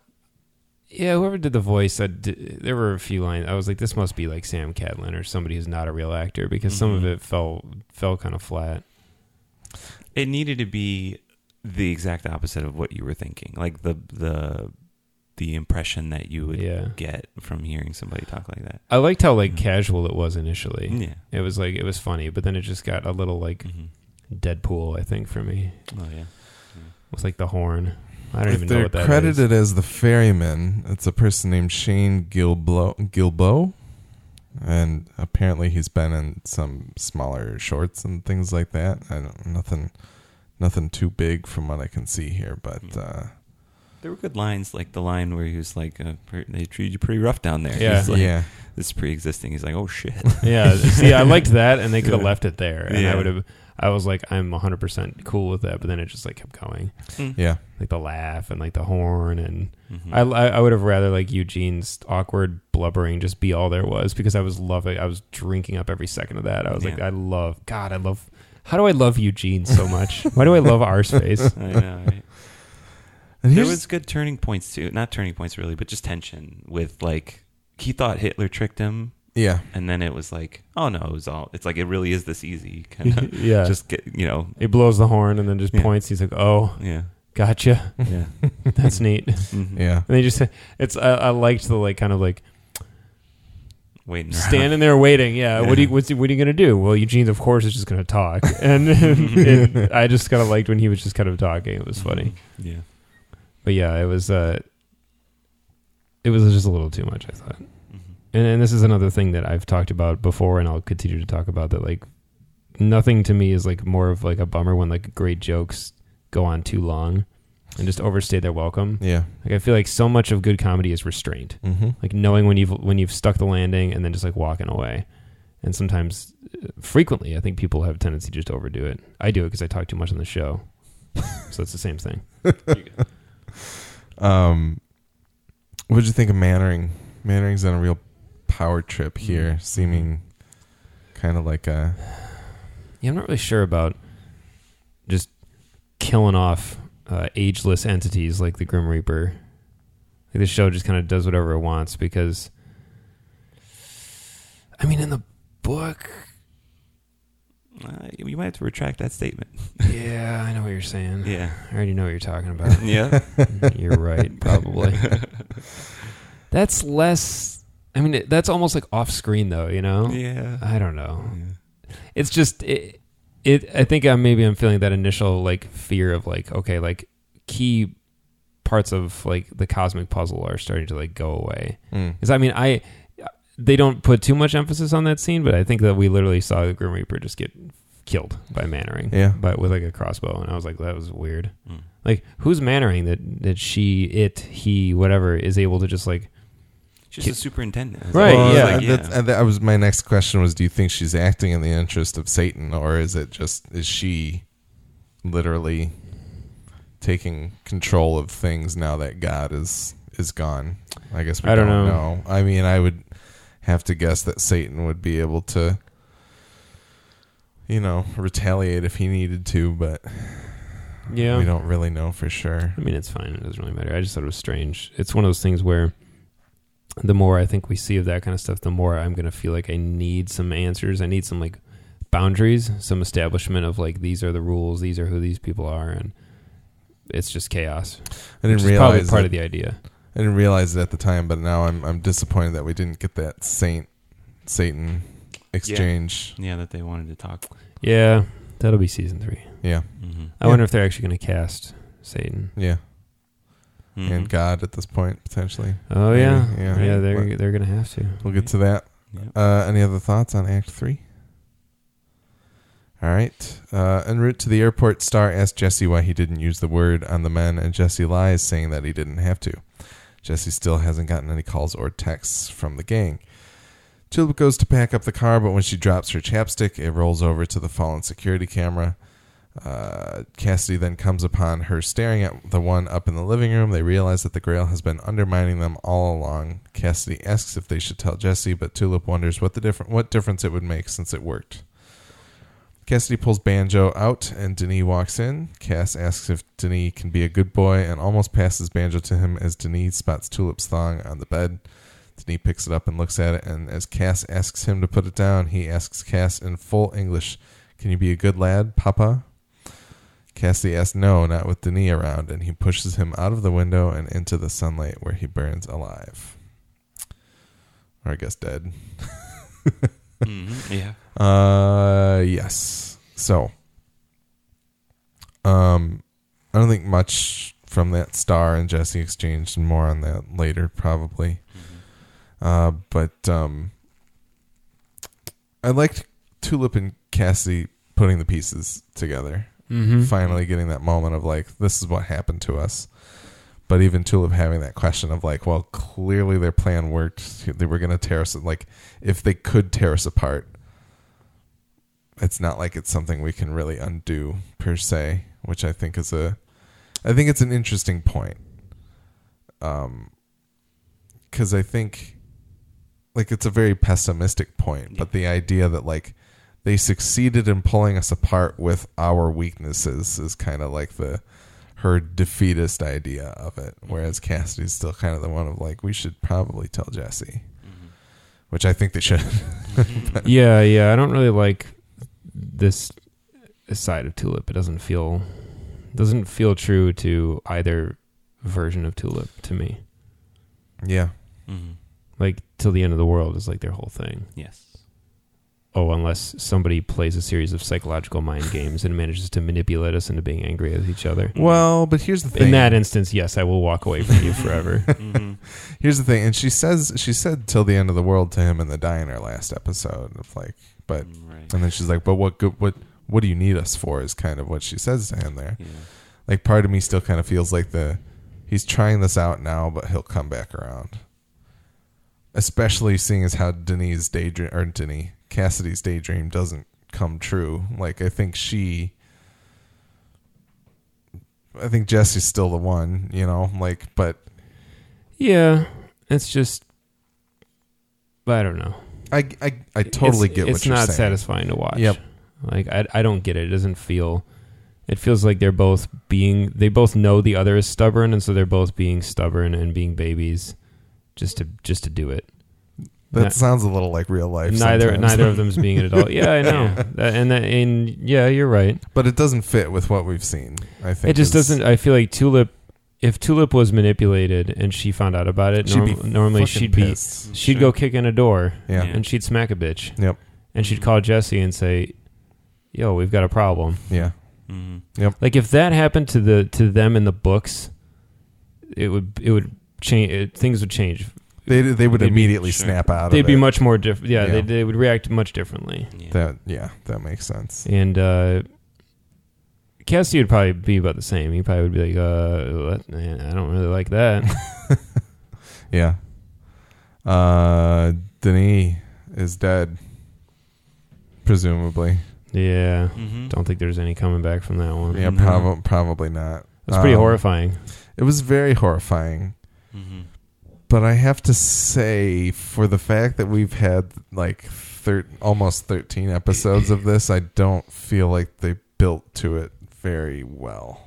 Speaker 2: Yeah, whoever did the voice, I did, there were a few lines. I was like, this must be like Sam Catlin or somebody who's not a real actor because some of
Speaker 3: Mhm.
Speaker 2: it fell fell kind of flat.
Speaker 3: It needed to be the exact opposite of what you were thinking. Like the the the impression that you would
Speaker 2: Yeah.
Speaker 3: get from hearing somebody talk like that.
Speaker 2: I liked how like
Speaker 3: Mhm.
Speaker 2: casual it was initially.
Speaker 3: Yeah.
Speaker 2: It was like it was funny, but then it just got a little like
Speaker 3: Mhm.
Speaker 2: Deadpool, I think, for me.
Speaker 3: Oh yeah.
Speaker 2: With like the horn. I don't
Speaker 1: if
Speaker 2: even know
Speaker 1: they're
Speaker 2: what that is.
Speaker 1: credited as the ferryman, it's a person named Shane Gilbo Gilbo, and apparently he's been in some smaller shorts and things like that. I don't nothing, nothing too big from what I can see here, but
Speaker 3: Hmm.
Speaker 1: uh,
Speaker 3: There were good lines, like the line where he was like, uh, "They treated you pretty rough down there."
Speaker 2: Yeah.
Speaker 3: He's like,
Speaker 1: yeah,
Speaker 3: This is pre-existing. He's like, "Oh shit."
Speaker 2: yeah, see, I liked that, and they (laughs) could have
Speaker 3: Yeah.
Speaker 2: left it there, and I would have. I was like, I'm 100 percent cool with that, but then it just like kept going,
Speaker 1: yeah,
Speaker 2: like the laugh and like the horn, and
Speaker 3: Mhm.
Speaker 2: I, I I would have rather like Eugene's awkward blubbering just be all there was because I was loving, I was drinking up every second of that. I was like, I love, God, I love. How do I love Eugene so much? (laughs) Why do I love our space? (laughs)
Speaker 3: I know, right? there was good turning points too. Not turning points really, but just tension with like he thought Hitler tricked him,
Speaker 1: yeah,
Speaker 3: and then it was like, oh no, it was all. It's like it really is this easy. (laughs) Kind of
Speaker 2: yeah,
Speaker 3: just get you know.
Speaker 2: he blows the horn and then just
Speaker 3: Yeah.
Speaker 2: points. He's like, "Oh,
Speaker 3: Yeah.
Speaker 2: gotcha.
Speaker 3: Yeah. (laughs)
Speaker 2: That's neat."
Speaker 3: Mhm.
Speaker 1: yeah.
Speaker 2: And they just it's I, I liked the like kind of like
Speaker 3: Waiting.
Speaker 2: standing there waiting. Yeah, what do you what's what are you gonna do? Well, Eugene's of course is just gonna talk, (laughs) and, and I just kind of liked when he was just kind of talking. It was funny,
Speaker 3: Yeah.
Speaker 2: but yeah, it was uh, it was just a little too much. I thought. And and this is another thing that I've talked about before, and I'll continue to talk about that. Like, nothing to me is like more of like a bummer when like great jokes go on too long and just overstay their welcome.
Speaker 1: Yeah.
Speaker 2: Like I feel like so much of good comedy is restraint.
Speaker 1: Mm-hmm.
Speaker 2: like knowing when you've when you've stuck the landing and then just like walking away and sometimes uh, frequently i think people have a tendency just to overdo it i do it because i talk too much on the show (laughs) so it's the same thing (laughs)
Speaker 1: Um, what did you think of Mannering? Mannering's on a real power trip here,
Speaker 3: Mm.
Speaker 1: seeming kind of like a
Speaker 2: yeah i'm not really sure about just killing off uh, ageless entities like the grim reaper like the show just kind of does whatever it wants because i mean in the book
Speaker 3: Uh, you might have to retract that statement.
Speaker 2: yeah (laughs) i know what you're saying
Speaker 3: Yeah.
Speaker 2: i already know what you're talking about (laughs)
Speaker 3: Yeah.
Speaker 2: You're right, probably. (laughs) that's less. I mean, it- that's almost like off screen, though. You know.
Speaker 3: yeah.
Speaker 2: I don't know.
Speaker 3: Yeah.
Speaker 2: It's just it. it I think I'm maybe I'm feeling that initial like fear of like okay, like key parts of like the cosmic puzzle are starting to like go away.
Speaker 1: mm,
Speaker 2: Because I mean, I they don't put too much emphasis on that scene, but I think that we literally saw the Grim Reaper just get killed by Mannering.
Speaker 1: Yeah.
Speaker 2: But with like a crossbow, and I was like, that was weird.
Speaker 3: Mm.
Speaker 2: Like, who's Mannering that that she, it, he, whatever is able to just like
Speaker 3: She's a superintendent.
Speaker 2: Right,
Speaker 1: Well,
Speaker 2: yeah.
Speaker 3: it's like,
Speaker 1: That's, and that was my next question was: Do you think she's acting in the interest of Satan, or is it just is she literally taking control of things now that God is is gone? I guess we
Speaker 2: I don't
Speaker 1: don't,
Speaker 2: know.
Speaker 1: know. I mean, I would have to guess that Satan would be able to, you know, retaliate if he needed to, but
Speaker 2: yeah.
Speaker 1: we don't really know for sure.
Speaker 2: I mean, it's fine. It doesn't really matter. I just thought it was strange. It's one of those things where the more I think we see of that kind of stuff, the more I'm going to feel like I need some answers. I need some like boundaries, some establishment of like these are the rules, these are who these people are, and it's just chaos.
Speaker 1: I didn't
Speaker 2: is probably
Speaker 1: realize
Speaker 2: part
Speaker 1: that-
Speaker 2: of the idea.
Speaker 1: I didn't realize it at the time, but now I'm I'm disappointed that we didn't get that Saint Satan exchange.
Speaker 3: yeah, that they wanted to talk.
Speaker 2: Yeah, that'll be season three.
Speaker 1: Yeah,
Speaker 3: Mm-hmm.
Speaker 2: I
Speaker 1: Yeah.
Speaker 2: wonder if they're actually going to cast Satan.
Speaker 1: yeah.
Speaker 3: Mhm.
Speaker 1: and God at this point potentially.
Speaker 2: Oh
Speaker 1: Maybe,
Speaker 2: yeah,
Speaker 1: yeah.
Speaker 2: yeah. they're
Speaker 1: But-
Speaker 2: they're gonna have to.
Speaker 1: We'll get to that.
Speaker 3: Yep.
Speaker 1: Uh, any other thoughts on Act Three? All right. Uh, en route to the airport, Starr asks Jesse why he didn't use the word on the men, and Jesse lies, saying that he didn't have to. Jesse still hasn't gotten any calls or texts from the gang. Tulip goes to pack up the car, but when she drops her chapstick, it rolls over to the fallen security camera. Uh, Cassidy then comes upon her staring at the one up in the living room. They realize that the Grail has been undermining them all along. Cassidy asks if they should tell Jesse, but Tulip wonders what the different what difference it would make since it worked. Cassidy pulls Banjo out, and Denis walks in. Cass asks if Denis can be a good boy, and almost passes Banjo to him as Denis spots Tulip's thong on the bed. Denis picks it up and looks at it, and as Cass asks him to put it down, he asks Cass in full English, "Can you be a good lad, Papa?" Cassidy asks no, not with Denis around, and he pushes him out of the window and into the sunlight where he burns alive. Or I guess dead. (laughs)
Speaker 3: Mhm. Yeah.
Speaker 1: Uh, yes. So, um, I don't think much from that Starr and Jesse exchange, and more on that later, probably. Uh, but um, I liked Tulip and Cassie putting the pieces together.
Speaker 2: Mm-hmm.
Speaker 1: Finally, getting that moment of like, this is what happened to us. But even Tulip having that question of like, well, clearly their plan worked. They were going to tear us. Like, if they could tear us apart, it's not like it's something we can really undo per se. Which I think is a, I think it's an interesting point. Um, because I think, like, it's a very pessimistic point. But the idea that like they succeeded in pulling us apart with our weaknesses is kind of like the her defeatist idea of it. Mm-hmm. Whereas Cassidy's still kind of the one of like, we should probably tell Jesse, mm-hmm. which I think they should. Mm-hmm. (laughs) (laughs)
Speaker 2: Yeah, yeah. I don't really like this side of Tulip. It doesn't feel doesn't feel true to either version of Tulip to me.
Speaker 1: yeah.
Speaker 3: Mhm.
Speaker 2: Like till the end of the world is like their whole thing.
Speaker 3: Yes.
Speaker 2: Oh, unless somebody plays a series of psychological mind games and manages to manipulate us into being angry with each other.
Speaker 1: Well, but here's the thing.
Speaker 2: In that instance, yes, I will walk away from you forever. (laughs)
Speaker 3: Mhm.
Speaker 1: here's the thing, and she says she said till the end of the world to him in the diner last episode of like, but
Speaker 3: Right.
Speaker 1: and then she's like, but what good what what do you need us for? Is kind of what she says to him there.
Speaker 3: Yeah.
Speaker 1: Like part of me still kind of feels like the he's trying this out now, but he'll come back around. Especially seeing as how Denise daydream or Denis Cassidy's daydream doesn't come true. Like I think she I think Jesse's still the one, you know, like but
Speaker 2: yeah, it's just I don't know.
Speaker 1: I I, I totally
Speaker 2: it's,
Speaker 1: get
Speaker 2: it's
Speaker 1: what you're saying.
Speaker 2: It's not satisfying to watch.
Speaker 1: Yep.
Speaker 2: Like I I don't get it. It doesn't feel it feels like they're both being they both know the other is stubborn and so they're both being stubborn and being babies just to just to do it.
Speaker 1: That
Speaker 2: Not-
Speaker 1: sounds a little like real life.
Speaker 2: neither
Speaker 1: sometimes.
Speaker 2: neither of (laughs) them's being an adult. Yeah, I know. (laughs)
Speaker 3: Yeah.
Speaker 2: That- and that, and yeah, you're right.
Speaker 1: but it doesn't fit with what we've seen. I think
Speaker 2: It just
Speaker 1: is-
Speaker 2: doesn't I feel like Tulip if Tulip was manipulated and she found out about it,
Speaker 1: She'd
Speaker 2: norm- normally she'd
Speaker 1: pissed.
Speaker 2: be she'd
Speaker 3: Sure.
Speaker 2: go kick in a door
Speaker 1: Yeah.
Speaker 3: Yeah.
Speaker 2: and she'd smack a bitch
Speaker 1: Yep.
Speaker 2: and she'd call Jesse and say, "Yo, we've got a problem."
Speaker 1: Yeah.
Speaker 3: Mhm.
Speaker 2: Like if that happened to the to them in the books, it would it would change. It, things would change.
Speaker 1: They they would immediately
Speaker 3: sure.
Speaker 1: snap out
Speaker 2: They'd
Speaker 1: of
Speaker 2: be
Speaker 1: it.
Speaker 2: much more different. Yeah,
Speaker 1: Yeah.
Speaker 2: They, they would react much differently.
Speaker 3: Yeah.
Speaker 1: That yeah, that makes sense.
Speaker 2: And uh, Cassie would probably be about the same. He probably would be like, "Uh, what? Man, I don't really like that." (laughs)
Speaker 1: Yeah. Uh Denis is dead. Presumably.
Speaker 2: yeah,
Speaker 3: Mhm.
Speaker 2: don't think there's any coming back from that one.
Speaker 1: Yeah,
Speaker 3: No.
Speaker 1: prob- probably not.
Speaker 2: It's pretty
Speaker 1: Um,
Speaker 2: horrifying.
Speaker 1: It was very horrifying.
Speaker 3: Mhm.
Speaker 1: But I have to say, for the fact that we've had like thir- almost 13 episodes of this, I don't feel like they built to it very well.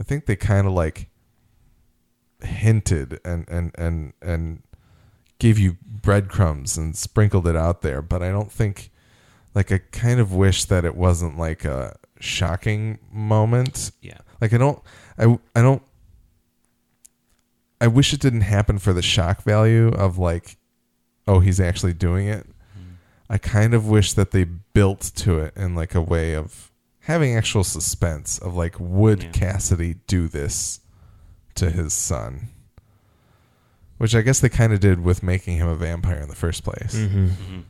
Speaker 1: I think they kind of like hinted and, and, and, and gave you breadcrumbs and sprinkled it out there, but I don't think, like, I kind of wish that it wasn't like a shocking moment
Speaker 3: Yeah.
Speaker 1: like I don't I I don't I wish it didn't happen for the shock value of like oh he's actually doing it.
Speaker 3: Mhm.
Speaker 1: I kind of wish that they built to it in like a way of having actual suspense of like would
Speaker 3: Yeah.
Speaker 1: Cassidy do this to his son. Which I guess they kind of did with making him a vampire in the first place.
Speaker 2: Mm-hmm.
Speaker 3: Mhm.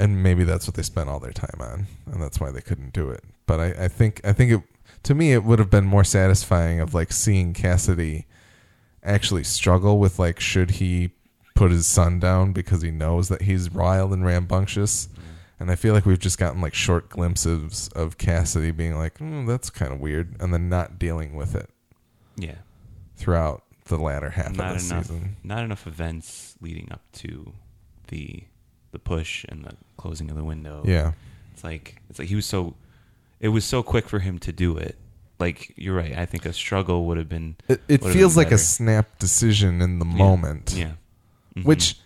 Speaker 1: And maybe that's what they spent all their time on, and that's why they couldn't do it. But I, I think I think it to me it would have been more satisfying of like seeing Cassidy actually struggle with like should he put his son down because he knows that he's wild and rambunctious. And I feel like we've just gotten like short glimpses of Cassidy being like, mm, "That's kind of weird," and then not dealing with it
Speaker 3: Yeah.
Speaker 1: throughout the latter half
Speaker 3: Not
Speaker 1: of the
Speaker 3: enough.
Speaker 1: season.
Speaker 3: Not enough events leading up to the the push and the closing of the window.
Speaker 1: Yeah,
Speaker 3: It's like it's like he was so it was so quick for him to do it. Like you're right. I think a struggle would have been
Speaker 1: it, it feels
Speaker 3: been
Speaker 1: like a snap decision in the
Speaker 3: Yeah.
Speaker 1: moment.
Speaker 3: Yeah. Mhm.
Speaker 1: which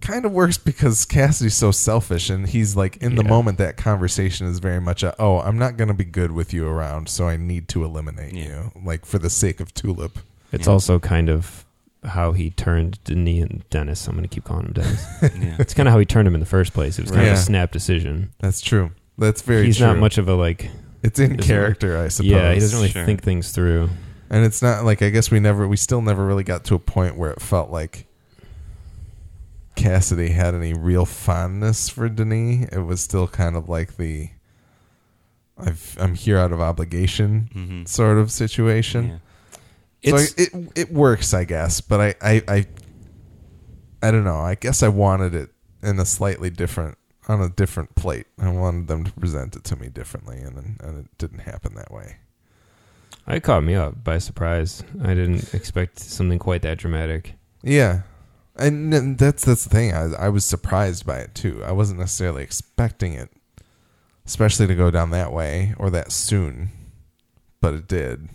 Speaker 1: kind of works because Cassidy's so selfish and he's like in the
Speaker 2: Yeah.
Speaker 1: moment that conversation is very much a oh I'm not going to be good with you around so I need to eliminate
Speaker 3: Yeah.
Speaker 1: you like for the sake of Tulip.
Speaker 2: It's
Speaker 3: Yeah.
Speaker 2: also kind of how he turned Denis and Dennis. I'm going to keep calling him Dennis. (laughs)
Speaker 3: yeah.
Speaker 2: it's kind of how he turned him in the first place. It was kind
Speaker 1: Right.
Speaker 2: of a snap decision.
Speaker 1: That's true. That's very
Speaker 2: He's
Speaker 1: true.
Speaker 2: not much of a like.
Speaker 1: It's in
Speaker 2: isn't-
Speaker 1: character, I suppose.
Speaker 2: Yeah, he doesn't really
Speaker 3: Sure.
Speaker 2: think things through.
Speaker 1: And it's not like I guess we never we still never really got to a point where it felt like Cassidy had any real fondness for Denis. It was still kind of like the I've, I'm here out of obligation
Speaker 3: Mhm.
Speaker 1: sort of situation.
Speaker 3: Yeah.
Speaker 1: So I, it it works, I guess, but I, I I I don't know. I guess I wanted it in a slightly different on a different plate. I wanted them to present it to me differently, and and it didn't happen that way.
Speaker 2: it caught me up by surprise. I didn't expect something quite that dramatic.
Speaker 1: Yeah, and then that's that's the thing. I I was surprised by it too. I wasn't necessarily expecting it, especially to go down that way or that soon, but it did.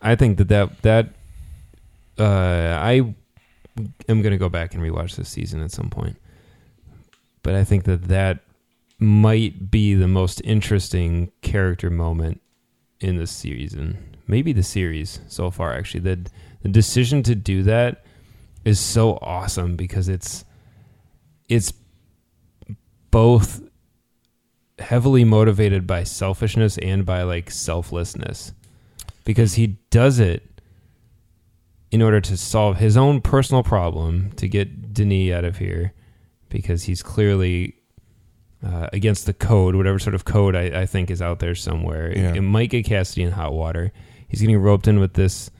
Speaker 2: I think that that that uh, I am going to go back and rewatch this season at some point. But I think that that might be the most interesting character moment in the season. Maybe the series so far actually. The the decision to do that is so awesome because it's it's both heavily motivated by selfishness and by like selflessness because he does it in order to solve his own personal problem to get Denis out of here because he's clearly uh, against the code, whatever sort of code I, I think is out there somewhere.
Speaker 1: Yeah.
Speaker 2: It might get Cassidy in hot water. He's getting roped in with this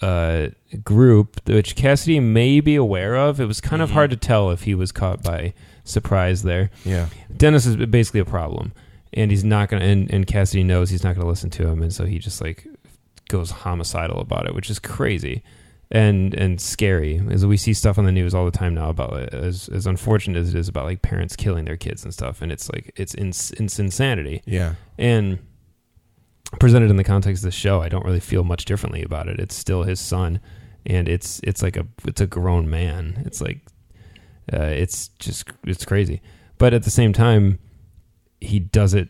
Speaker 2: uh, group, which Cassidy may be aware of. It was kind of
Speaker 3: Mhm.
Speaker 2: hard to tell if he was caught by surprise there.
Speaker 1: Yeah,
Speaker 2: Dennis is basically a problem, and he's not gonna. And, and Cassidy knows he's not gonna listen to him, and so he just like goes homicidal about it, which is crazy and and scary. As we see stuff on the news all the time now about it, as as unfortunate as it is about like parents killing their kids and stuff, and it's like it's ins- it's insanity.
Speaker 1: yeah,
Speaker 2: And presented in the context of the show, I don't really feel much differently about it. It's still his son, and it's it's like a it's a grown man. It's like uh, it's just it's crazy. But at the same time, he does it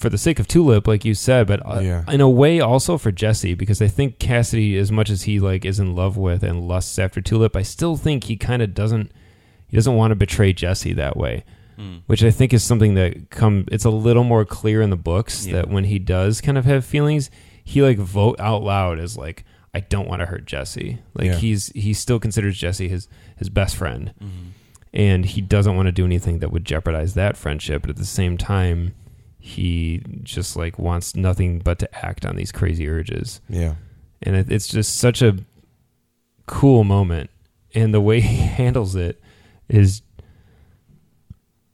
Speaker 2: for the sake of Tulip, like you said, but uh,
Speaker 1: Yeah.
Speaker 2: in a way also for Jesse, because I think Cassidy, as much as he like is in love with and lusts after Tulip, I still think he kind of doesn't he doesn't want to betray Jesse that way
Speaker 3: Mm.
Speaker 2: which I think is something that come it's a little more clear in the books
Speaker 3: Yeah.
Speaker 2: that when he does kind of have feelings, he like vote out loud as like I don't want to hurt Jesse. Like
Speaker 1: Yeah.
Speaker 2: he's he still considers Jesse his his best friend
Speaker 3: Mhm.
Speaker 2: and he doesn't want to do anything that would jeopardize that friendship, but at the same time he just like wants nothing but to act on these crazy urges.
Speaker 1: yeah.
Speaker 2: And it, it's just such a cool moment and the way he (laughs) handles it is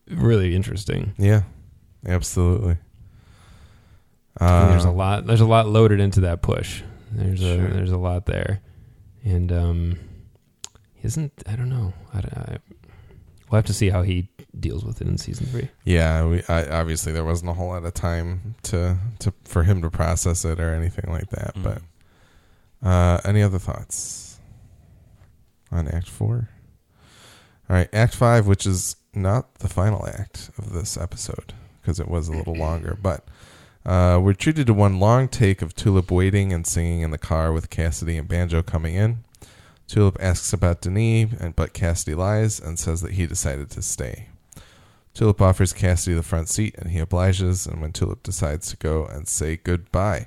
Speaker 2: really interesting.
Speaker 1: Yeah, absolutely.
Speaker 2: Mean, there's a
Speaker 1: Uh,
Speaker 2: lot. There's a lot loaded into that push. There's a there's a lot there, and um, isn't I don't know. I, I, we'll have to see how he deals with it in season three.
Speaker 1: Yeah, we I, obviously there wasn't a whole lot of time to to for him to process it or anything like that.
Speaker 3: Mm.
Speaker 1: But uh, any other thoughts on Act Four? All right, Act Five, which is not the final act of this episode because it was a little longer, but. Uh, we're treated to one long take of Tulip waiting and singing in the car with Cassidy and Banjo coming in. Tulip asks about Denis, and but Cassidy lies and says that he decided to stay. Tulip offers Cassidy the front seat, and he obliges. And when Tulip decides to go and say goodbye,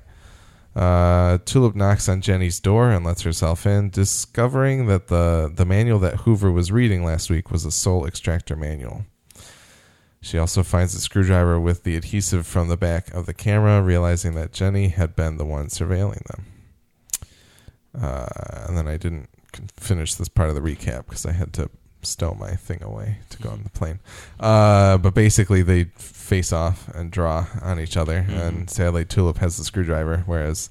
Speaker 1: Uh, Tulip knocks on Jenny's door and lets herself in, discovering that the, the manual that Hoover was reading last week was a soul extractor manual. She also finds the screwdriver with the adhesive from the back of the camera, realizing that Jenny had been the one surveilling them. Uh, and then I didn't con- finish this part of the recap because I had to stow my thing away to go on the plane. Uh, but basically, they face off and draw on each other,
Speaker 3: Mhm.
Speaker 1: and sadly, Tulip has the screwdriver, whereas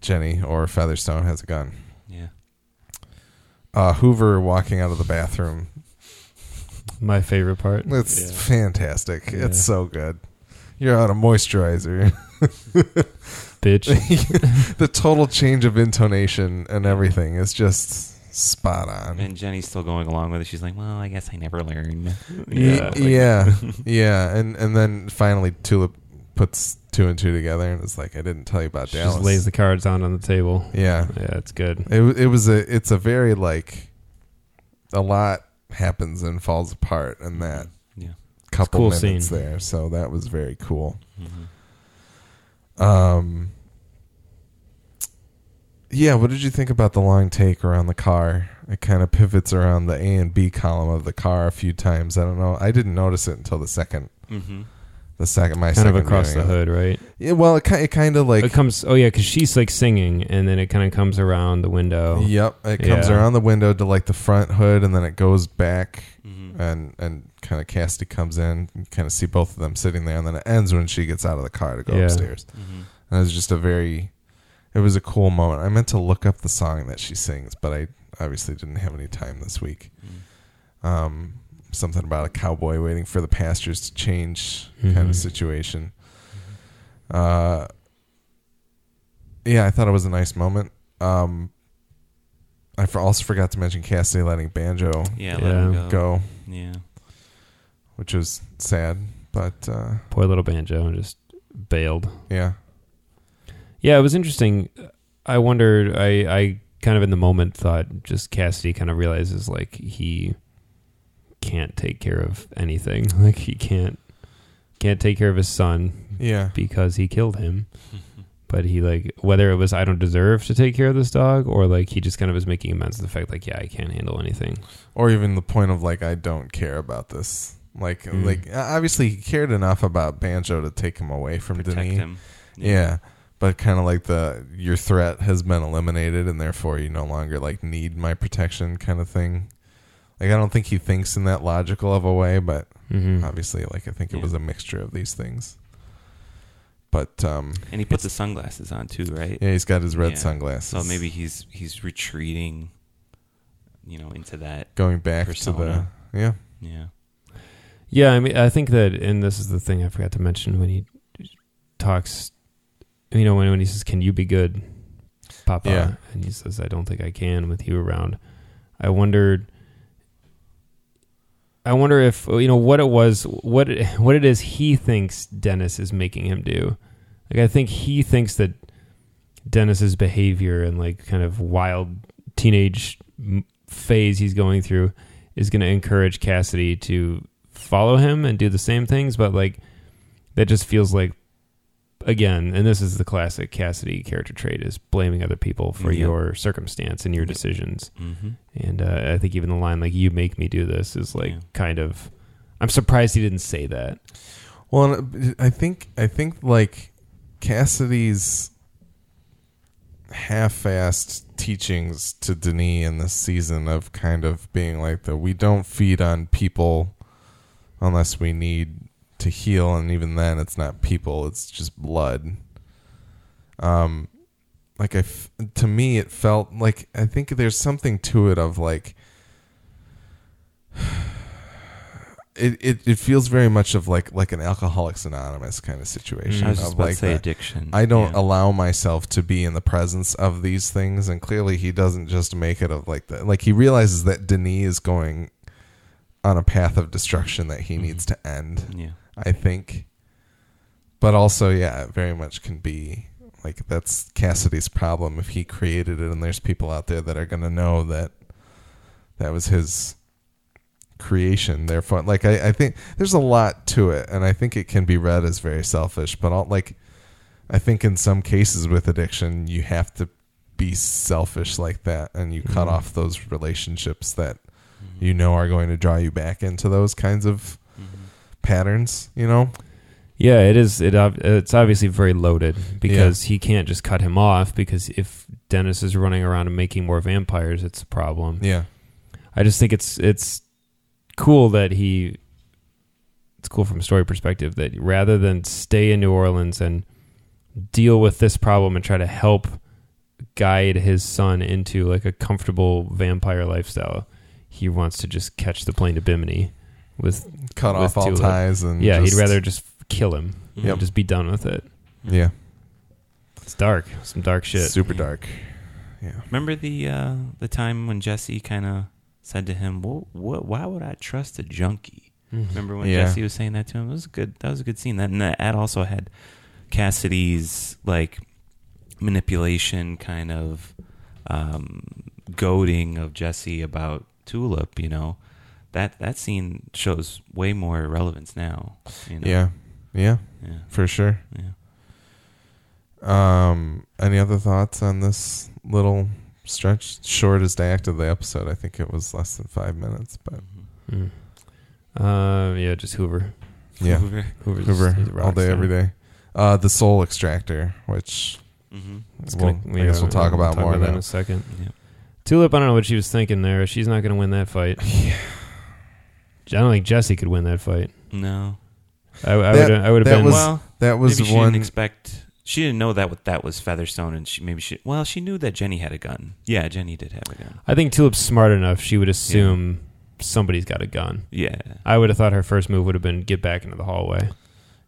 Speaker 1: Jenny or Featherstone has a gun.
Speaker 3: Yeah.
Speaker 1: Uh, Hoover walking out of the bathroom.
Speaker 2: My favorite part.
Speaker 1: It's
Speaker 3: Yeah.
Speaker 1: fantastic.
Speaker 2: Yeah.
Speaker 1: It's so good. You're out of moisturizer. (laughs)
Speaker 2: Bitch. (laughs)
Speaker 1: the total change of intonation and everything is just spot on.
Speaker 3: And Jenny's still going along with it. She's like, "Well, I guess I never learned." (laughs)
Speaker 1: yeah,
Speaker 3: like-
Speaker 1: yeah, (laughs) yeah, and and then finally Tulip puts two and two together and it's like, "I didn't tell you about
Speaker 2: She
Speaker 1: Dallas."
Speaker 2: just lays the cards down on the table.
Speaker 1: yeah,
Speaker 2: Yeah, it's good.
Speaker 1: it it was a it's a very like a lot happens and falls apart in that
Speaker 3: Yeah.
Speaker 1: couple
Speaker 2: cool
Speaker 1: minutes
Speaker 2: scene.
Speaker 1: there, so that was very cool.
Speaker 3: Mhm.
Speaker 1: Um, yeah, what did you think about the long take around the car? It kind of pivots around the A and B column of the car a few times. I don't know. I didn't notice it until the second,
Speaker 3: Mhm.
Speaker 1: The second, my
Speaker 2: Kind
Speaker 1: second
Speaker 2: of across the
Speaker 1: viewing
Speaker 2: hood, right?
Speaker 1: Yeah, well, it, ki- it kind of like
Speaker 2: it comes. Oh yeah, because she's like singing, and then it kind of comes around the window.
Speaker 1: Yep, it comes
Speaker 2: Yeah.
Speaker 1: around the window to like the front hood, and then it goes back,
Speaker 3: Mhm.
Speaker 1: and and kind of Cassidy comes in. You kind of see both of them sitting there, and then it ends when she gets out of the car to go
Speaker 2: Yeah.
Speaker 1: upstairs.
Speaker 3: Mhm.
Speaker 1: And it was just a very, it was a cool moment. I meant to look up the song that she sings, but I obviously didn't have any time this week.
Speaker 3: Mhm.
Speaker 1: Um, something about a cowboy waiting for the pastures to change kind
Speaker 2: Mhm.
Speaker 1: of situation. Uh, yeah, I thought it was a nice moment. Um, I for, also forgot to mention Cassidy letting Banjo
Speaker 3: Yeah. Let him go.
Speaker 1: go,
Speaker 3: Yeah.
Speaker 1: which was sad, but uh,
Speaker 2: Poor little banjo just bailed.
Speaker 1: yeah,
Speaker 2: Yeah, it was interesting. I wondered. I I kind of in the moment thought just Cassidy kind of realizes like he can't take care of anything. (laughs) Like he can't can't take care of his son
Speaker 1: yeah,
Speaker 2: because he killed him. (laughs) But he like whether it was I don't deserve to take care of this dog or like he just kind of was making amends to the fact like yeah I can't handle anything.
Speaker 1: or even the point of like I don't care about this. Like,
Speaker 2: Mm.
Speaker 1: like obviously he cared enough about Banjo to take him away from
Speaker 3: Protect
Speaker 1: Denis.
Speaker 3: him.
Speaker 1: Yeah. But kind of like the your threat has been eliminated and therefore you no longer like need my protection kind of thing. Like I don't think he thinks in that logical of a way, but
Speaker 2: Mm-hmm.
Speaker 1: obviously like I think it
Speaker 3: Yeah.
Speaker 1: was a mixture of these things. But um
Speaker 3: And he puts the sunglasses on too, right?
Speaker 1: yeah, he's got his red
Speaker 3: Yeah.
Speaker 1: sunglasses.
Speaker 3: So maybe he's he's retreating, you know, into that.
Speaker 1: going back
Speaker 3: persona.
Speaker 1: to the yeah.
Speaker 3: Yeah.
Speaker 2: Yeah, I mean, I think that, and this is the thing I forgot to mention when he talks, you know, when, when he says, Can you be good, Papa?
Speaker 1: Yeah.
Speaker 2: And he says, I don't think I can with you around. I wondered, I wonder if, you know, what it was, what, what it is he thinks Denis is making him do. Like, I think he thinks that Denis's behavior and, like, kind of wild teenage phase he's going through is going to encourage Cassidy to follow him and do the same things, but like that just feels like again, and this is the classic Cassidy character trait is blaming other people for
Speaker 3: Yep.
Speaker 2: your circumstance and your
Speaker 3: Yep.
Speaker 2: decisions.
Speaker 3: Mm-hmm.
Speaker 2: And uh, I think even the line like "you make me do this" is like
Speaker 3: Yeah.
Speaker 2: kind of. I'm surprised he didn't say that.
Speaker 1: Well, I think I think like Cassidy's half-assed teachings to Denis in this season of kind of being like the we don't feed on people unless we need to heal, and even then, it's not people; it's just blood. Um, like I, f- to me, it felt like I think there's something to it of like. (sighs) It, it, it feels very much of like like an alcoholics anonymous kind of situation
Speaker 3: I was
Speaker 1: of
Speaker 3: just about
Speaker 1: like
Speaker 3: to say addiction.
Speaker 1: I don't
Speaker 3: Yeah.
Speaker 1: allow myself to be in the presence of these things, and clearly he doesn't just make it of like that. Like he realizes that Denis is going on a path of destruction that he
Speaker 3: Mhm.
Speaker 1: needs to end.
Speaker 3: Yeah.
Speaker 1: I think, but also, yeah, it very much can be like that's Cassidy's problem if he created it, and there's people out there that are going to know that that was his creation. Therefore, like I, I think there's a lot to it, and I think it can be read as very selfish, but all, like I think in some cases with addiction, you have to be selfish like that, and you cut
Speaker 2: Mhm.
Speaker 1: off those relationships that
Speaker 3: Mm-hmm.
Speaker 1: you know are going to draw you back into those kinds of. Patterns. You know,
Speaker 2: Yeah, it is. It it's obviously very loaded because he can't just cut him off because if Denis is running around and making more vampires, it's a problem.
Speaker 1: yeah,
Speaker 2: I just think it's it's cool that he. It's cool from a story perspective that rather than stay in New Orleans and deal with this problem and try to help guide his son into like a comfortable vampire lifestyle, he wants to just catch the plane to Bimini with
Speaker 1: cut
Speaker 2: With
Speaker 1: off all
Speaker 2: Tulip.
Speaker 1: ties and
Speaker 2: yeah.
Speaker 1: just-
Speaker 2: He'd rather just kill him
Speaker 3: Yep.
Speaker 2: and just be done with it.
Speaker 1: yeah,
Speaker 2: It's dark, some dark shit.
Speaker 1: super dark. Yeah,
Speaker 3: Remember the uh, the time when Jesse kind of said to him, "What? What? Why would I trust a junkie?" Remember when
Speaker 1: Yeah.
Speaker 3: Jesse was saying that to him? It was a good. That was a good scene. That and that ad also had Cassidy's like manipulation, kind of um, goading of Jesse about Tulip. You know, that that scene shows way more relevance now. You know?
Speaker 1: yeah, yeah,
Speaker 3: yeah,
Speaker 1: for sure.
Speaker 3: yeah.
Speaker 1: Um, any other thoughts on this little stretch? Shortest act of the episode. I think it was less than five minutes, but.
Speaker 2: Mm. Uh, yeah, just Hoover.
Speaker 1: yeah,
Speaker 3: Hoover.
Speaker 2: Hoover's
Speaker 1: Hoover
Speaker 2: he's a rock
Speaker 1: all day,
Speaker 2: star.
Speaker 1: every day. Uh, the soul extractor, which
Speaker 3: Mhm.
Speaker 1: We'll,
Speaker 2: gonna-
Speaker 1: I guess
Speaker 2: yeah,
Speaker 1: we'll talk about more
Speaker 2: that in a second.
Speaker 3: Yeah.
Speaker 2: Tulip, I don't know what she was thinking there. She's not going to win that fight. (laughs) I don't think Jesse could win that fight.
Speaker 3: No.
Speaker 2: I, I
Speaker 1: That-
Speaker 2: would. I would have
Speaker 1: that
Speaker 2: been.
Speaker 1: was-
Speaker 3: well,
Speaker 1: That was
Speaker 3: maybe she
Speaker 1: one.
Speaker 3: didn't expect. She didn't know that what that was Featherstone, and she maybe she. Well, she knew that Jenny had a gun. Yeah, Jenny did have a gun.
Speaker 2: I think Tulip's smart enough. She would assume somebody's got a gun.
Speaker 3: Yeah.
Speaker 2: I would have thought her first move would have been get back into the hallway.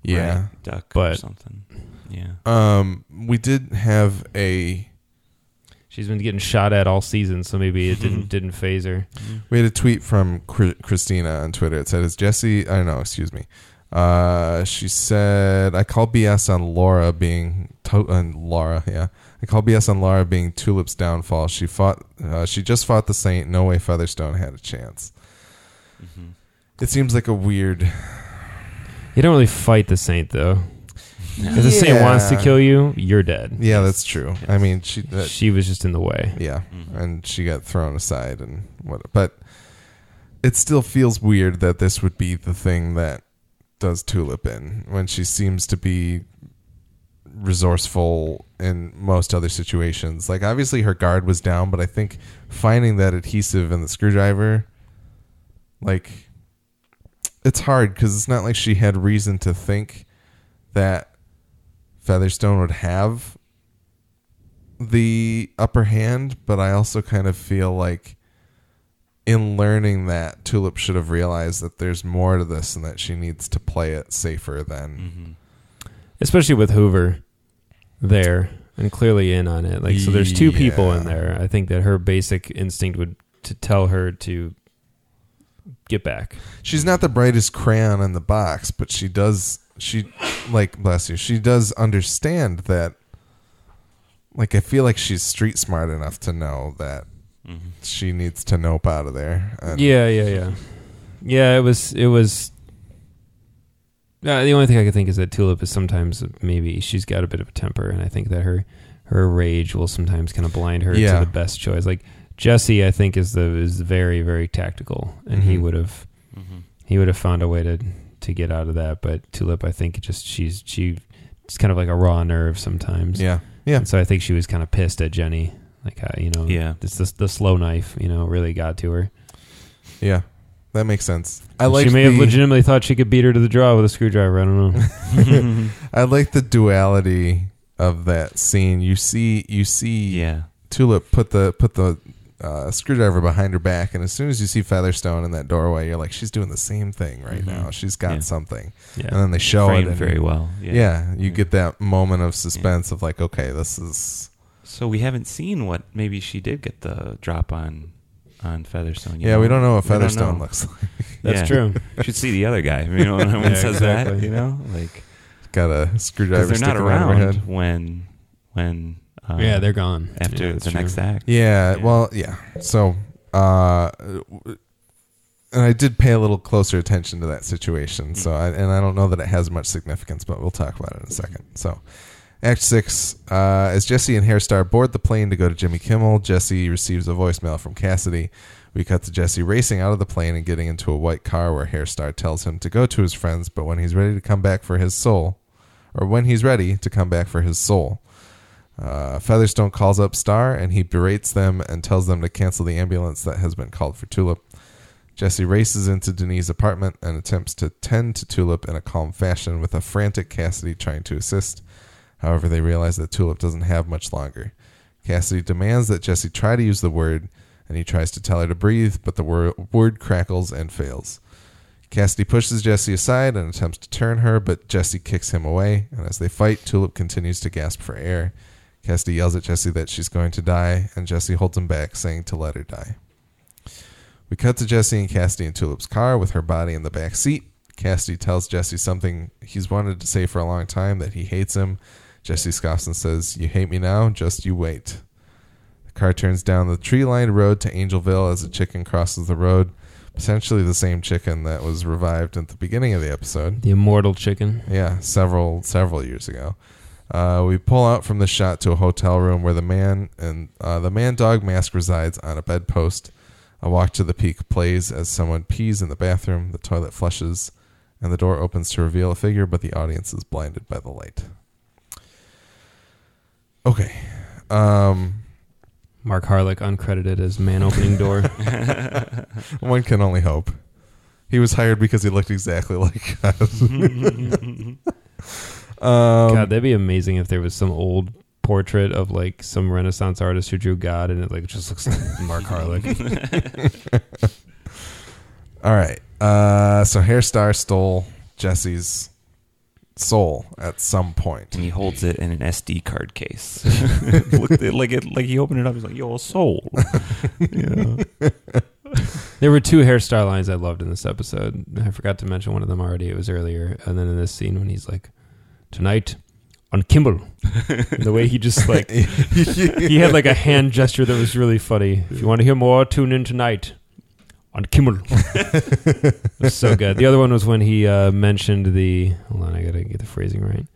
Speaker 1: yeah.
Speaker 3: Right, duck or
Speaker 2: But-
Speaker 3: something. Yeah.
Speaker 1: Um, we did have a
Speaker 2: She's been getting shot at all season, so maybe it didn't (laughs) didn't phase her.
Speaker 1: we had a tweet from Chri- Christina on Twitter. It said, "Is Jesse? I don't know. Excuse me." Uh, she said, "I call BS on Laura being to- on Laura. Yeah, I call BS on Laura being Tulip's downfall. She fought. Uh, she just fought the Saint. No way Featherstone had a chance.
Speaker 3: Mhm.
Speaker 1: It seems like a weird.
Speaker 2: You don't really fight the saint though. If the saint wants to kill you, you're dead.
Speaker 1: Yeah, that's true. I mean, she. That,
Speaker 2: she was just in the way.
Speaker 1: yeah,
Speaker 3: Mhm.
Speaker 1: and she got thrown aside and what. But it still feels weird that this would be the thing that does Tulip in when she seems to be resourceful in most other situations. Like obviously her guard was down, but I think finding that adhesive in the screwdriver, like it's hard because it's not like she had reason to think that Featherstone would have the upper hand, but I also kind of feel like in learning that Tulip should have realized that there's more to this and that she needs to play it safer than
Speaker 3: Mhm.
Speaker 2: especially with Hoover there and clearly in on it. Like, so there's two people in there. I think that her basic instinct would to tell her to get back.
Speaker 1: she's not the brightest crayon in the box, but she does she like bless you. She does understand that like I feel like she's street smart enough to know that
Speaker 3: Mhm.
Speaker 1: she needs to nope out of there. And
Speaker 2: Yeah, yeah, yeah, yeah. It was, it was. Uh, the only thing I could think is that Tulip is sometimes maybe she's got a bit of a temper, and I think that her her rage will sometimes kind of blind her
Speaker 1: Yeah.
Speaker 2: to the best choice. Like Jesse, I think is the is very very tactical, and he
Speaker 1: Mhm.
Speaker 2: would have
Speaker 3: Mhm.
Speaker 2: he would have found a way to to get out of that. But Tulip, I think, just she's she it's kind of like a raw nerve sometimes.
Speaker 1: Yeah. Yeah.
Speaker 2: And so I think she was kind of pissed at Jenny, like uh, you know,
Speaker 3: Yeah.
Speaker 2: this, this the slow knife, you know, really got to her.
Speaker 1: Yeah. That makes sense. I like
Speaker 2: she may have legitimately thought she could beat her to the draw with a screwdriver. I don't know. (laughs) (laughs)
Speaker 1: I like the duality of that scene. You see you see
Speaker 3: yeah.
Speaker 1: Tulip put the put the uh, screwdriver behind her back, and as soon as you see Featherstone in that doorway, you're like, she's doing the same thing right
Speaker 3: Mhm.
Speaker 1: now. She's got
Speaker 3: Yeah.
Speaker 1: something,
Speaker 2: Yeah.
Speaker 1: and then they show
Speaker 3: Framed
Speaker 1: it and
Speaker 3: very well.
Speaker 1: Yeah,
Speaker 3: Yeah.
Speaker 1: you
Speaker 3: Yeah.
Speaker 1: get that moment of suspense of like, okay, this is
Speaker 3: So we haven't seen what maybe she did get the drop on on Featherstone. you
Speaker 1: yeah. We don't know what Featherstone
Speaker 3: know.
Speaker 1: looks like. (laughs)
Speaker 2: That's
Speaker 3: Yeah.
Speaker 2: true.
Speaker 3: You (laughs) should see the other guy. You know when (laughs)
Speaker 2: Yeah,
Speaker 3: says
Speaker 2: exactly.
Speaker 3: that. You know, like
Speaker 1: Got a screwdriver
Speaker 3: because they're not
Speaker 1: sticking out of her
Speaker 3: around when when uh,
Speaker 2: yeah, they're gone
Speaker 3: after
Speaker 2: Yeah,
Speaker 3: the
Speaker 2: true.
Speaker 3: next act.
Speaker 1: Yeah,
Speaker 3: Yeah.
Speaker 1: well, yeah. So, uh, and I did pay a little closer attention to that situation. So, I, and I don't know that it has much significance, but we'll talk about it in a second. So, Act six. Uh, as Jesse and Herr Starr board the plane to go to Jimmy Kimmel, Jesse receives a voicemail from Cassidy. We cut to Jesse racing out of the plane and getting into a white car where Herr Starr tells him to go to his friends, but when he's ready to come back for his soul, or when he's ready to come back for his soul. Uh, Featherstone calls up Starr and he berates them and tells them to cancel the ambulance that has been called for Tulip. Jesse races into Denis's apartment and attempts to tend to Tulip in a calm fashion with a frantic Cassidy trying to assist. However, they realize that Tulip doesn't have much longer. Cassidy demands that Jesse try to use the word, and he tries to tell her to breathe, but the wor- word crackles and fails. Cassidy pushes Jesse aside and attempts to turn her, but Jesse kicks him away, and as they fight, Tulip continues to gasp for air. Cassidy yells at Jesse that she's going to die, and Jesse holds him back, saying to let her die. We cut to Jesse and Cassidy in Tulip's car with her body in the back seat. Cassidy tells Jesse something he's wanted to say for a long time that he hates him. Jesse scoffs and says, You hate me now? Just you wait. The car turns down the tree lined road to Angelville as a chicken crosses the road. Potentially the same chicken that was revived at the beginning of the episode.
Speaker 2: The immortal chicken.
Speaker 1: Yeah, several several years ago. Uh, we pull out from the shot to a hotel room where the man and uh, the man dog mask resides on a bedpost. A walk to the peak plays as someone pees in the bathroom. The toilet flushes, and the door opens to reveal a figure, but the audience is blinded by the light. Okay. Um,
Speaker 2: Mark Harlick uncredited as man opening door. (laughs)
Speaker 1: one can only hope. He was hired because he looked exactly like us. (laughs) (laughs) um,
Speaker 2: God, that'd be amazing if there was some old portrait of like some Renaissance artist who drew God, and it like just looks like (laughs) Mark Harlick. (laughs)
Speaker 1: All right. Uh, so Herr Starr stole Jesse's soul at some point.
Speaker 3: and he holds it in an SD card case. (laughs) Looked at, like it, like he opened it up. He's like, "Yo, soul." yeah.
Speaker 2: There were two Herr Starr lines I loved in this episode. I forgot to mention one of them already. It was earlier, and then in this scene when he's like, "Tonight on Kimball," (laughs) the way he just like (laughs) he had like a hand gesture that was really funny. If you want to hear more, tune in tonight on Kimmel. (laughs) it was so good. The other one was when he uh, mentioned the. Hold on, I gotta get the phrasing right.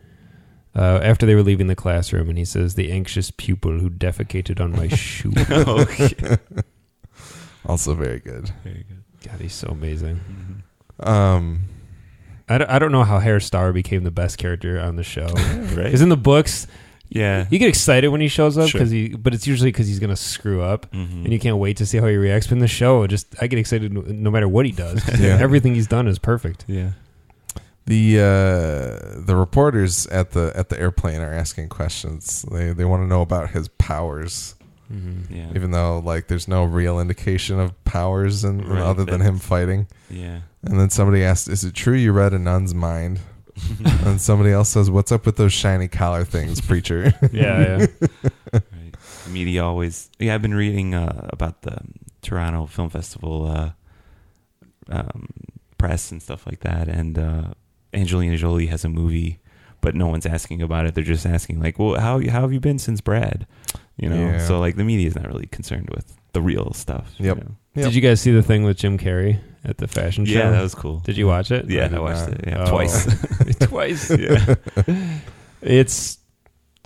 Speaker 2: Uh, after they were leaving the classroom, and he says, "The anxious pupil who defecated on my shoe."
Speaker 3: okay.
Speaker 1: also very good.
Speaker 3: Very good.
Speaker 2: God, he's so amazing.
Speaker 1: Um,
Speaker 2: I don't, I don't know how Herr Starr became the best character on the show. (laughs)
Speaker 3: Right.
Speaker 2: Because in the books,
Speaker 3: Yeah.
Speaker 2: you get excited when he shows up,
Speaker 3: Sure.
Speaker 2: because he, but it's usually because he's gonna screw up,
Speaker 3: Mhm.
Speaker 2: and you can't wait to see how he reacts. But in the show, just I get excited no, no matter what he does. (laughs)
Speaker 1: Yeah.
Speaker 2: everything he's done is perfect.
Speaker 3: Yeah.
Speaker 1: the uh, the reporters at the at the airplane are asking questions. They they want to know about his powers,
Speaker 2: Mm-hmm.
Speaker 3: Yeah.
Speaker 1: even though like there's no real indication of powers and
Speaker 3: Right,
Speaker 1: other than him fighting.
Speaker 3: Yeah.
Speaker 1: And then somebody asked, "Is it true you read a nun's mind?" (laughs) and somebody else says, "What's up with those shiny collar things, preacher?" (laughs)
Speaker 2: Yeah, yeah. (laughs)
Speaker 3: right. Media always. Yeah, I've been reading uh, about the Toronto Film Festival uh, um, press and stuff like that, and uh, Angelina Jolie has a movie, but no one's asking about it. They're just asking like, "Well, how how have you been since Brad?" You know.
Speaker 1: Yeah.
Speaker 3: So like, the media is not really concerned with the real stuff. you
Speaker 1: Yep.
Speaker 3: know?
Speaker 1: Yep.
Speaker 2: Did you guys see the thing with Jim Carrey at the fashion show?
Speaker 3: Yeah, that was cool.
Speaker 2: Did you watch it?
Speaker 3: Yeah,
Speaker 1: I
Speaker 3: I, watched
Speaker 1: not.
Speaker 3: it. Yeah,
Speaker 2: Oh.
Speaker 3: twice. (laughs) (laughs)
Speaker 2: twice.
Speaker 3: yeah. (laughs)
Speaker 2: It's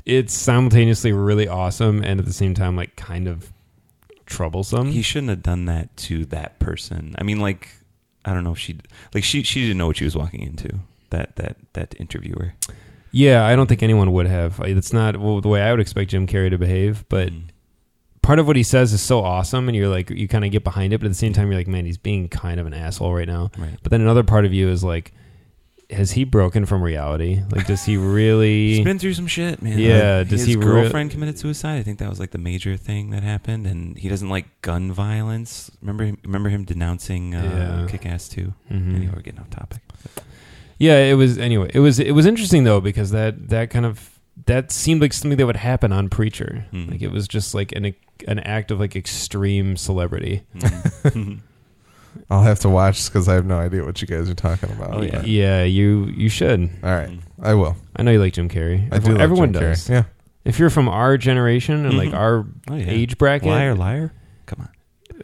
Speaker 2: it's simultaneously really awesome and at the same time like kind of troublesome.
Speaker 3: he shouldn't have done that to that person. I mean, like, I don't know if she like she she didn't know what she was walking into. That that that interviewer.
Speaker 2: yeah, I don't think anyone would have. It's not well, the way I would expect Jim Carrey to behave, but
Speaker 3: Mm.
Speaker 2: Part of what he says is so awesome and you're like you kind of get behind it, but at the same time you're like, man, he's being kind of an asshole right now.
Speaker 3: right.
Speaker 2: But then another part of you is like has he broken from reality? Like does he (laughs) really
Speaker 3: He's been through some shit, man.
Speaker 2: Yeah,
Speaker 3: Like,
Speaker 2: does
Speaker 3: his
Speaker 2: he re-
Speaker 3: girlfriend committed suicide? I think that was like the major thing that happened, and he doesn't like gun violence. Remember, him, remember him denouncing uh,
Speaker 2: Yeah.
Speaker 3: Kick Ass 2.
Speaker 2: Mhm.
Speaker 3: Anyway, we're getting off topic.
Speaker 2: Yeah, it was anyway. It was it was interesting though because that that kind of that seemed like something that would happen on Preacher.
Speaker 3: Hmm.
Speaker 2: Like it was just like an an act of like extreme celebrity.
Speaker 3: Mhm. (laughs)
Speaker 1: I'll have to watch because I have no idea what you guys are talking about.
Speaker 3: Oh, yeah.
Speaker 1: but-
Speaker 2: Yeah, you you should.
Speaker 1: All right, I will.
Speaker 2: I know you like Jim Carrey.
Speaker 1: I do.
Speaker 2: Everyone,
Speaker 1: like
Speaker 2: everyone
Speaker 1: Jim Carrey.
Speaker 2: does.
Speaker 1: Yeah.
Speaker 2: If you're from our generation and like
Speaker 3: Mhm.
Speaker 2: our
Speaker 3: oh yeah,
Speaker 2: age bracket,
Speaker 3: liar, liar. Come on.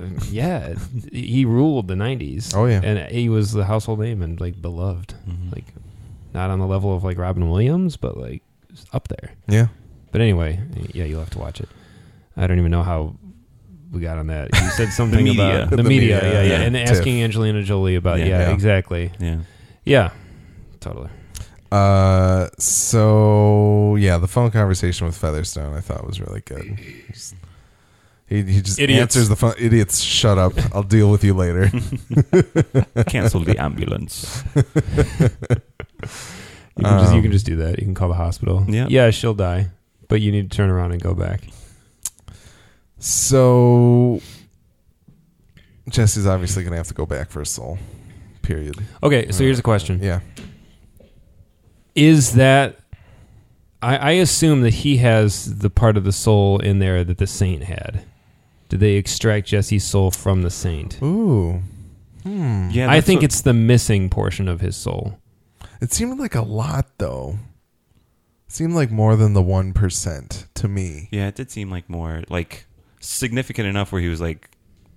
Speaker 2: uh, yeah, (laughs) he ruled the '90s.
Speaker 1: Oh yeah.
Speaker 2: and he was the household name and like beloved.
Speaker 3: Mhm.
Speaker 2: Like not on the level of like Robin Williams, but like up there.
Speaker 1: Yeah.
Speaker 2: But anyway, yeah, you'll have to watch it. I don't even know how we got on that. You said (laughs) something
Speaker 3: media.
Speaker 2: about the,
Speaker 1: The
Speaker 2: media,
Speaker 1: media,
Speaker 2: yeah, yeah,
Speaker 3: yeah.
Speaker 2: and
Speaker 1: Tiff.
Speaker 2: asking Angelina Jolie about
Speaker 3: Yeah.
Speaker 2: yeah,
Speaker 1: Yeah.
Speaker 2: exactly,
Speaker 3: Yeah.
Speaker 2: yeah, totally.
Speaker 1: Uh, so yeah, the phone conversation with Featherstone I thought was really good. He, he just
Speaker 2: Idiots.
Speaker 1: answers the phone. Idiots, shut up. I'll deal with you later. (laughs) (laughs)
Speaker 3: Cancel the ambulance.
Speaker 2: You can just you
Speaker 1: Um,
Speaker 2: can just do that. You can call the hospital.
Speaker 3: Yeah.
Speaker 2: yeah, she'll die, but you need to turn around and go back.
Speaker 1: So Jesse's obviously gonna have to go back for a soul. Period.
Speaker 2: Okay, so here's a question:
Speaker 1: Yeah.
Speaker 2: Is that I, I assume that he has the part of the soul in there that the saint had. Did they extract Jesse's soul from the saint?
Speaker 1: Ooh. Hmm.
Speaker 3: Yeah,
Speaker 2: I think
Speaker 3: what-
Speaker 2: it's the missing portion of his soul.
Speaker 1: It seemed like a lot though. It seemed like more than the one percent to me.
Speaker 3: Yeah, it did seem like more like significant enough where he was like,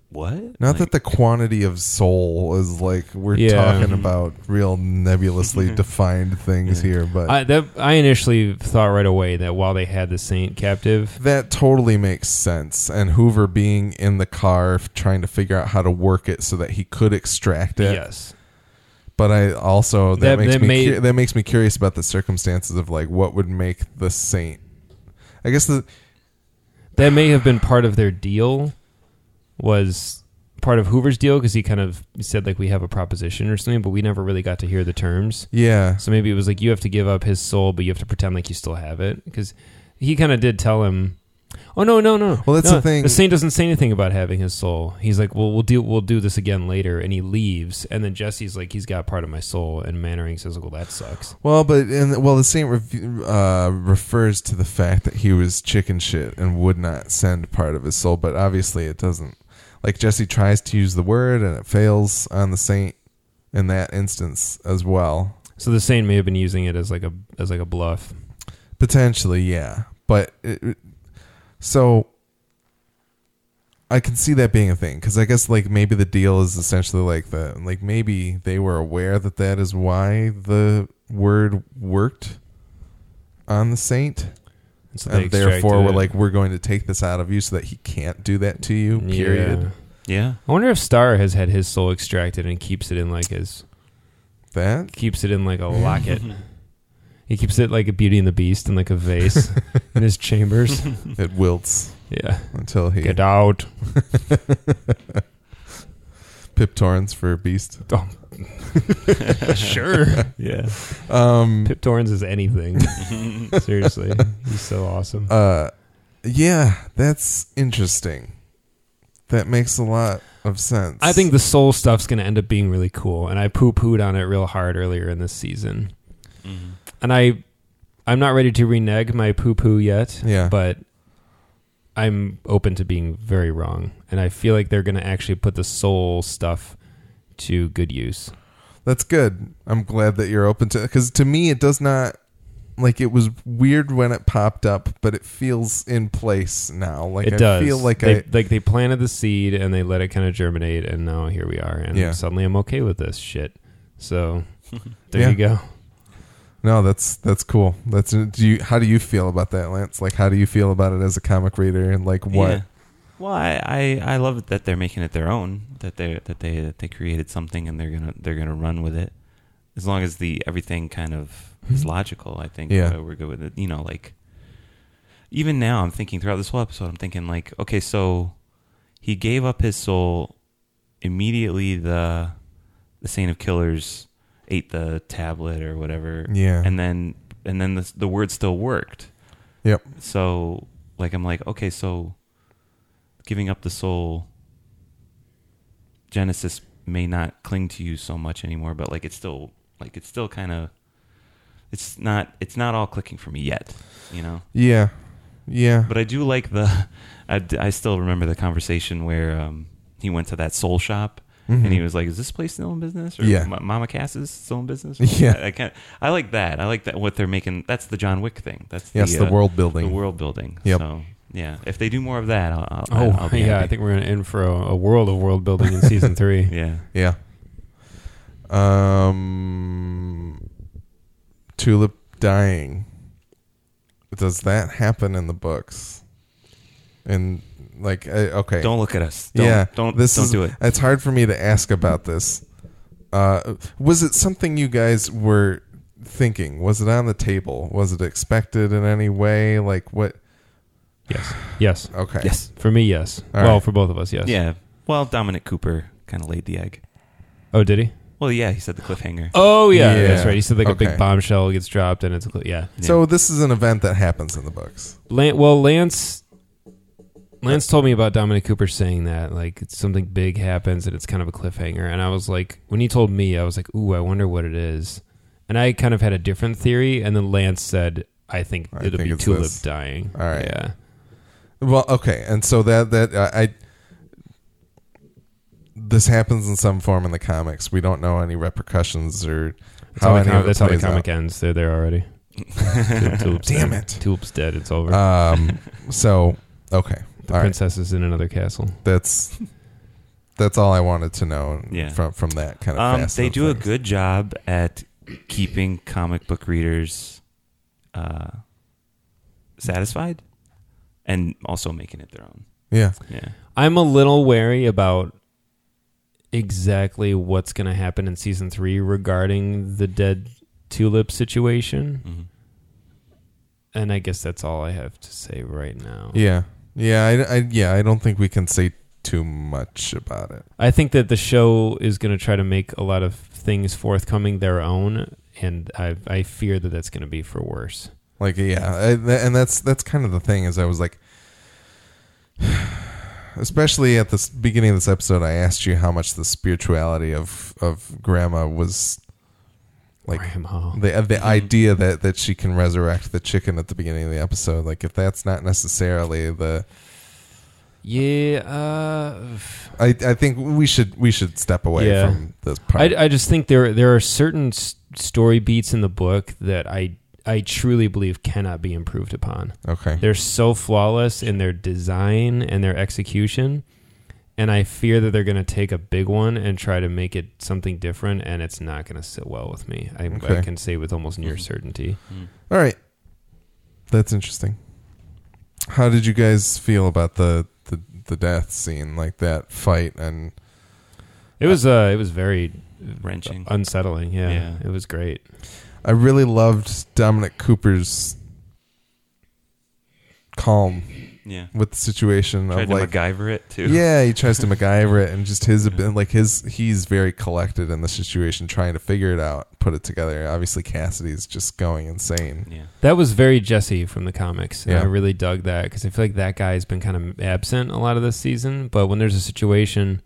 Speaker 3: "What?"
Speaker 1: Not
Speaker 3: Like,
Speaker 1: that the quantity of soul is like we're
Speaker 2: Yeah.
Speaker 1: talking about real nebulously (laughs) defined things
Speaker 3: Yeah.
Speaker 1: here, but
Speaker 2: I that I initially thought right away that while they had the saint captive,
Speaker 1: that totally makes sense. And Hoover being in the car trying to figure out how to work it so that he could extract it.
Speaker 2: yes,
Speaker 1: But I also that,
Speaker 2: That-
Speaker 1: makes
Speaker 2: that
Speaker 1: me cu- that makes me curious about the circumstances of like what would make the saint. I guess the
Speaker 2: that may have been part of their deal. Was part of Hoover's deal because he kind of said like we have a proposition or something, but we never really got to hear the terms.
Speaker 1: yeah
Speaker 2: So maybe it was like you have to give up his soul, but you have to pretend like you still have it because he kind of did tell him. Oh no no no!
Speaker 1: Well, that's
Speaker 2: No,
Speaker 1: the thing.
Speaker 2: The saint doesn't say anything about having his soul. He's like, "Well, we'll do we'll do this again later," and he leaves. And then Jesse's like, "He's got part of my soul," and Mannering says, "Well, that sucks."
Speaker 1: Well, but and well, the saint rev- uh, refers to the fact that he was chicken shit and would not send part of his soul, but obviously it doesn't. Like Jesse tries to use the word and it fails on the saint in that instance as well.
Speaker 2: So the saint may have been using it as like a as like a bluff.
Speaker 1: Potentially, yeah, but it- so I can see that being a thing because I guess like maybe the deal is essentially like the like maybe they were aware that that is why the word worked on the saint.
Speaker 2: And so
Speaker 1: and therefore
Speaker 2: extracted
Speaker 1: we're
Speaker 2: it.
Speaker 1: like we're going to take this out of you so that he can't do that to you period
Speaker 2: Yeah.
Speaker 3: yeah,
Speaker 2: I wonder if Starr has had his soul extracted and keeps it in like his
Speaker 1: that
Speaker 2: keeps it in like a locket. (laughs) he keeps it like a Beauty and the Beast in like a vase (laughs) in his chambers. (laughs)
Speaker 1: it wilts
Speaker 2: Yeah.
Speaker 1: until he
Speaker 2: Get out. (laughs)
Speaker 1: pip Torrens for beast
Speaker 2: Oh. sure. Yeah.
Speaker 1: um
Speaker 2: Pip Torrens is anything. Seriously. He's so awesome.
Speaker 1: uh yeah that's interesting that makes a lot of sense
Speaker 2: I think the soul stuff's going to end up being really cool. And I poo pooed on it real hard earlier in this season.
Speaker 3: Mhm.
Speaker 2: And I, I'm not ready to renege my poo poo yet.
Speaker 1: Yeah.
Speaker 2: But I'm open to being very wrong. And I feel like they're going to actually put the soul stuff to good use.
Speaker 1: that's good i'm glad that you're open to because to me it does not like it was weird when it popped up but it feels in place now like
Speaker 2: it
Speaker 1: i
Speaker 2: does.
Speaker 1: feel like
Speaker 2: they,
Speaker 1: i
Speaker 2: like they planted the seed and they let it kind of germinate, and now here we are. And
Speaker 1: Yeah.
Speaker 2: suddenly I'm okay with this shit. So (laughs) there
Speaker 1: Yeah.
Speaker 2: you go.
Speaker 1: No, that's that's cool. That's do you how do you feel about that, Lance? Like how do you feel about it as a comic reader and like what?
Speaker 3: Yeah. Well, I, I I love that they're making it their own. That they that they that they created something and they're gonna they're gonna run with it. As long as the everything kind of is hmm. logical, I think
Speaker 1: Yeah.
Speaker 3: we're good with it. You know, like even now, I'm thinking throughout this whole episode, I'm thinking like, okay, so he gave up his soul immediately. The the Saint of Killers ate the tablet or whatever,
Speaker 1: Yeah.
Speaker 3: and then and then the the word still worked.
Speaker 1: Yep.
Speaker 3: So like I'm like, okay, so giving up the soul Genesis may not cling to you so much anymore, but like it's still like it's still kind of it's not it's not all clicking for me yet, you know.
Speaker 1: Yeah. Yeah.
Speaker 3: But I do like the (laughs) I, I still remember the conversation where um he went to that soul shop
Speaker 1: Mhm.
Speaker 3: and he was like, "Is this place still in business?" Or
Speaker 1: Yeah.
Speaker 3: "M- Mama Cass is still in business. (laughs)
Speaker 1: Yeah.
Speaker 3: I, I can't. I like that. I like that. What they're making. That's the John Wick thing. That's
Speaker 1: yes,
Speaker 3: the,
Speaker 1: the
Speaker 3: uh,
Speaker 1: world building.
Speaker 3: the world building.
Speaker 1: Yep.
Speaker 3: So yeah, if they do more of that, I'll. I'll
Speaker 2: Oh,
Speaker 3: I'll be
Speaker 2: yeah. I think we're gonna in for a, a world of world building in season three. (laughs)
Speaker 3: Yeah.
Speaker 1: Yeah. Um Tulip dying. does that happen in the books? And like, uh, okay,
Speaker 3: Don't look at us. Don't,
Speaker 1: yeah,
Speaker 3: don't
Speaker 1: this
Speaker 3: don't
Speaker 1: is,
Speaker 3: do it.
Speaker 1: It's hard for me to ask about this. Uh, was it something you guys were thinking? Was it on the table? Was it expected in any way? Like what?
Speaker 2: Yes. Yes.
Speaker 1: Okay.
Speaker 3: Yes.
Speaker 2: For me, yes.
Speaker 1: All
Speaker 2: well,
Speaker 1: right.
Speaker 2: for both of us, yes.
Speaker 3: Yeah. Well, Dominic Cooper kind of laid the egg.
Speaker 2: Oh, did he?
Speaker 3: Well, yeah, he said the cliffhanger.
Speaker 2: Oh, yeah.
Speaker 1: Yeah.
Speaker 2: That's right. He said like a
Speaker 1: Okay.
Speaker 2: big bombshell gets dropped, and it's a cl- yeah.
Speaker 3: Yeah.
Speaker 1: So this is an event that happens in the books.
Speaker 2: Lan- well, Lance. Lance told me about Dominic Cooper saying that like something big happens and it's kind of a cliffhanger, and I was like, when he told me, I was like, ooh, I wonder what it is, and I kind of had a different theory, and then Lance said, I think
Speaker 1: I
Speaker 2: it'll
Speaker 1: think
Speaker 2: be Tulip
Speaker 1: this.
Speaker 2: dying.
Speaker 1: All right.
Speaker 2: Yeah.
Speaker 1: Well, okay, and so that that uh, I this happens in some form in the comics. We don't know any repercussions or
Speaker 2: That's how, the,
Speaker 1: any
Speaker 2: com- that's how the comic
Speaker 1: out.
Speaker 2: ends. They're there already. (laughs) Tul- Tulip's
Speaker 1: Damn
Speaker 2: dead.
Speaker 1: it.
Speaker 2: Tulip's dead. It's over.
Speaker 1: Um. So okay,
Speaker 2: the
Speaker 1: all right.
Speaker 2: princess is in another castle.
Speaker 1: That's that's all I wanted to know.
Speaker 3: Yeah.
Speaker 1: From from that kind of.
Speaker 3: Um, they
Speaker 1: of
Speaker 3: do a good job at keeping comic book readers uh, satisfied and also making it their own.
Speaker 1: Yeah.
Speaker 3: Yeah.
Speaker 2: I'm a little wary about exactly what's going to happen in season three regarding the dead tulip situation,
Speaker 3: hmm
Speaker 2: and I guess that's all I have to say right now.
Speaker 1: Yeah. Yeah. I, I yeah. I don't think we can say too much about it.
Speaker 2: I think that the show is going to try to make a lot of things forthcoming their own, and I I fear that that's going to be for worse.
Speaker 1: Like yeah, I, th- and that's that's kind of the thing is I was like, (sighs) especially at the beginning of this episode, I asked you how much the spirituality of of Grandma was like
Speaker 2: Grandma.
Speaker 1: the the (laughs) idea that that she can resurrect the chicken at the beginning of the episode. Like if that's not necessarily the,
Speaker 2: Yeah, uh,
Speaker 1: I I think we should we should step away
Speaker 2: Yeah.
Speaker 1: from this part.
Speaker 2: I, I just think there there are certain s- story beats in the book that I I truly believe cannot be improved upon.
Speaker 1: okay.
Speaker 2: They're so flawless in their design and their execution, and I fear that they're going to take a big one and try to make it something different, and it's not going to sit well with me. I,
Speaker 1: Okay.
Speaker 2: I can say with almost near certainty.
Speaker 1: All right, that's interesting. How did you guys feel about the the the death scene, like that fight and?
Speaker 2: It was uh, it was very
Speaker 3: Wrenching.
Speaker 2: unsettling. Yeah,
Speaker 3: Yeah.
Speaker 2: it was great.
Speaker 1: I really loved Dominic Cooper's calm
Speaker 3: Yeah.
Speaker 1: with the situation
Speaker 3: Tried
Speaker 1: of
Speaker 3: to
Speaker 1: like
Speaker 3: MacGyver it too.
Speaker 1: yeah he tries to MacGyver it and just his abi- like his he's very collected in the situation trying to figure it out put it together obviously Cassidy's just going insane
Speaker 3: Yeah.
Speaker 2: That was very Jesse from the comics. And
Speaker 1: Yeah.
Speaker 2: I really dug that because I feel like that guy's been kind of absent a lot of this season. But when there's a situation,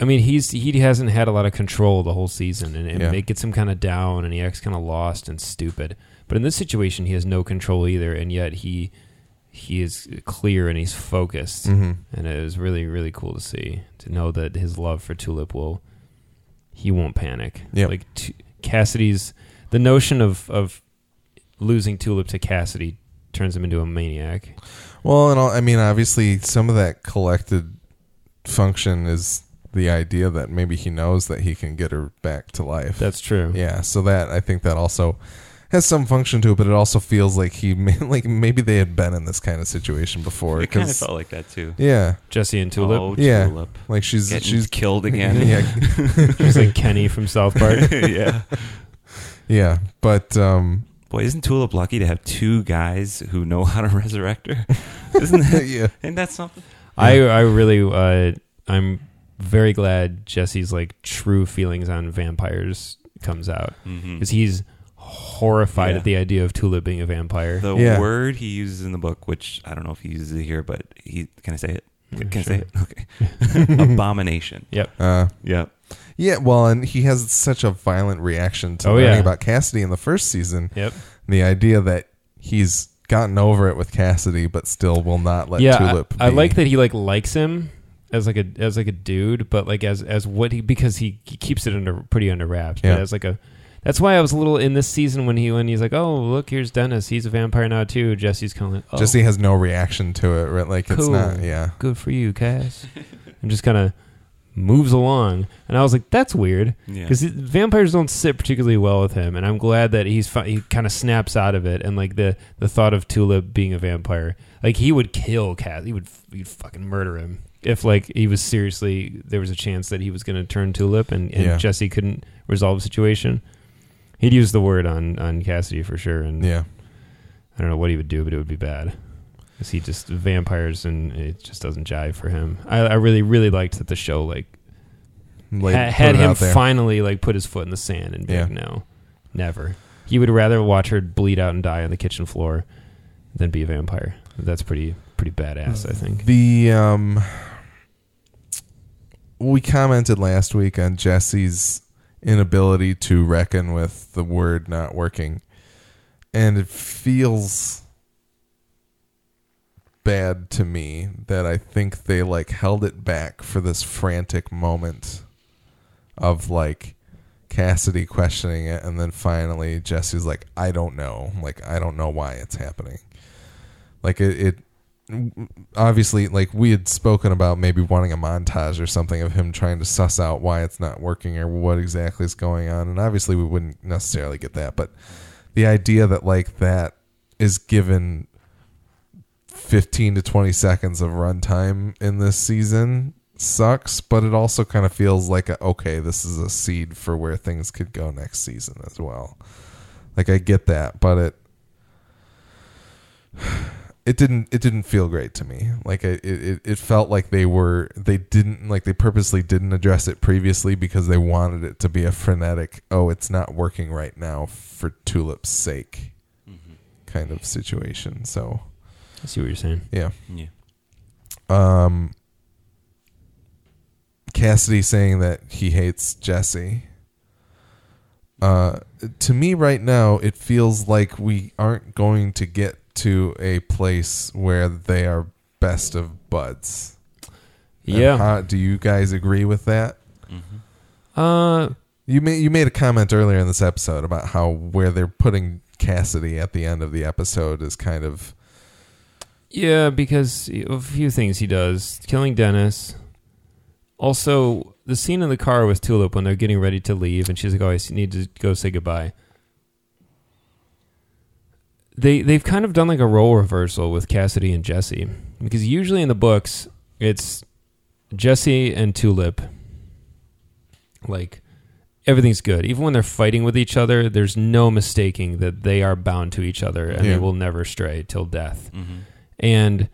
Speaker 2: I mean, he's he hasn't had a lot of control the whole season, and, and
Speaker 1: Yeah.
Speaker 2: it gets him kind of down, and he acts kind of lost and stupid. But in this situation, he has no control either, and yet he he is clear and he's focused,
Speaker 1: hmm
Speaker 2: and it was really really cool to see to know that his love for Tulip will he won't panic.
Speaker 1: Yeah,
Speaker 2: Like t- Cassidy's the notion of of losing Tulip to Cassidy turns him into a maniac.
Speaker 1: well and all, I mean obviously some of that collected function is the idea that maybe he knows that he can get her back to life
Speaker 2: That's true.
Speaker 1: Yeah, so that I think that also has some function to it, but it also feels like he may, (laughs) like maybe they had been in this kind of situation before.
Speaker 3: It kind of
Speaker 1: 'cause-
Speaker 3: felt like that too.
Speaker 1: yeah,
Speaker 2: Jesse and Tulip.
Speaker 3: Oh,
Speaker 1: Yeah.
Speaker 3: Tulip.
Speaker 1: like she's
Speaker 3: Getting
Speaker 1: she's
Speaker 3: killed (laughs) again.
Speaker 1: Yeah, (laughs)
Speaker 2: She's like Kenny from South Park.
Speaker 3: yeah.
Speaker 1: yeah, but um,
Speaker 3: Boy, isn't Tulip lucky to have two guys who know how to resurrect her? Isn't that,
Speaker 1: yeah,
Speaker 3: isn't that something?
Speaker 2: I I really uh, I'm very glad Jesse's like true feelings on vampires comes out
Speaker 3: Mm-hmm.
Speaker 2: because he's horrified
Speaker 3: Yeah.
Speaker 2: at the idea of Tulip being a vampire.
Speaker 3: The
Speaker 1: Yeah.
Speaker 3: word he uses in the book, which I don't know if he uses it here, but he can I say it? Can, can
Speaker 2: Sure.
Speaker 3: I say it? (laughs) Okay. (laughs) Abomination.
Speaker 1: uh,
Speaker 3: Yep.
Speaker 1: yeah. Well, and he has such a violent reaction to
Speaker 2: Oh,
Speaker 1: learning
Speaker 2: yeah.
Speaker 1: about Cassidy in the first season.
Speaker 2: Yep.
Speaker 1: The idea that he's gotten over it with Cassidy, but still will not let
Speaker 2: yeah,
Speaker 1: Tulip.
Speaker 2: I, I like that he like likes him as like a as like a dude, but like as as what he because he, he keeps it under pretty under wraps.
Speaker 1: Yeah.
Speaker 2: But as like a that's why I was a little in this season when he when he's like, oh look, here's Denis, he's a vampire now too. Jesse's kind of like, oh,
Speaker 1: Jesse has no reaction to it. Right? Like it's
Speaker 2: Cool.
Speaker 1: not. Yeah,
Speaker 2: good for you, Cass. (laughs) I'm just kind of moves along, and I was like, "That's weird,"
Speaker 3: Yeah.
Speaker 2: because vampires don't sit particularly well with him. And I'm glad that he's fi- he kind of snaps out of it, and like the the thought of Tulip being a vampire, like he would kill Cass, he would he'd fucking murder him if like he was seriously there was a chance that he was going to turn Tulip, and, and
Speaker 1: Yeah.
Speaker 2: Jesse couldn't resolve the situation. He'd use the word on on Cassidy for sure, and
Speaker 1: Yeah.
Speaker 2: I don't know what he would do, but it would be bad. Because he just vampires and it just doesn't jive for him. I, I really, really liked that the show like
Speaker 1: Laid-
Speaker 2: ha- had him finally like put his foot in the sand and be like, no, never. He would rather watch her bleed out and die on the kitchen floor than be a vampire. That's pretty pretty badass, I think.
Speaker 1: The um, we commented last week on Jesse's inability to reckon with the word not working, and it feels bad to me that I think they like held it back for this frantic moment of like Cassidy questioning it, and then finally Jesse's like, "I don't know, like I don't know why it's happening." Like it, it obviously like we had spoken about maybe wanting a montage or something of him trying to suss out why it's not working or what exactly is going on and obviously we wouldn't necessarily get that but the idea that like that is given 15 to 20 seconds of runtime in this season sucks but it also kind of feels like a, okay this is a seed for where things could go next season as well. Like i get that but it it didn't it didn't feel great to me like it, it it felt like they were they didn't like they purposely didn't address it previously because they wanted it to be a frenetic oh it's not working right now for tulip's sake kind of situation so
Speaker 2: I see what you're saying.
Speaker 1: yeah
Speaker 3: Yeah.
Speaker 1: um Cassidy saying that he hates Jesse. Uh, to me, right now, it feels like we aren't going to get to a place where they are best of buds. And
Speaker 2: Yeah.
Speaker 1: how- do you guys agree with that?
Speaker 2: Uh,
Speaker 1: You made you made a comment earlier in this episode about how where they're putting Cassidy at the end of the episode is kind of
Speaker 2: Yeah, because a few things he does. Killing Denis. Also, the scene in the car with Tulip when they're getting ready to leave, and she's like, "Oh, I need to go say goodbye." They they've kind of done like a role reversal with Cassidy and Jesse because usually in the books it's Jesse and Tulip. Like everything's good, even when they're fighting with each other. There's no mistaking that they are bound to each other and
Speaker 1: Yeah.
Speaker 2: they will never stray till death
Speaker 3: Mm-hmm.
Speaker 2: and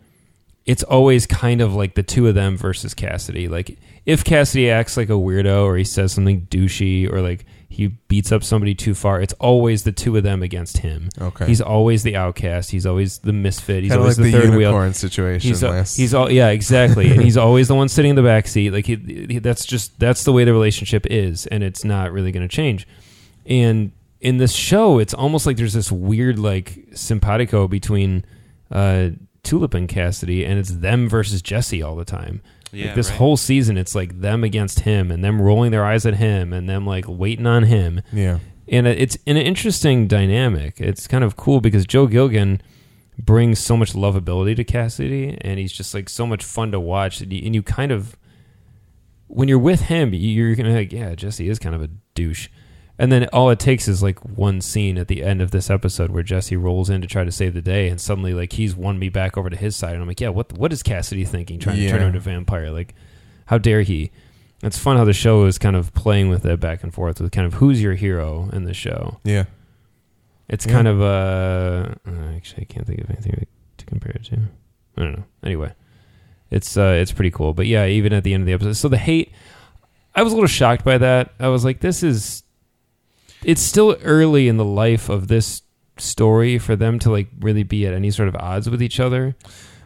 Speaker 2: it's always kind of like the two of them versus Cassidy. Like if Cassidy acts like a weirdo or he says something douchey or like he beats up somebody too far, it's always the two of them against him.
Speaker 1: okay.
Speaker 2: He's always the outcast. He's always the misfit. He's
Speaker 1: kind of
Speaker 2: always
Speaker 1: like the,
Speaker 2: the, third wheel.
Speaker 1: unicorn situation
Speaker 2: He's
Speaker 1: last.
Speaker 2: he's all yeah exactly, and he's always the one sitting in the back seat. Like he, he that's just that's the way the relationship is, and it's not really going to change. And in this show, it's almost like there's this weird like simpatico between uh, Tulip and Cassidy, and it's them versus Jesse all the time.
Speaker 3: Yeah.
Speaker 2: like this
Speaker 3: right.
Speaker 2: whole season, it's like them against him, and them rolling their eyes at him, and them like waiting on him
Speaker 1: yeah.
Speaker 2: and it's an interesting dynamic. It's kind of cool because Joe Gilgun brings so much lovability to Cassidy, and he's just like so much fun to watch. And you, and you kind of, when you're with him, you're gonna like, yeah, Jesse is kind of a douche. And then all it takes is like one scene at the end of this episode where Jesse rolls in to try to save the day, and suddenly like he's won me back over to his side, and I'm like, yeah, what what is Cassidy thinking, trying to turn him into a vampire? Like, how dare he? It's fun how the show is kind of playing with it back and forth with kind of who's your hero in the show.
Speaker 1: Yeah.
Speaker 2: It's
Speaker 1: Yeah.
Speaker 2: kind of uh, uh, actually I can't think of anything to compare it to. I don't know. Anyway, it's uh, it's pretty cool. But yeah, even at the end of the episode, so the hate, I was a little shocked by that. I was like, this is, it's still early in the life of this story for them to like really be at any sort of odds with each other.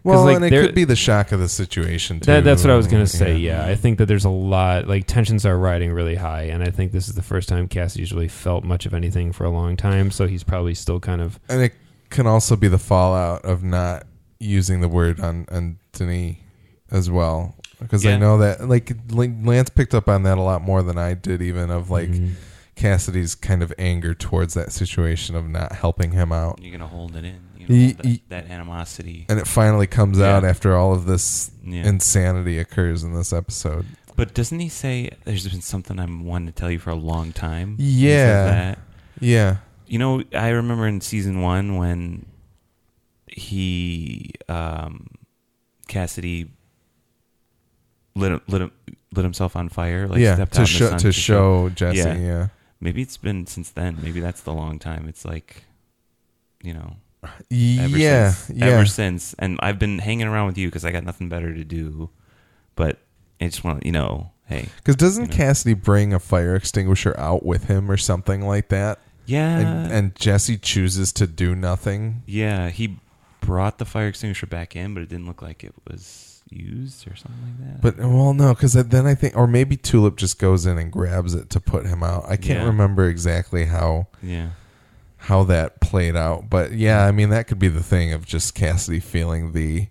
Speaker 1: Well,
Speaker 2: like,
Speaker 1: and it could be the shock of the situation too.
Speaker 2: That, that's what I was gonna say. Yeah. I think that there's a lot like tensions are riding really high, and I think this is the first time Cassidy's really felt much of anything for a long time. So he's probably still kind of
Speaker 1: and it can also be the fallout of not using the word on on Denis as well, because I know that like Lance picked up on that a lot more than I did, even of like
Speaker 2: Mhm.
Speaker 1: Cassidy's kind of anger towards that situation of not helping him out,
Speaker 3: You're gonna hold it in. You know,
Speaker 1: Ye-
Speaker 3: that,
Speaker 1: ye-
Speaker 3: that animosity.
Speaker 1: and it finally comes
Speaker 3: Yeah.
Speaker 1: out after all of this
Speaker 3: Yeah.
Speaker 1: insanity occurs in this episode.
Speaker 3: But doesn't he say there's been something I'm wanting to tell you for a long time? He says
Speaker 1: Yeah.
Speaker 3: that.
Speaker 1: Yeah.
Speaker 3: You know, I remember in season one when he um, Cassidy lit him- lit him, lit himself on fire. Like
Speaker 1: yeah.
Speaker 3: stepped
Speaker 1: To
Speaker 3: out in the
Speaker 1: show
Speaker 3: sun
Speaker 1: to show Jesse.
Speaker 3: Yeah.
Speaker 1: Yeah.
Speaker 3: Maybe it's been since then. Maybe that's the long time. It's like, you know, ever
Speaker 1: Yeah.
Speaker 3: since,
Speaker 1: yeah.
Speaker 3: ever since. And I've been hanging around with you because I got nothing better to do. But I just want to, you know, hey,
Speaker 1: Because doesn't
Speaker 3: you know.
Speaker 1: Cassidy bring a fire extinguisher out with him or something like that?
Speaker 3: yeah,
Speaker 1: and, and Jesse chooses to do nothing.
Speaker 3: yeah, he brought the fire extinguisher back in, but it didn't look like it was used or something like that.
Speaker 1: But well, no, because then I think, or maybe Tulip just goes in and grabs it to put him out. I can't
Speaker 3: Yeah.
Speaker 1: remember exactly how
Speaker 3: yeah,
Speaker 1: how that played out, but yeah, I mean that could be the thing of just Cassidy feeling the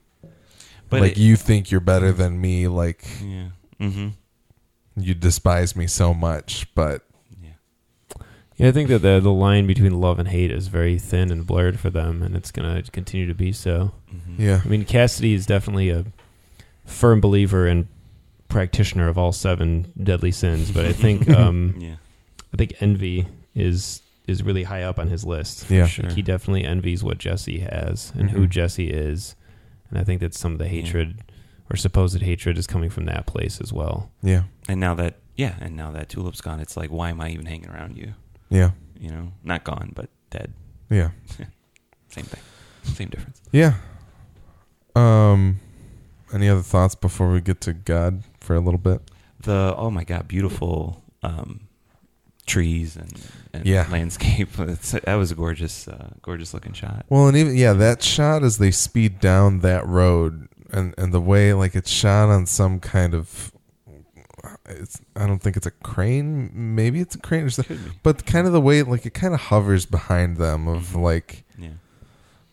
Speaker 3: but
Speaker 1: like
Speaker 3: it-
Speaker 1: you think you're better than me, like
Speaker 3: yeah, mm-hmm,
Speaker 1: you despise me so much, but
Speaker 3: yeah,
Speaker 2: Yeah, I think that the the line between love and hate is very thin and blurred for them, and it's going to continue to be so.
Speaker 3: mm-hmm.
Speaker 1: yeah,
Speaker 2: I mean, Cassidy is definitely a firm believer and practitioner of all seven deadly sins, but I think (laughs) um,
Speaker 3: yeah,
Speaker 2: I think envy is is really high up on his list.
Speaker 1: Yeah.
Speaker 3: sure.
Speaker 2: Like, he definitely envies what Jesse has and who
Speaker 1: Mhm.
Speaker 2: Jesse is, and I think that some of the
Speaker 3: Yeah.
Speaker 2: hatred or supposed hatred is coming from that place as well.
Speaker 1: yeah,
Speaker 3: And now that yeah, and now that Tulip's gone, it's like, why am I even hanging around you?
Speaker 1: Yeah,
Speaker 3: You know, not gone, but dead.
Speaker 1: yeah, (laughs)
Speaker 3: Same thing, same difference.
Speaker 1: yeah. Um, any other thoughts before we get to God for a little bit?
Speaker 3: The oh my god, beautiful um, trees and, and
Speaker 1: Yeah.
Speaker 3: landscape. (laughs) It's, that was a gorgeous, uh, gorgeous looking shot.
Speaker 1: Well, and even yeah, that shot as they speed down that road, and and the way like it's shot on some kind of, it's I don't think it's a crane. Maybe it's a crane. But kind of the way like it kind of hovers behind them of
Speaker 3: Mhm.
Speaker 1: like
Speaker 3: Yeah.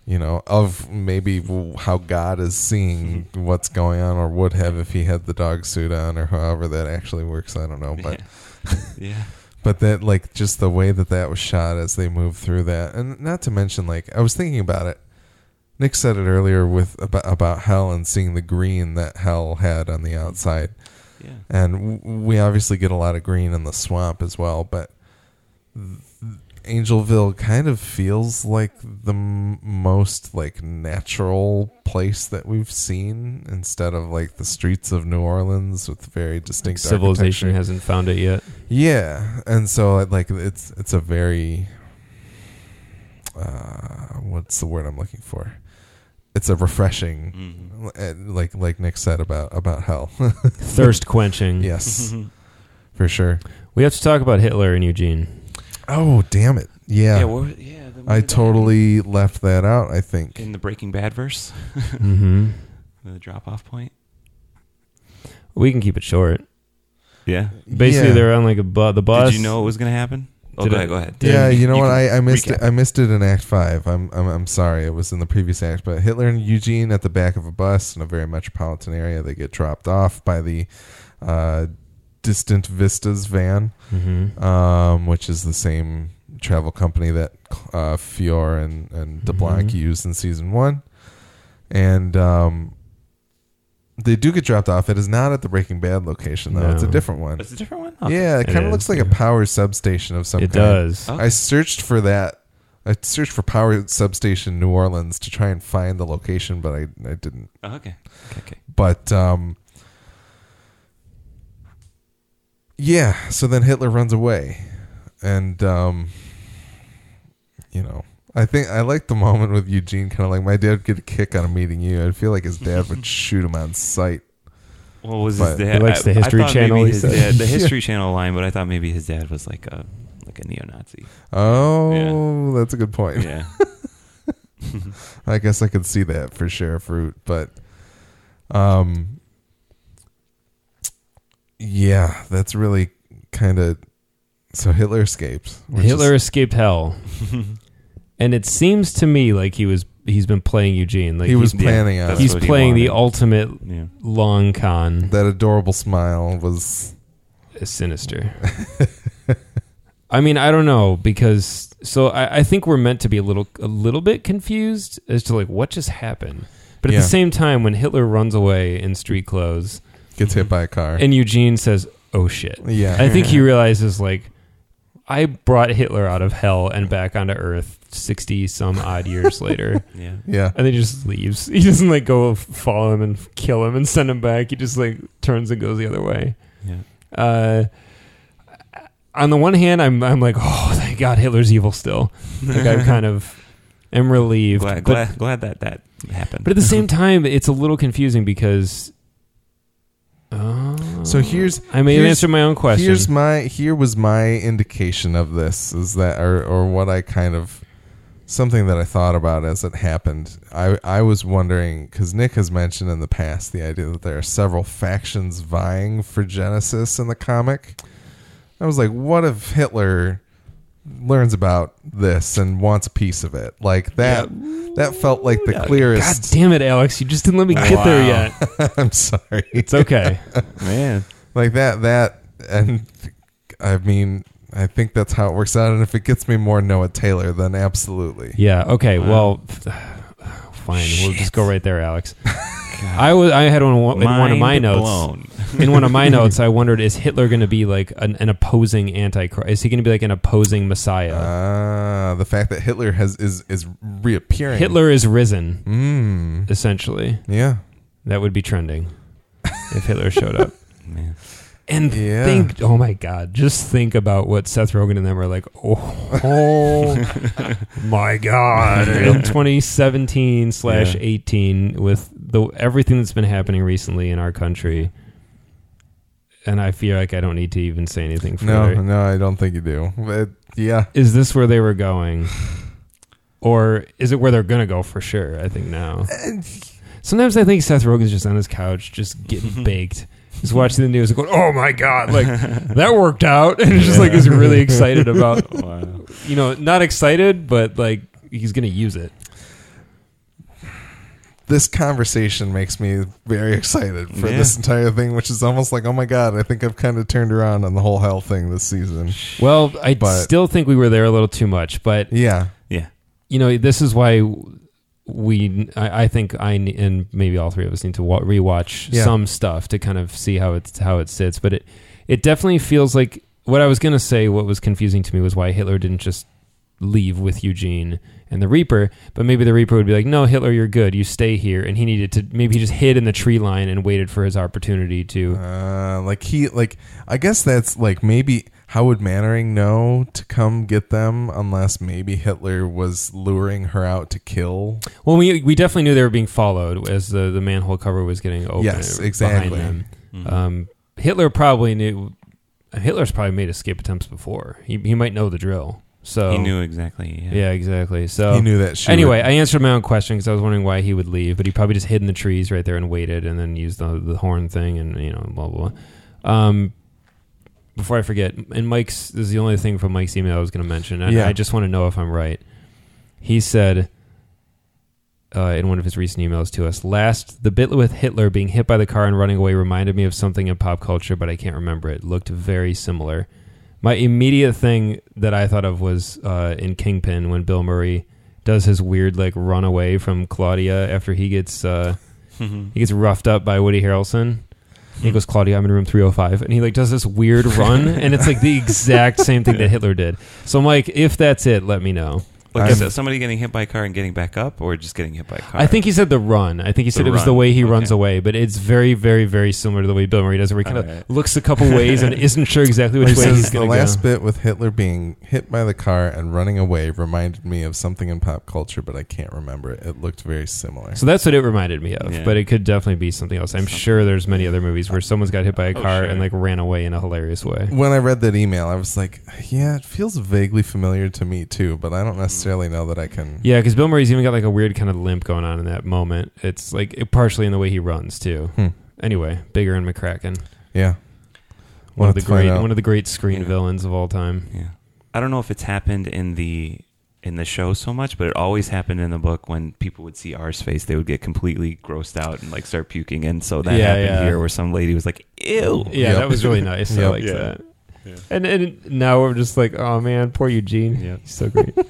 Speaker 1: you know of maybe how God is seeing what's going on or would have if he had the dog suit on or however that actually works. I don't know, but
Speaker 3: yeah. (laughs) yeah.
Speaker 1: but that like just the way that that was shot as they moved through that and not to mention like i was thinking about it nick said it earlier with about, about hell and seeing the green that hell had on the outside
Speaker 3: Yeah.
Speaker 1: and w- we obviously get a lot of green in the swamp as well but th- angelville kind of feels like the m- most like natural place that we've seen instead of like the streets of new orleans with very distinct
Speaker 2: Civilization hasn't found it yet.
Speaker 1: Yeah, and so uh, like it's it's a very uh, what's the word I'm looking for? It's a refreshing,
Speaker 3: Mhm.
Speaker 1: uh, like like Nick said about about hell. (laughs)
Speaker 2: Thirst quenching.
Speaker 1: yes, for sure.
Speaker 2: We have to talk about Hitler and Eugene.
Speaker 1: Oh damn it! Yeah,
Speaker 3: Yeah. what yeah
Speaker 1: I
Speaker 3: the-
Speaker 1: totally left that out. I think.
Speaker 3: in the Breaking Bad verse, (laughs)
Speaker 2: mm-hmm.
Speaker 3: the drop off point.
Speaker 2: We can keep it short.
Speaker 3: Yeah.
Speaker 2: Basically,
Speaker 1: yeah.
Speaker 2: they're on like a bu- the bus.
Speaker 3: Did you know it was going to happen? Oh, go ahead. Go ahead.
Speaker 1: Yeah, you know what? I, I missed
Speaker 3: recap.
Speaker 1: it. I missed it in Act Five. I'm, I'm I'm sorry. It was in the previous act. But Hitler and Eugene at the back of a bus in a very metropolitan area. They get dropped off by the uh, Distant Vistas van,
Speaker 2: Mm-hmm.
Speaker 1: um, which is the same travel company that uh, Fiore and and DeBlanc
Speaker 2: Mhm.
Speaker 1: used in season one, and um, they do get dropped off. It is not at the Breaking Bad location though. It's a different one.
Speaker 3: It's a different one.
Speaker 1: Yeah, it
Speaker 2: It
Speaker 1: kind of
Speaker 2: is,
Speaker 1: looks like a power substation of some kind.
Speaker 2: It
Speaker 1: kind.
Speaker 2: does.
Speaker 3: Oh.
Speaker 1: I searched for that. I searched for power substation New Orleans to try and find the location, but I, I didn't.
Speaker 3: Oh, okay. Okay. Okay.
Speaker 1: But um, yeah. So then Hitler runs away, and um, you know, I think I like the moment with Eugene, kind of like my dad would get a kick out of meeting you. I feel like his dad would (laughs) shoot him on sight.
Speaker 3: What was
Speaker 1: But-
Speaker 3: his
Speaker 2: He
Speaker 3: dad?
Speaker 2: likes the
Speaker 3: I- I
Speaker 2: History
Speaker 3: thought
Speaker 2: Channel,
Speaker 3: maybe His dad, the
Speaker 1: Yeah. (laughs)
Speaker 3: History Channel line, but I thought maybe his dad was like a like a neo-Nazi.
Speaker 1: Oh, that's a good point.
Speaker 3: Yeah. (laughs) (laughs)
Speaker 1: I guess I could see that for Sheriff Root, but um yeah, that's really kind of so Hitler escapes.
Speaker 2: Hitler
Speaker 1: is-
Speaker 2: escaped hell, and it seems to me like he was he's been playing Eugene. Like
Speaker 1: he was
Speaker 2: he's,
Speaker 1: planning on
Speaker 3: that's
Speaker 2: he's
Speaker 3: what he
Speaker 2: playing the
Speaker 3: wanted.
Speaker 2: ultimate
Speaker 3: yeah.
Speaker 2: long con.
Speaker 1: that adorable smile was
Speaker 2: sinister. (laughs) I mean, I don't know because so I, I think we're meant to be a little a little bit confused as to like what just happened. But at
Speaker 1: Yeah.
Speaker 2: the same time, when Hitler runs away in street clothes,
Speaker 1: gets hit by a car.
Speaker 2: and Eugene says, "Oh shit."
Speaker 1: yeah,
Speaker 2: I think he (laughs) realizes like I brought Hitler out of hell and back onto Earth sixty some odd years (laughs) later,
Speaker 3: Yeah.
Speaker 1: yeah,
Speaker 2: and then he just leaves. He doesn't like go follow him and kill him and send him back. He just like turns and goes the other way.
Speaker 3: Yeah.
Speaker 2: Uh, on the one hand, I'm I'm like, oh, thank God, Hitler's evil still. Like I kind of am relieved,
Speaker 3: Glad,
Speaker 2: but
Speaker 3: glad, glad that that happened.
Speaker 2: but at the same time, it's a little confusing because. Uh,
Speaker 1: So here's-
Speaker 2: I may have answered my own question.
Speaker 1: Here's my here was my indication of this is that or or what I kind of something that I thought about as it happened. I I was wondering because Nick has mentioned in the past the idea that there are several factions vying for Genesis in the comic. I was like, what if Hitler learns about this and wants a piece of it? Like that. That felt like the clearest.
Speaker 2: God damn it, Alex! You just didn't let me get there yet. (laughs)
Speaker 1: I'm sorry.
Speaker 2: It's okay. (laughs)
Speaker 3: man,
Speaker 1: like that that and i mean i think that's how it works out and if it gets me more noah taylor then absolutely
Speaker 2: Yeah. Okay.
Speaker 3: Wow.
Speaker 2: Well, (sighs) fine. We'll just go right there, Alex. (laughs) I was. I had one in one of my
Speaker 3: Mind
Speaker 2: notes. In one of my (laughs) notes, I wondered: Is Hitler going to be like an, an opposing antichrist? Is he going to be like an opposing Messiah?
Speaker 1: ah the fact that hitler has is is reappearing
Speaker 2: Hitler is risen,
Speaker 1: mm,
Speaker 2: essentially.
Speaker 1: yeah
Speaker 2: That would be trending if Hitler showed up. (laughs)
Speaker 3: Man.
Speaker 2: And
Speaker 1: Yeah.
Speaker 2: think, oh my God, just think about what Seth Rogen and them are like. Oh, oh (laughs) my God! In 2017 slash 18, with the everything that's been happening recently in our country, and I feel like I don't need to even say anything
Speaker 1: no no i don't think you do but yeah
Speaker 2: Is this where they were going, or is it where they're gonna go for sure? I think now. Uh, Sometimes I think Seth Rogen's just on his couch, just getting (laughs) baked. Just watching the news and going, "Oh my god, like (laughs) that worked out," (laughs) and just like is really excited about, (laughs)
Speaker 3: Wow.
Speaker 2: you know, not excited, but like he's gonna use it.
Speaker 1: this conversation makes me very excited for
Speaker 3: Yeah.
Speaker 1: this entire thing which is almost like oh my god i think i've kind of turned around on the whole hell thing this season
Speaker 2: Well, I
Speaker 1: But-
Speaker 2: still think we were there a little too much, but
Speaker 1: yeah
Speaker 3: Yeah.
Speaker 2: you know, this is why we, I, I think I and maybe all three of us need to wa- rewatch
Speaker 1: Yeah.
Speaker 2: some stuff to kind of see how it's how it sits. But it it definitely feels like what I was gonna say. What was confusing to me was why Hitler didn't just leave with Eugene and the Reaper, but maybe the Reaper would be like, "No, Hitler, you're good. You stay here." And he needed to maybe he just hid in the tree line and waited for his opportunity to.
Speaker 1: Uh, like he like I guess that's like maybe how would Mannering know to come get them unless maybe Hitler was luring her out to kill?
Speaker 2: Well, we we definitely knew they were being followed as the the manhole cover was getting open.
Speaker 1: Yes,
Speaker 2: behind
Speaker 1: exactly.
Speaker 2: them.
Speaker 3: Mhm.
Speaker 2: Um, Hitler probably knew. Hitler's probably made escape attempts before. He he might know the drill. So
Speaker 3: he knew exactly. Yeah.
Speaker 2: Yeah, exactly. So
Speaker 1: he knew that she
Speaker 2: anyway,
Speaker 1: would-
Speaker 2: I answered my own question because I was wondering why he would leave, but he probably just hid in the trees right there and waited, and then used the the horn thing, and you know, blah blah. blah. Um, before I forget, and Mike's this is the only thing from Mike's email I was going to mention, and
Speaker 1: Yeah.
Speaker 2: I just want to know if I'm right. He said. Uh, in one of his recent emails to us, last the bit with Hitler being hit by the car and running away reminded me of something in pop culture, but I can't remember it. Looked very similar. My immediate thing that I thought of was uh, in Kingpin when Bill Murray does his weird like run away from Claudia after he gets uh, (laughs) he gets roughed up by Woody Harrelson. He goes, Claudia, I'm in room 305. And he like does this weird run, and it's like the exact (laughs) same thing that Hitler did. So I'm like, if that's it, let me know.
Speaker 3: Like,
Speaker 1: I'm-
Speaker 3: is it somebody getting hit by a car and getting back up, or just getting hit by a car?
Speaker 2: I think he said the run. I think he said
Speaker 3: The
Speaker 2: it was the
Speaker 3: run.
Speaker 2: way he runs
Speaker 3: Okay.
Speaker 2: away, but it's very, very, very similar to the way Bill Murray does it, where he kind of
Speaker 3: Alright.
Speaker 2: looks a couple ways and (laughs) isn't sure exactly
Speaker 1: he
Speaker 2: which way
Speaker 1: says
Speaker 2: he's
Speaker 1: the
Speaker 2: going to
Speaker 1: last
Speaker 2: go.
Speaker 1: bit with Hitler being hit by the car and running away reminded me of something in pop culture, but I can't remember it. It looked very similar.
Speaker 2: So that's what it reminded me of,
Speaker 3: Yeah.
Speaker 2: but it could definitely be something else. I'm
Speaker 3: Something.
Speaker 2: sure there's many other movies where someone's got hit by a
Speaker 3: Oh,
Speaker 2: car
Speaker 3: sure.
Speaker 2: and like ran away in a hilarious way.
Speaker 1: when I read that email, I was like, yeah, it feels vaguely familiar to me too, but I don't necessarily know that I can.
Speaker 2: Yeah, because Bill Murray's even got like a weird kind of limp going on in that moment. It's like it, partially in the way he runs too.
Speaker 1: Hmm.
Speaker 2: Anyway, Big Ern McCracken,
Speaker 1: Yeah.
Speaker 2: one
Speaker 1: We'll
Speaker 2: of the
Speaker 1: have to find
Speaker 2: great
Speaker 1: out.
Speaker 2: one of the great screen
Speaker 3: Yeah.
Speaker 2: villains of all time.
Speaker 3: Yeah. I don't know if it's happened in the in the show so much, but it always happened in the book when people would see Arseface, they would get completely grossed out and like start puking. And so that
Speaker 2: Yeah,
Speaker 3: happened
Speaker 2: yeah.
Speaker 3: here where some lady was like, "Ew."
Speaker 2: Yeah,
Speaker 1: Yep.
Speaker 2: that was really (laughs) nice. I
Speaker 1: Yep.
Speaker 2: liked
Speaker 3: Yeah.
Speaker 2: that.
Speaker 3: Yeah.
Speaker 2: And and now we're just like, oh man, poor Eugene.
Speaker 3: Yeah.
Speaker 2: He's so great. (laughs)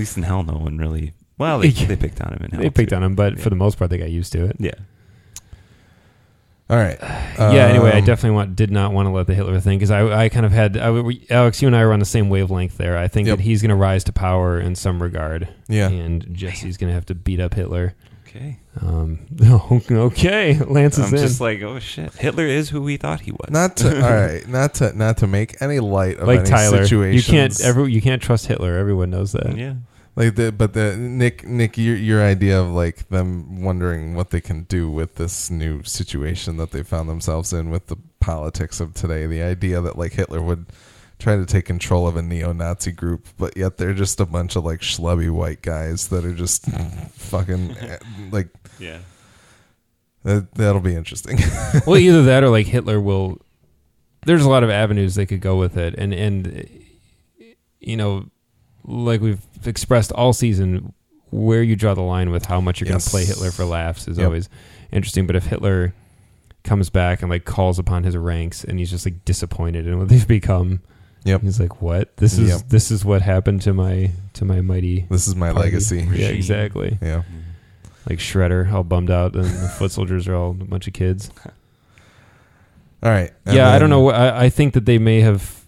Speaker 3: At least in hell, no one really. Well, they, (laughs) they picked on him in hell.
Speaker 2: they picked
Speaker 3: too.
Speaker 2: on him, but
Speaker 3: Yeah.
Speaker 2: for the most part, they got used to it.
Speaker 3: Yeah.
Speaker 1: All right. (sighs)
Speaker 2: yeah. Anyway, I
Speaker 1: Um,
Speaker 2: definitely want did not want to let the Hitler thing because I I kind of had I, we- Alex, you and I were on the same wavelength there. I think
Speaker 1: Yep.
Speaker 2: that he's going to rise to power in some regard.
Speaker 1: Yeah.
Speaker 2: and Jesse's going to have to beat up Hitler.
Speaker 3: Okay.
Speaker 2: Um, (laughs) okay, Lance is
Speaker 3: I'm
Speaker 2: in.
Speaker 3: just like, oh shit, Hitler is who we thought he was.
Speaker 1: Not to (laughs) all right. Not to not to make any light of
Speaker 2: like
Speaker 1: any
Speaker 2: Tyler, you can't ever you can't trust Hitler. Everyone knows that.
Speaker 3: yeah.
Speaker 1: Like the but the Nick Nick your your idea of like them wondering what they can do with this new situation that they found themselves in with the politics of today. The idea that like Hitler would try to take control of a neo-Nazi group, but yet they're just a bunch of like schlubby white guys that are just (laughs) fucking eh, like
Speaker 3: Yeah.
Speaker 1: that, that'll be interesting. (laughs)
Speaker 2: well, either that or like Hitler will. There's a lot of avenues they could go with it, and and you know, like we've expressed all season, where you draw the line with how much you're going to play Hitler for laughs is
Speaker 1: Yep.
Speaker 2: always interesting. But if Hitler comes back and like calls upon his ranks, and he's just like disappointed in what they've become,
Speaker 1: Yep.
Speaker 2: he's like, "What? This is
Speaker 1: Yep.
Speaker 2: this is what happened to my to my mighty."
Speaker 1: this is my
Speaker 2: party."
Speaker 1: legacy.
Speaker 2: Yeah, exactly.
Speaker 1: Yeah. Mm-hmm.
Speaker 2: Like Shredder, all bummed out, and the foot soldiers are all a bunch of kids. (laughs)
Speaker 1: All right. And
Speaker 2: yeah, I don't know. I, I think that they may have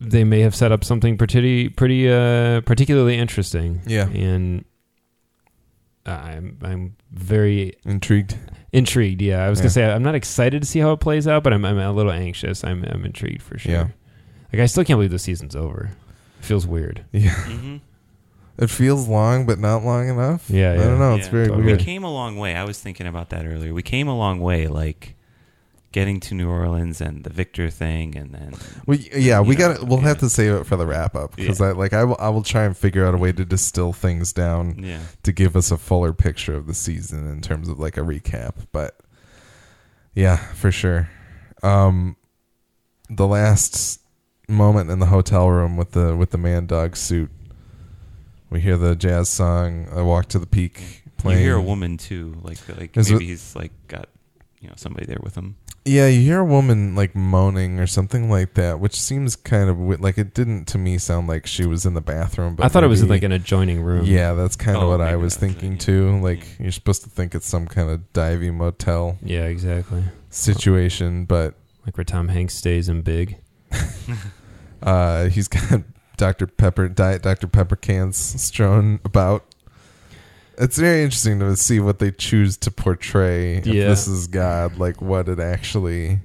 Speaker 2: they may have set up something pretty pretty uh, particularly interesting.
Speaker 1: Yeah.
Speaker 2: and I'm I'm very
Speaker 1: Intrigued.
Speaker 2: intrigued. Yeah, I was
Speaker 1: Yeah.
Speaker 2: gonna say I'm not excited to see how it plays out, but I'm I'm a little anxious. I'm I'm intrigued for sure.
Speaker 1: Yeah.
Speaker 2: Like I still can't believe the season's over. It feels weird.
Speaker 1: Yeah.
Speaker 3: Mm-hmm.
Speaker 1: It feels long, but not long enough.
Speaker 2: Yeah,
Speaker 1: I don't know. It's
Speaker 3: Yeah.
Speaker 1: very
Speaker 2: Totally.
Speaker 3: We came a long way. I was thinking about that earlier. We came a long way, like getting to New Orleans and the Victor thing, and then
Speaker 1: We, yeah, we got. We'll have to save it for the wrap up because
Speaker 3: Yeah.
Speaker 1: I like. I will. I will try and figure out a way to distill things down
Speaker 3: yeah,
Speaker 1: to give us a fuller picture of the season in terms of like a recap. But yeah, for sure. Um, the last moment in the hotel room with the with the man dog suit. We hear the jazz song. I walk to the peak. Playing.
Speaker 3: you hear a woman too, like like
Speaker 1: Is
Speaker 3: maybe
Speaker 1: it-
Speaker 3: he's like got you know somebody there with him.
Speaker 1: Yeah, you hear a woman like moaning or something like that, which seems kind of like it didn't to me sound like she was in the bathroom. But
Speaker 2: I thought it was in like an adjoining room.
Speaker 1: Yeah, that's kind of
Speaker 3: Oh,
Speaker 1: what I was
Speaker 3: that's it,
Speaker 1: thinking
Speaker 3: yeah.
Speaker 1: too. Like
Speaker 3: Yeah.
Speaker 1: you're supposed to think it's some kind of divey motel
Speaker 2: yeah, exactly.
Speaker 1: situation, but
Speaker 2: Like where Tom Hanks stays in Big. (laughs)
Speaker 1: uh, he's got (laughs) Dr Pepper Diet Dr Pepper cans (laughs) strewn about. It's very interesting to see what they choose to portray. If
Speaker 2: Yeah.
Speaker 1: this is God, like what it actually.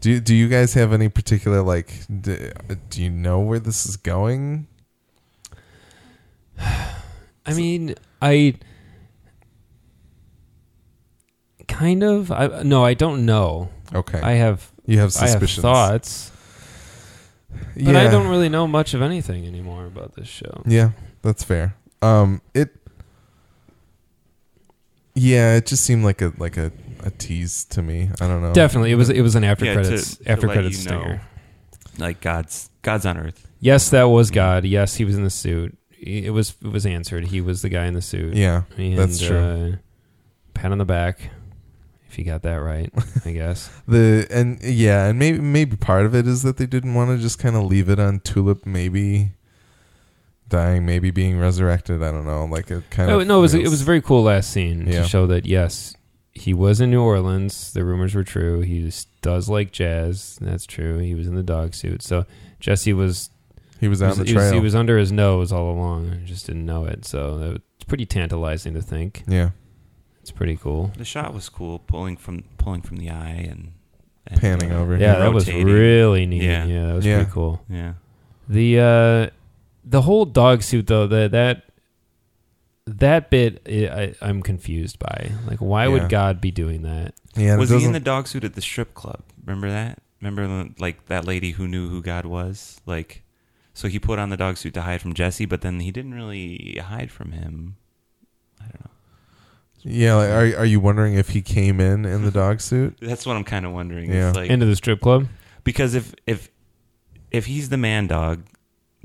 Speaker 1: Do do you guys have any particular like? Do, do you know where this is going? (sighs)
Speaker 2: I mean, I kind of. I no, I don't know.
Speaker 1: Okay,
Speaker 2: I have
Speaker 1: you have
Speaker 2: I have
Speaker 1: suspicions.
Speaker 2: thoughts,
Speaker 1: yeah.
Speaker 2: but I don't really know much of anything anymore about this show.
Speaker 1: Yeah, that's fair. Um, it. Yeah, it just seemed like a like a, a tease to me. I don't know.
Speaker 2: Definitely, it was it was an after
Speaker 3: Yeah, to-
Speaker 2: credits
Speaker 3: to
Speaker 2: after
Speaker 3: let
Speaker 2: credits
Speaker 3: you know.
Speaker 2: stinger.
Speaker 3: Like God's God's on Earth.
Speaker 2: Yes, that was God. Yes, he was in the suit. It was it was answered. He was the guy in the suit.
Speaker 1: Yeah,
Speaker 2: and,
Speaker 1: that's true.
Speaker 2: Uh, pat on the back, if you got that right. I (laughs) guess.
Speaker 1: the and yeah, and maybe maybe part of it is that they didn't want to just kind of leave it on Tulip maybe dying, maybe being resurrected. I don't know. Like it kind
Speaker 2: Oh,
Speaker 1: of
Speaker 2: no, it was
Speaker 1: feels-
Speaker 2: it was a very cool last scene
Speaker 1: Yeah.
Speaker 2: to show that yes, he was in New Orleans. The rumors were true. He s- does like jazz. That's true. He was in the dog suit. So Jesse was
Speaker 1: he was out
Speaker 2: was,
Speaker 1: on the
Speaker 2: he was-
Speaker 1: trail.
Speaker 2: he was under his nose all along. I just didn't know it. So it's pretty tantalizing to think.
Speaker 1: yeah,
Speaker 2: It's pretty cool.
Speaker 3: The shot was cool, pulling from pulling from the eye and, and
Speaker 1: Panning
Speaker 3: uh,
Speaker 1: over.
Speaker 2: Yeah, that was really neat.
Speaker 3: Yeah.
Speaker 2: Yeah, that was
Speaker 1: Yeah.
Speaker 2: pretty cool.
Speaker 3: Yeah,
Speaker 2: The uh the whole dog suit though, that that that bit I, I, I'm confused by. Like, why
Speaker 1: Yeah.
Speaker 2: would God be doing that?
Speaker 1: yeah.
Speaker 3: was he in the dog suit at the strip club? Remember that? Remember like that lady who knew who God was? Like, so he put on the dog suit to hide from Jesse, but then he didn't really hide from him. I don't know.
Speaker 1: Yeah, like, are are you wondering if he came in in the dog suit? (laughs)
Speaker 3: That's what I'm kind of wondering.
Speaker 1: Yeah.
Speaker 3: It's like
Speaker 2: Into the strip club?
Speaker 3: because if if if he's the man dog,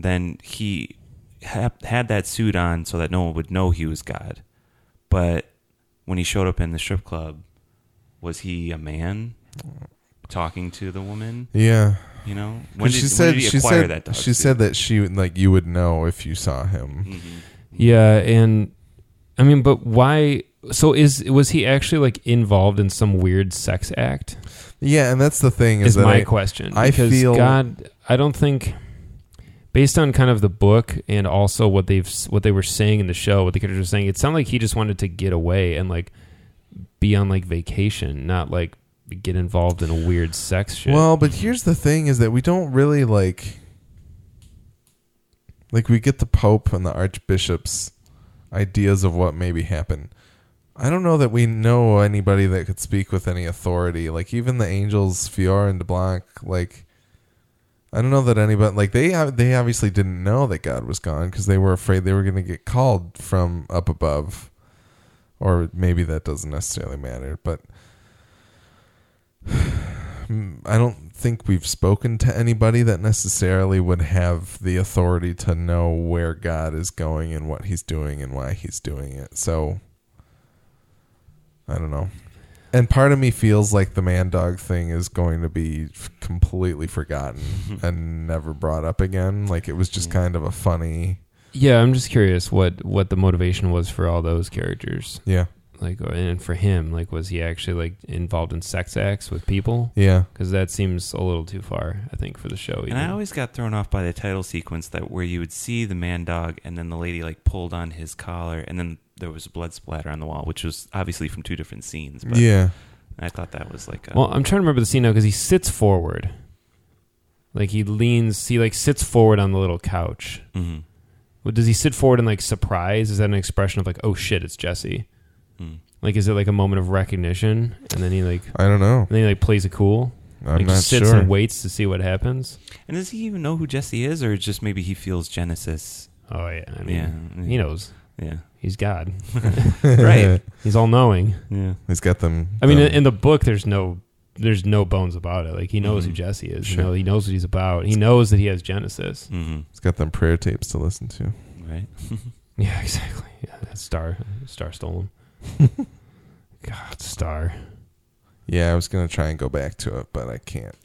Speaker 3: then he ha- had that suit on so that no one would know he was God. But when he showed up in the strip club, was he a man talking to the woman?
Speaker 1: Yeah,
Speaker 3: You know, when
Speaker 1: 'Cause
Speaker 3: did,
Speaker 1: she
Speaker 3: when
Speaker 1: said
Speaker 3: did he
Speaker 1: she said
Speaker 3: that dog
Speaker 1: she
Speaker 3: suit?
Speaker 1: said that she would like you would know if you saw him.
Speaker 3: Mhm.
Speaker 2: Yeah, and I mean, but why So is was he actually like involved in some weird sex act?
Speaker 1: Yeah, and that's the thing is,
Speaker 2: Is
Speaker 1: that
Speaker 2: my
Speaker 1: I,
Speaker 2: question.
Speaker 1: I
Speaker 2: because
Speaker 1: feel-
Speaker 2: God, I don't think based on kind of the book and also what they've what they were saying in the show, what the characters were saying, it sounded like he just wanted to get away and like be on like vacation, not like get involved in a weird sex shit.
Speaker 1: Well, but here's the thing: is that we don't really like, like we get the Pope and the Archbishop's ideas of what maybe happened. I don't know that we know anybody that could speak with any authority. Like even the angels, Fiore and DeBlanc, like I don't know that anybody like they they obviously didn't know that God was gone because they were afraid they were going to get called from up above, or maybe that doesn't necessarily matter. But (sighs) I don't think we've spoken to anybody that necessarily would have the authority to know where God is going and what he's doing and why he's doing it. So I don't know. And part of me feels like the man dog thing is going to be f- completely forgotten (laughs) and never brought up again. Like it was just mm. kind of a funny,
Speaker 2: yeah, I'm just curious what what the motivation was for all those characters.
Speaker 1: yeah,
Speaker 2: Like uh, and for him, like was he actually like involved in sex acts with people?
Speaker 1: yeah,
Speaker 2: Because that seems a little too far, I think, for the show.
Speaker 3: And I always got thrown off by the title sequence that where you would see the man dog and then the lady like pulled on his collar and then there was a blood splatter on the wall, which was obviously from two different scenes. But
Speaker 1: yeah.
Speaker 3: I thought that was like a,
Speaker 2: Well, I'm trying to remember the scene now because he sits forward. Like he leans, he like sits forward on the little couch.
Speaker 3: Mhm.
Speaker 2: Well, does he sit forward in like surprise? Is that an expression of like, oh shit, it's Jesse?
Speaker 3: Mm.
Speaker 2: Like, is it like a moment of recognition, and then he like,
Speaker 1: I don't know.
Speaker 2: and then he like plays it cool,
Speaker 1: I'm
Speaker 2: like
Speaker 1: not
Speaker 2: just sits
Speaker 1: sure.
Speaker 2: and waits to see what happens.
Speaker 3: And does he even know who Jesse is, or it's just maybe he feels Genesis?
Speaker 2: Oh yeah, I mean,
Speaker 3: yeah,
Speaker 2: he knows
Speaker 3: Yeah,
Speaker 2: he's God. (laughs)
Speaker 3: Right.
Speaker 2: He's all knowing.
Speaker 3: yeah.
Speaker 1: He's got them.
Speaker 2: I mean,
Speaker 1: them-
Speaker 2: in in the book, there's no there's no bones about it. Like he knows who
Speaker 3: Mhm.
Speaker 2: Jesse is.
Speaker 1: Sure.
Speaker 2: You know, he knows what he's about. He knows that he has Genesis.
Speaker 3: hmm
Speaker 1: he's got them prayer tapes to listen to.
Speaker 3: Right. (laughs)
Speaker 2: Yeah, exactly. Yeah, that's Starr Starr stolen. (laughs) God, Starr.
Speaker 1: Yeah, I was gonna try and go back to it, but I can't.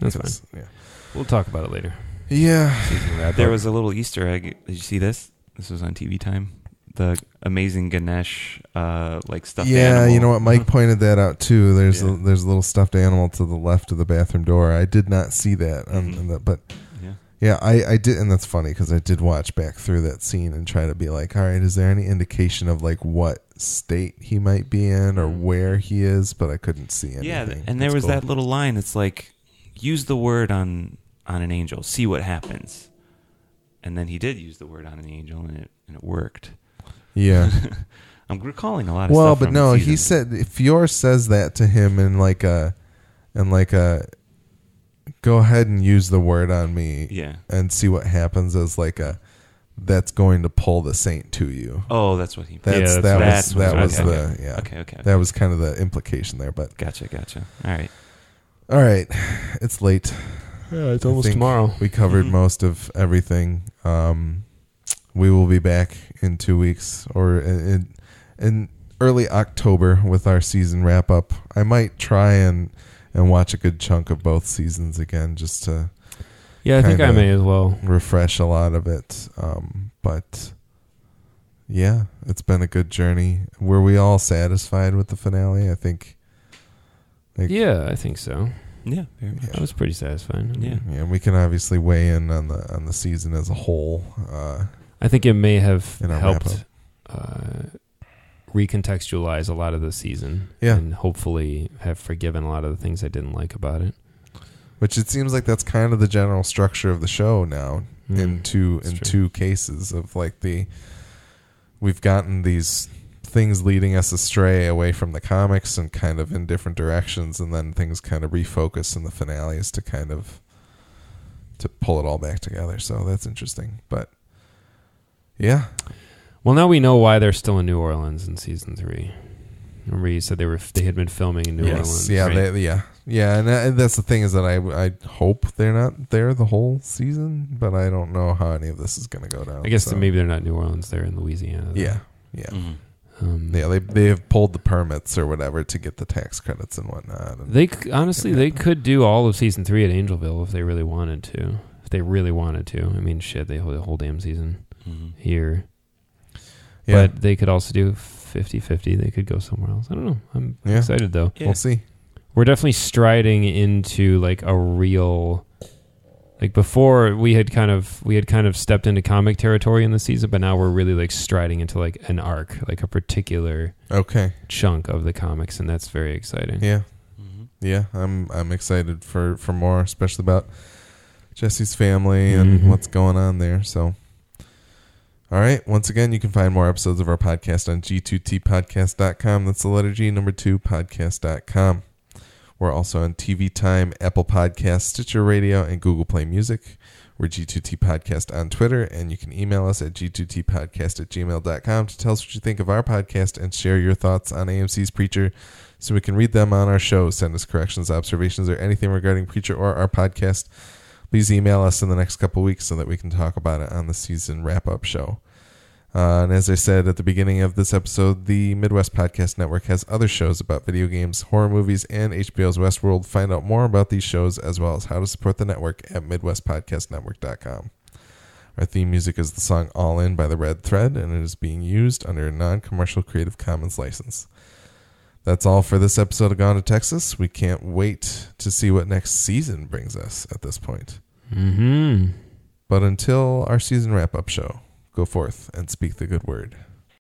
Speaker 2: That's
Speaker 1: Because- Yeah.
Speaker 2: We'll talk about it later.
Speaker 1: Yeah.
Speaker 3: There was a little Easter egg. Did you see this? This was on TV time. The amazing Ganesh, uh, like stuffed
Speaker 1: yeah,
Speaker 3: animal.
Speaker 1: you know what? Mike pointed that out too. There's a, there's a little stuffed animal to the left of the bathroom door. I did not see that, on,
Speaker 3: Mhm.
Speaker 1: the, but
Speaker 3: Yeah.
Speaker 1: yeah, I, I did, and that's funny because I did watch back through that scene and try to be like, all right, is there any indication of like what state he might be in or where he is? But I couldn't see anything.
Speaker 3: Yeah, and there
Speaker 1: That's
Speaker 3: was
Speaker 1: cool.
Speaker 3: that little line. It's like, use the word on on an angel, see what happens. And then he did use the word on an angel, and it and it worked.
Speaker 1: Yeah. (laughs)
Speaker 3: I'm recalling a lot of
Speaker 1: well,
Speaker 3: stuff.
Speaker 1: but
Speaker 3: from
Speaker 1: no, he said if Fiore says that to him in like a, in like a, go ahead and use the word on me
Speaker 3: yeah.
Speaker 1: and see what happens as like a, that's going to pull the saint to you.
Speaker 3: Oh, that's what he.
Speaker 1: That's
Speaker 2: Yeah,
Speaker 1: that
Speaker 3: that's
Speaker 1: was that
Speaker 3: what-
Speaker 1: was
Speaker 3: okay,
Speaker 1: the
Speaker 3: okay.
Speaker 1: yeah
Speaker 3: Okay, okay.
Speaker 1: that was kind of the implication there. But
Speaker 3: Gotcha, gotcha. All right.
Speaker 1: all right, it's late.
Speaker 2: yeah, it's
Speaker 1: I
Speaker 2: almost
Speaker 1: think
Speaker 2: tomorrow.
Speaker 1: We covered
Speaker 3: Mhm.
Speaker 1: most of everything. Um, we will be back in two weeks or in, in, in early October with our season wrap up. I might try and and watch a good chunk of both seasons again just to
Speaker 2: Yeah, I think I may as well.
Speaker 1: refresh a lot of it. Um, but yeah, it's been a good journey. Were we all satisfied with the finale? I think. Like,
Speaker 2: Yeah, I think so.
Speaker 3: Yeah. Very much.
Speaker 2: That was pretty satisfying. I mean,
Speaker 3: Yeah.
Speaker 1: Yeah, we can obviously weigh in on the on the season as a whole. Uh,
Speaker 2: I think it may have
Speaker 1: In our
Speaker 2: helped uh, recontextualize a lot of the season.
Speaker 1: Yeah.
Speaker 2: and hopefully have forgiven a lot of the things I didn't like about it.
Speaker 1: which it seems like that's kind of the general structure of the show now. In
Speaker 2: Mm.
Speaker 1: two in
Speaker 2: true.
Speaker 1: two cases of like the we've gotten these things leading us astray away from the comics and kind of in different directions, and then things kind of refocus in the finales to kind of to pull it all back together. So that's interesting, but yeah,
Speaker 2: Well, now we know why they're still in New Orleans in season three. Remember, you said they were they had been filming in New
Speaker 1: yes,
Speaker 2: Orleans.
Speaker 1: yeah,
Speaker 3: right?
Speaker 1: they, yeah, yeah, and, that, and that's the thing is that I I hope they're not there the whole season, but I don't know how any of this is going to go down.
Speaker 2: I guess
Speaker 1: so.
Speaker 2: maybe they're not New Orleans; they're in Louisiana.
Speaker 1: yeah, yeah.
Speaker 3: Mhm.
Speaker 2: um,
Speaker 1: Yeah, they they have pulled the permits or whatever to get the tax credits and whatnot. And
Speaker 2: They honestly,
Speaker 1: Yeah.
Speaker 2: they could do all of season three at Angelville if they really wanted to. If they really wanted to, I mean, shit, they hold the whole damn season
Speaker 3: Mhm.
Speaker 2: here.
Speaker 1: yeah,
Speaker 2: But they could also do 50-50. They could go somewhere else. I don't know. I'm
Speaker 1: Yeah.
Speaker 2: excited though.
Speaker 3: Yeah.
Speaker 1: We'll see.
Speaker 2: We're definitely striding into like a real like before we had kind of we had kind of stepped into comic territory in the season, but now we're really like striding into like an arc, like a particular
Speaker 1: Okay.
Speaker 2: chunk of the comics and that's very exciting.
Speaker 1: Yeah.
Speaker 3: Mhm.
Speaker 1: Yeah. I'm I'm excited for for more, especially about Jesse's family and
Speaker 2: Mhm.
Speaker 1: what's going on there. So. All right. Once again, you can find more episodes of our podcast on g2tpodcast.com. That's the letter G, number two, podcast.com. We're also on TV Time, Apple Podcasts, Stitcher Radio, and Google Play Music. We're G2T Podcast on Twitter, and you can email us at g2tpodcast at gmail.com to tell us what you think of our podcast and share your thoughts on AMC's Preacher so we can read them on our show. Send us corrections, observations, or anything regarding Preacher or our podcast. Please email us in the next couple weeks so that we can talk about it on the season wrap up show. Uh, and as I said at the beginning of this episode, the Midwest Podcast Network has other shows about video games, horror movies, and HBO's Westworld. Find out more about these shows as well as how to support the network at MidwestPodcastNetwork.com. Our theme music is the song All In by The Red Thread, and it is being used under a non commercial Creative Commons license. That's all for this episode of Gone to Texas. We can't wait to see what next season brings us at this point.
Speaker 2: Mhm.
Speaker 1: But until our season wrap up show, go forth and speak the good word.